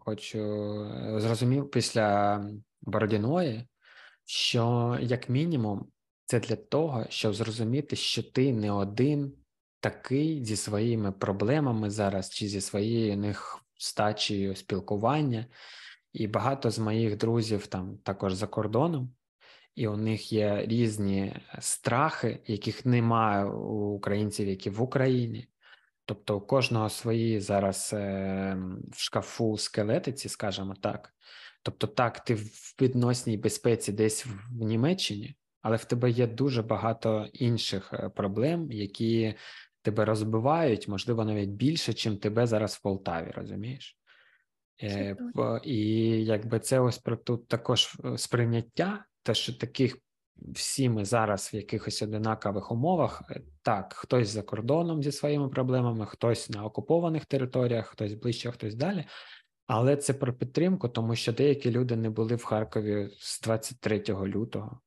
Speaker 1: хочу зрозумів після Бородіної, що як мінімум це для того, щоб зрозуміти, що ти не один такий зі своїми проблемами зараз, чи зі своєю стачі спілкування. І багато з моїх друзів там також за кордоном, і у них є різні страхи, яких немає у українців, які в Україні. Тобто у кожного свої зараз е, в шкафу скелетиці, скажімо так. Тобто, так, ти в відносній безпеці десь в Німеччині, але в тебе є дуже багато інших е, проблем, які тебе розбивають, можливо, навіть більше, чим тебе зараз в Полтаві, розумієш? Е, І якби це ось про тут також е, сприйняття, те, що таких всі ми зараз в якихось одинакових умовах. Е, так, хтось за кордоном зі своїми проблемами, хтось на окупованих територіях, хтось ближче, хтось далі. Але це про підтримку, тому що деякі люди не були в Харкові з 23 лютого,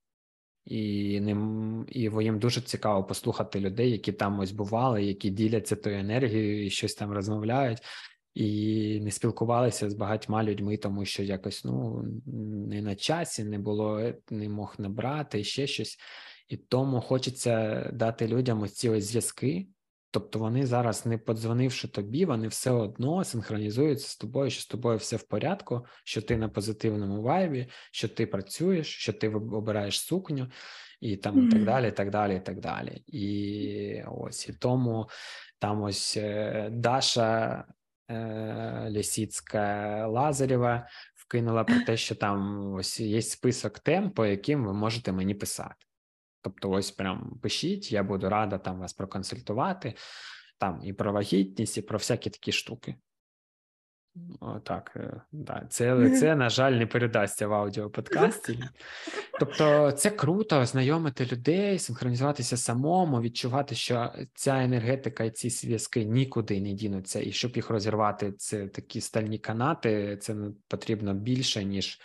Speaker 1: і ним і їм дуже цікаво послухати людей, які там ось бували, які діляться тою енергією і щось там розмовляють і не спілкувалися з багатьма людьми, тому що якось ну не на часі, не було, е, не мог набрати ще щось. І тому хочеться дати людям ось ці ось зв'язки. Тобто вони зараз, не подзвонивши тобі, вони все одно синхронізуються з тобою, що з тобою все в порядку, що ти на позитивному вайбі, що ти працюєш, що ти обираєш сукню, і там mm-hmm. так далі, так далі, і так далі. І ось і тому там ось е, Даша Лісіцька Лазарєва вкинула про те, що там ось є список тем, по яким ви можете мені писати. Тобто, ось прям пишіть, я буду рада там вас проконсультувати, там і про вагітність, і про всякі такі штуки. Отак, е, да. Це, це, на жаль, не передасться в аудіоподкасті. Тобто, це круто знайомити людей, синхронізуватися самому, відчувати, що ця енергетика і ці зв'язки нікуди не дінуться, і щоб їх розірвати, це такі стальні канати, це потрібно більше, ніж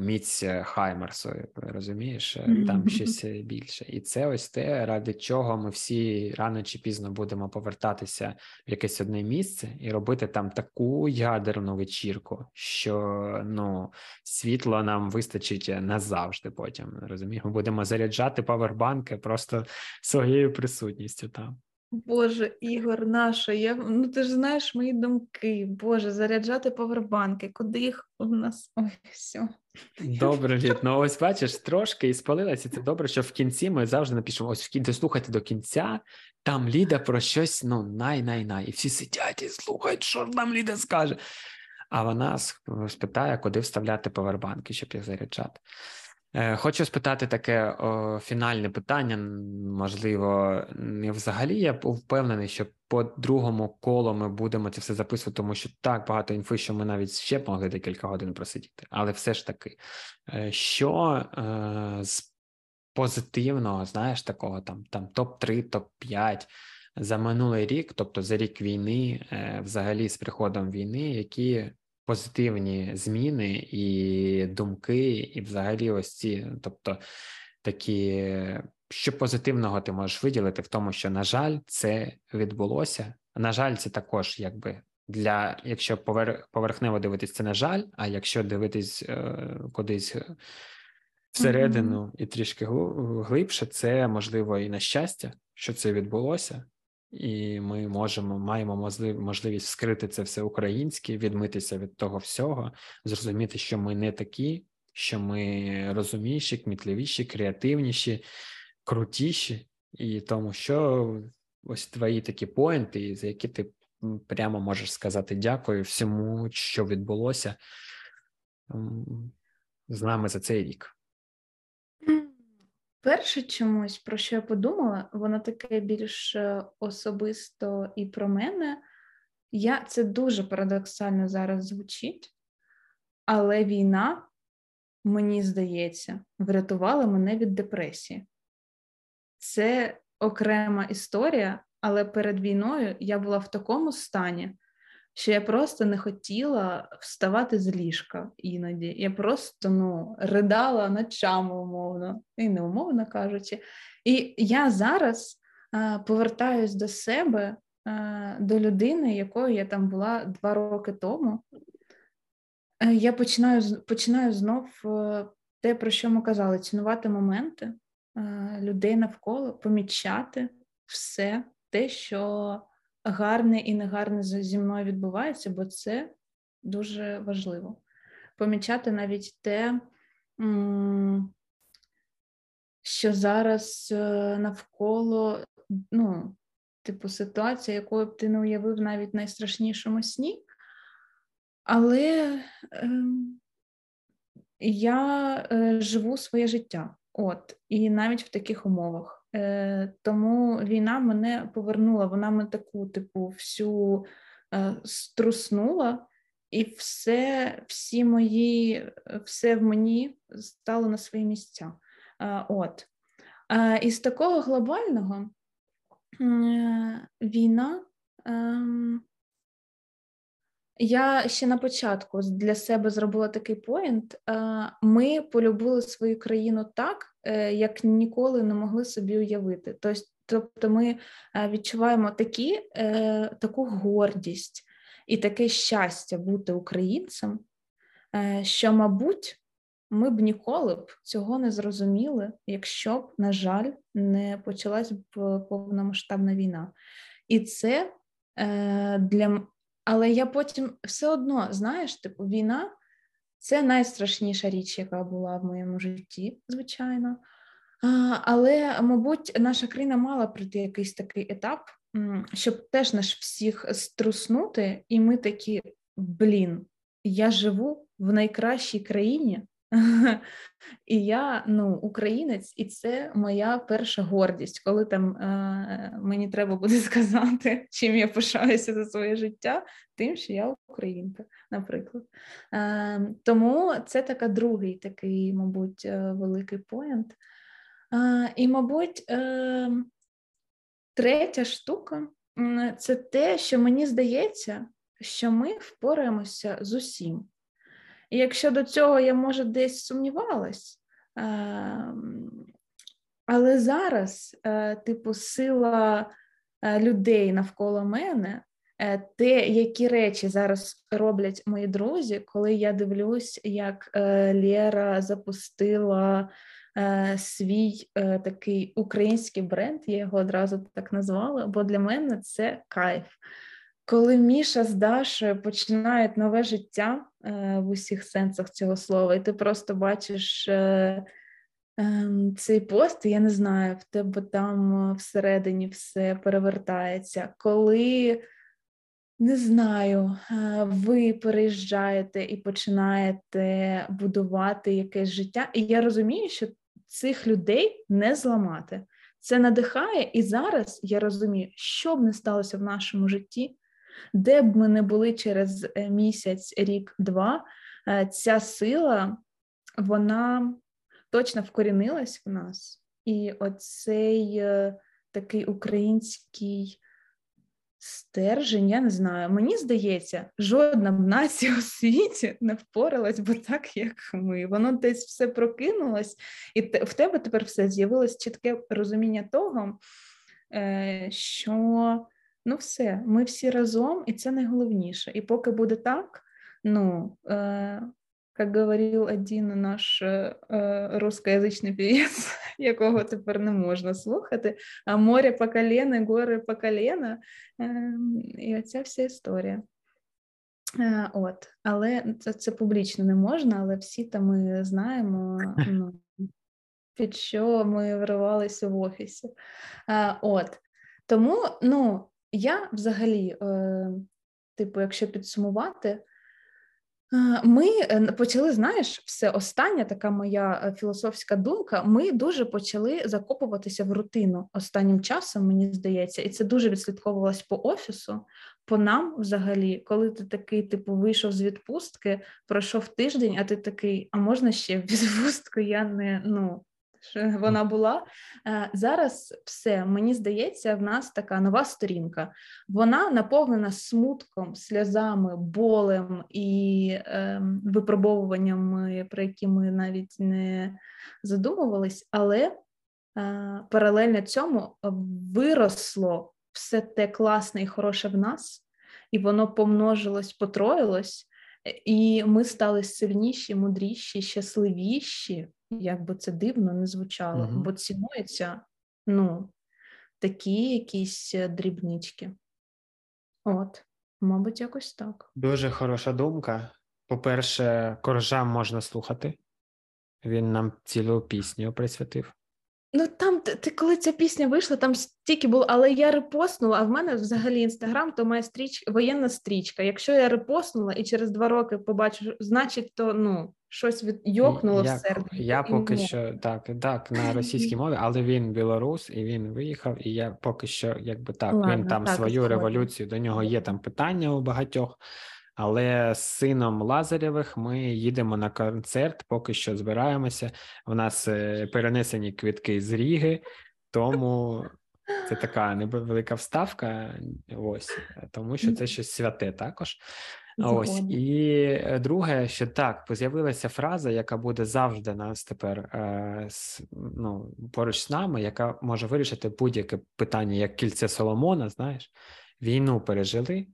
Speaker 1: міць Хаймерсу, розумієш, там щось більше. І це ось те, ради чого ми всі рано чи пізно будемо повертатися в якесь одне місце і робити там таку ядерну вечірку, що ну, світло нам вистачить назавжди потім. розумієш? Ми будемо заряджати павербанки просто своєю присутністю там.
Speaker 2: Боже, Ігор, наша, я ну ти ж знаєш мої думки. Боже, заряджати повербанки, куди їх у нас ой, все.
Speaker 1: Добре, Лід, ну ось бачиш, трошки і спалилася. Це добре, що в кінці ми завжди напишемо: ось в кінці слухайте до кінця, там Ліда про щось ну най-най-най. І всі сидять і слухають, що ж нам Ліда скаже. А вона спитає, куди вставляти повербанки, щоб їх заряджати. Е, хочу спитати таке о, фінальне питання. Можливо, не взагалі я впевнений, що по другому колу ми будемо це все записувати, тому що так багато інфи, що ми навіть ще б могли декілька годин просидіти. Але все ж таки, е, що е, з позитивного, знаєш, такого там там топ-3, топ-5 за минулий рік, тобто за рік війни, е, взагалі з приходом війни, які позитивні зміни і думки, і взагалі, ось ці, тобто такі, що позитивного ти можеш виділити в тому, що, на жаль, це відбулося. На жаль, це також якби. Для якщо повер, поверхнево дивитись, це на жаль, а якщо дивитись е, кудись всередину mm-hmm. і трішки глибше, це можливо і на щастя, що це відбулося, і ми можемо маємо можливість скрити це все українське, відмитися від того всього, зрозуміти, що ми не такі, що ми розумніші, кмітливіші, креативніші, крутіші, і тому, що ось твої такі поінти, за які ти прямо можеш сказати дякую всьому, що відбулося з нами за цей рік.
Speaker 2: Перше чомусь, про що я подумала, воно таке більш е, особисто і про мене. Я Це дуже парадоксально зараз звучить, але війна, мені здається, врятувала мене від депресії. Це окрема історія, але перед війною я була в такому стані, що я просто не хотіла вставати з ліжка іноді. Я просто ну, ридала ночами, умовно, і не умовно кажучи. І я зараз а, повертаюсь до себе, а, до людини, якою я там була два роки тому. Е, я починаю починаю знов е, те, про що ми казали: цінувати моменти е, людей навколо, помічати все те, що гарне і негарне зі мною відбувається, бо це дуже важливо. Помічати навіть те, що зараз е, навколо, ну, типу, ситуація, якою б ти не уявив навіть в найстрашнішому сні. Але е, я е, живу своє життя, от, і навіть в таких умовах. Е, Тому війна мене повернула, вона мене таку, типу, всю е, струснула, і все, всі мої, все в мені стало на свої місця. Е, от. Е, із такого глобального війна. Ем, я ще на початку для себе зробила такий поінт. Е, ми полюбили свою країну так, е, як ніколи не могли собі уявити. Тобто, ми відчуваємо такі, таку гордість і таке щастя бути українцем, що, мабуть, ми б ніколи б цього не зрозуміли, якщо б, на жаль, не почалась б повномасштабна війна. І це е, для але я потім все одно, знаєш, типу, війна це найстрашніша річ, яка була в моєму житті, звичайно. Але, мабуть, наша країна мала пройти якийсь такий етап, щоб теж наш всіх струснути, і ми такі, блін, я живу в найкращій країні, і я ну, українець, і це моя перша гордість, коли там е, мені треба буде сказати, чим я пишаюся за своє життя, тим, що я українка, наприклад. Е, Тому це така другий такий, мабуть, е, великий поєнт. Е, і, мабуть, е, третя штука це те, що мені здається, що ми впораємося з усім. І якщо до цього я, може, десь сумнівалась, ем, але зараз, е, типу, сила е, людей навколо мене, е, те, які речі зараз роблять мої друзі, коли я дивлюсь, як Лєра запустила свій такий український бренд, я його одразу так назвала, бо для мене це кайф коли Міша з Дашою починають нове життя е, в усіх сенсах цього слова, і ти просто бачиш е, е, цей пост, я не знаю, в тебе там всередині все перевертається. Коли не знаю, е, ви переїжджаєте і починаєте будувати якесь життя, і я розумію, що цих людей не зламати. Це надихає, і зараз я розумію, що б не сталося в нашому житті, де б ми не були через е, місяць, рік, два, е, ця сила, вона точно вкорінилась в нас. І оцей е, такий український стержень, я не знаю, мені здається, жодна б нація у світі не впоралась би так, як ми. Воно десь все прокинулось, і в тебе тепер все з'явилось чітке розуміння того, що ну все, ми всі разом, і це найголовніше. І поки буде так, ну. Е, як говорив один наш е, е русскоязичний півець, якого тепер не можна слухати, а море по коліна, гори по коліна, е, і оця вся історія. Е, от, Але це це публічно не можна, але всі там ми знаємо, ну, під що ми вривалися в офісі. Е, от, Тому ну, я взагалі, е, типу, якщо підсумувати, е, ми е, почали, знаєш, все остання така моя філософська думка. Ми дуже почали закопуватися в рутину останнім часом, мені здається, і це дуже відслідковувалось по офісу, по нам взагалі, коли ти такий, типу, вийшов з відпустки, пройшов тиждень, а ти такий, а можна ще в відпустку? Я не ну що вона була. Е, зараз все, мені здається, в нас така нова сторінка. Вона наповнена смутком, сльозами, болем і е, випробовуваннями, про які ми навіть не задумувались, але е, паралельно цьому виросло все те класне і хороше в нас, і воно помножилось, потроїлось. І ми стали сильніші, мудріші, щасливіші, як би це дивно не звучало, угу. бо цінуються ну, такі якісь е, дрібнички. От, мабуть, якось так.
Speaker 1: Дуже хороша думка. По-перше, коржам можна слухати. Він нам цілу пісню присвятив.
Speaker 2: Ну там ти, ти коли ця пісня вийшла, там стільки було, але я репостнула, а в мене взагалі інстаграм, то моя стріч, воєнна стрічка. Якщо я репостнула і через два роки побачу, значить, то ну щось від йокнуло
Speaker 1: я,
Speaker 2: всередині.
Speaker 1: Я поки
Speaker 2: не
Speaker 1: що так, так, на російській мові, але він білорус і він виїхав, і я поки що, якби так, він там
Speaker 2: так,
Speaker 1: свою революцію, до нього є там питання у багатьох. Але з сином Лазарєвих ми їдемо на концерт, поки що збираємося. У нас е, перенесені квитки з Ріги, тому це така невелика вставка. Ось тому, що це щось святе також. Ось і е, друге, що так, з'явилася фраза, яка буде завжди нас тепер е, с, ну, поруч з нами, яка може вирішити будь-яке питання, як кільце Соломона. Знаєш, війну пережили,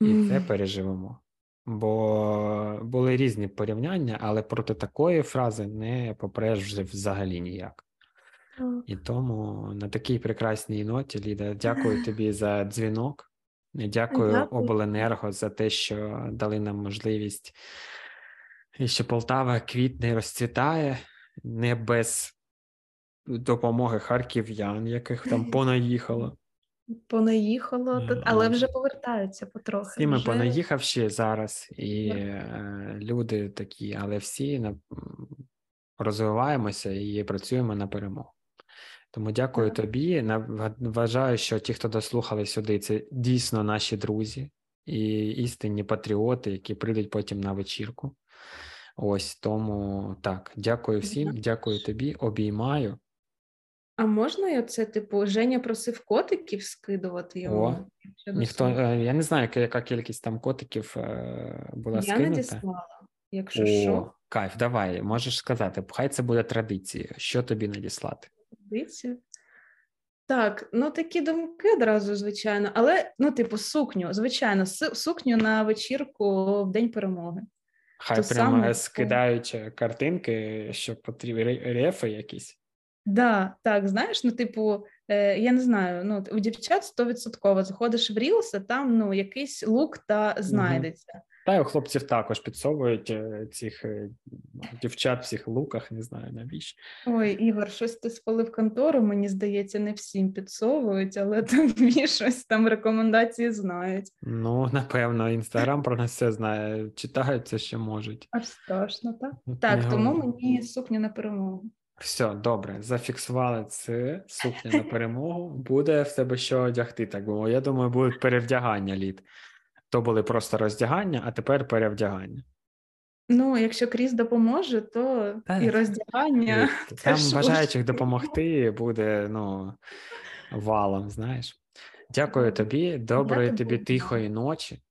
Speaker 1: і це переживемо. Бо були різні порівняння, але проти такої фрази не попреш вже взагалі ніяк. І тому на такій прекрасній ноті, Ліда, дякую тобі за дзвінок. Дякую
Speaker 2: Дякую.
Speaker 1: обленерго за те, що дали нам можливість, і що Полтава квітне розцвітає не без допомоги харків'ян, яких там понаїхало.
Speaker 2: Понаїхало,
Speaker 1: Е,
Speaker 2: але вже повертаються потрохи.
Speaker 1: Всі ми
Speaker 2: вже...
Speaker 1: понаїхавші зараз, і е, люди такі, але всі розвиваємося і працюємо на перемогу. Тому дякую
Speaker 2: Так.
Speaker 1: тобі. Вважаю, що ті, хто дослухали сюди, це дійсно наші друзі і істинні патріоти, які прийдуть потім на вечірку. Ось тому так, дякую всім, дякую тобі, обіймаю.
Speaker 2: А можна я це, типу, Женя просив котиків скидувати йому?
Speaker 1: О, Ніхто, е, я не знаю, яка, яка кількість там котиків е, була
Speaker 2: Я
Speaker 1: скинута.
Speaker 2: надіслала, якщо
Speaker 1: О,
Speaker 2: що,
Speaker 1: кайф, давай, можеш сказати, хай це буде традицією. Що тобі надіслати?
Speaker 2: Традицію. Так, ну такі думки одразу, звичайно, але ну, типу, сукню, звичайно, сукню на вечірку в День перемоги.
Speaker 1: Хай
Speaker 2: То
Speaker 1: прямо
Speaker 2: саме,
Speaker 1: скидають е, картинки, що потрібні рефи якісь.
Speaker 2: Да, так, знаєш, ну, типу, е, я не знаю, ну, у дівчат стовідсотково заходиш в Reels, а там ну, якийсь лук та знайдеться.
Speaker 1: Та й у хлопців також підсовують е, цих е, дівчат в цих луках, не знаю навіщо.
Speaker 2: Ой, Ігор, щось ти спалив контору, мені здається, не всім підсовують, але тобі щось там рекомендації знають.
Speaker 1: Ну, напевно, інстаграм про нас все знає, читають це, що можуть.
Speaker 2: Аж страшно, так?
Speaker 1: От
Speaker 2: Так,
Speaker 1: не
Speaker 2: тому мені сукню на перемогу.
Speaker 1: Все, добре, зафіксували це. Сукня на перемогу. Буде в тебе що одягти, так мовити. Я думаю, будуть перевдягання літ. То були просто роздягання, а тепер перевдягання.
Speaker 2: Ну, якщо Кріс допоможе, то
Speaker 1: Та,
Speaker 2: і роздягання.
Speaker 1: Літ, Там бажаючих допомогти буде ну, валом, знаєш. Дякую тобі, доброї
Speaker 2: тобі
Speaker 1: тобі тихої ночі,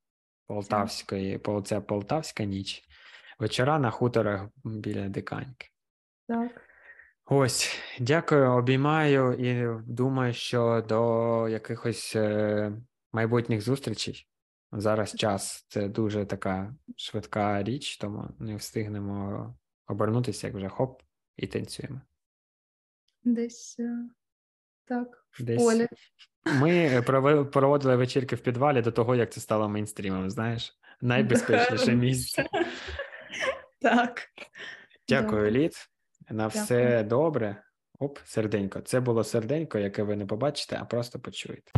Speaker 1: полтавської, пол- це полтавська ніч. Вечора на хуторах біля диканьки.
Speaker 2: Так.
Speaker 1: Ось, дякую, обіймаю і думаю, що до якихось е, майбутніх зустрічей. Зараз час це дуже така швидка річ, тому не встигнемо обернутися, як вже хоп, і танцюємо.
Speaker 2: Десь е, так, в
Speaker 1: Десь
Speaker 2: полі.
Speaker 1: Ми проводили вечірки в підвалі до того, як це стало мейнстрімом. Знаєш, найбезпечніше місце.
Speaker 2: Так.
Speaker 1: Дякую. Лід. На все
Speaker 2: Дякую.
Speaker 1: добре. Оп, серденько. Це було серденько, яке ви не побачите, а просто почуєте.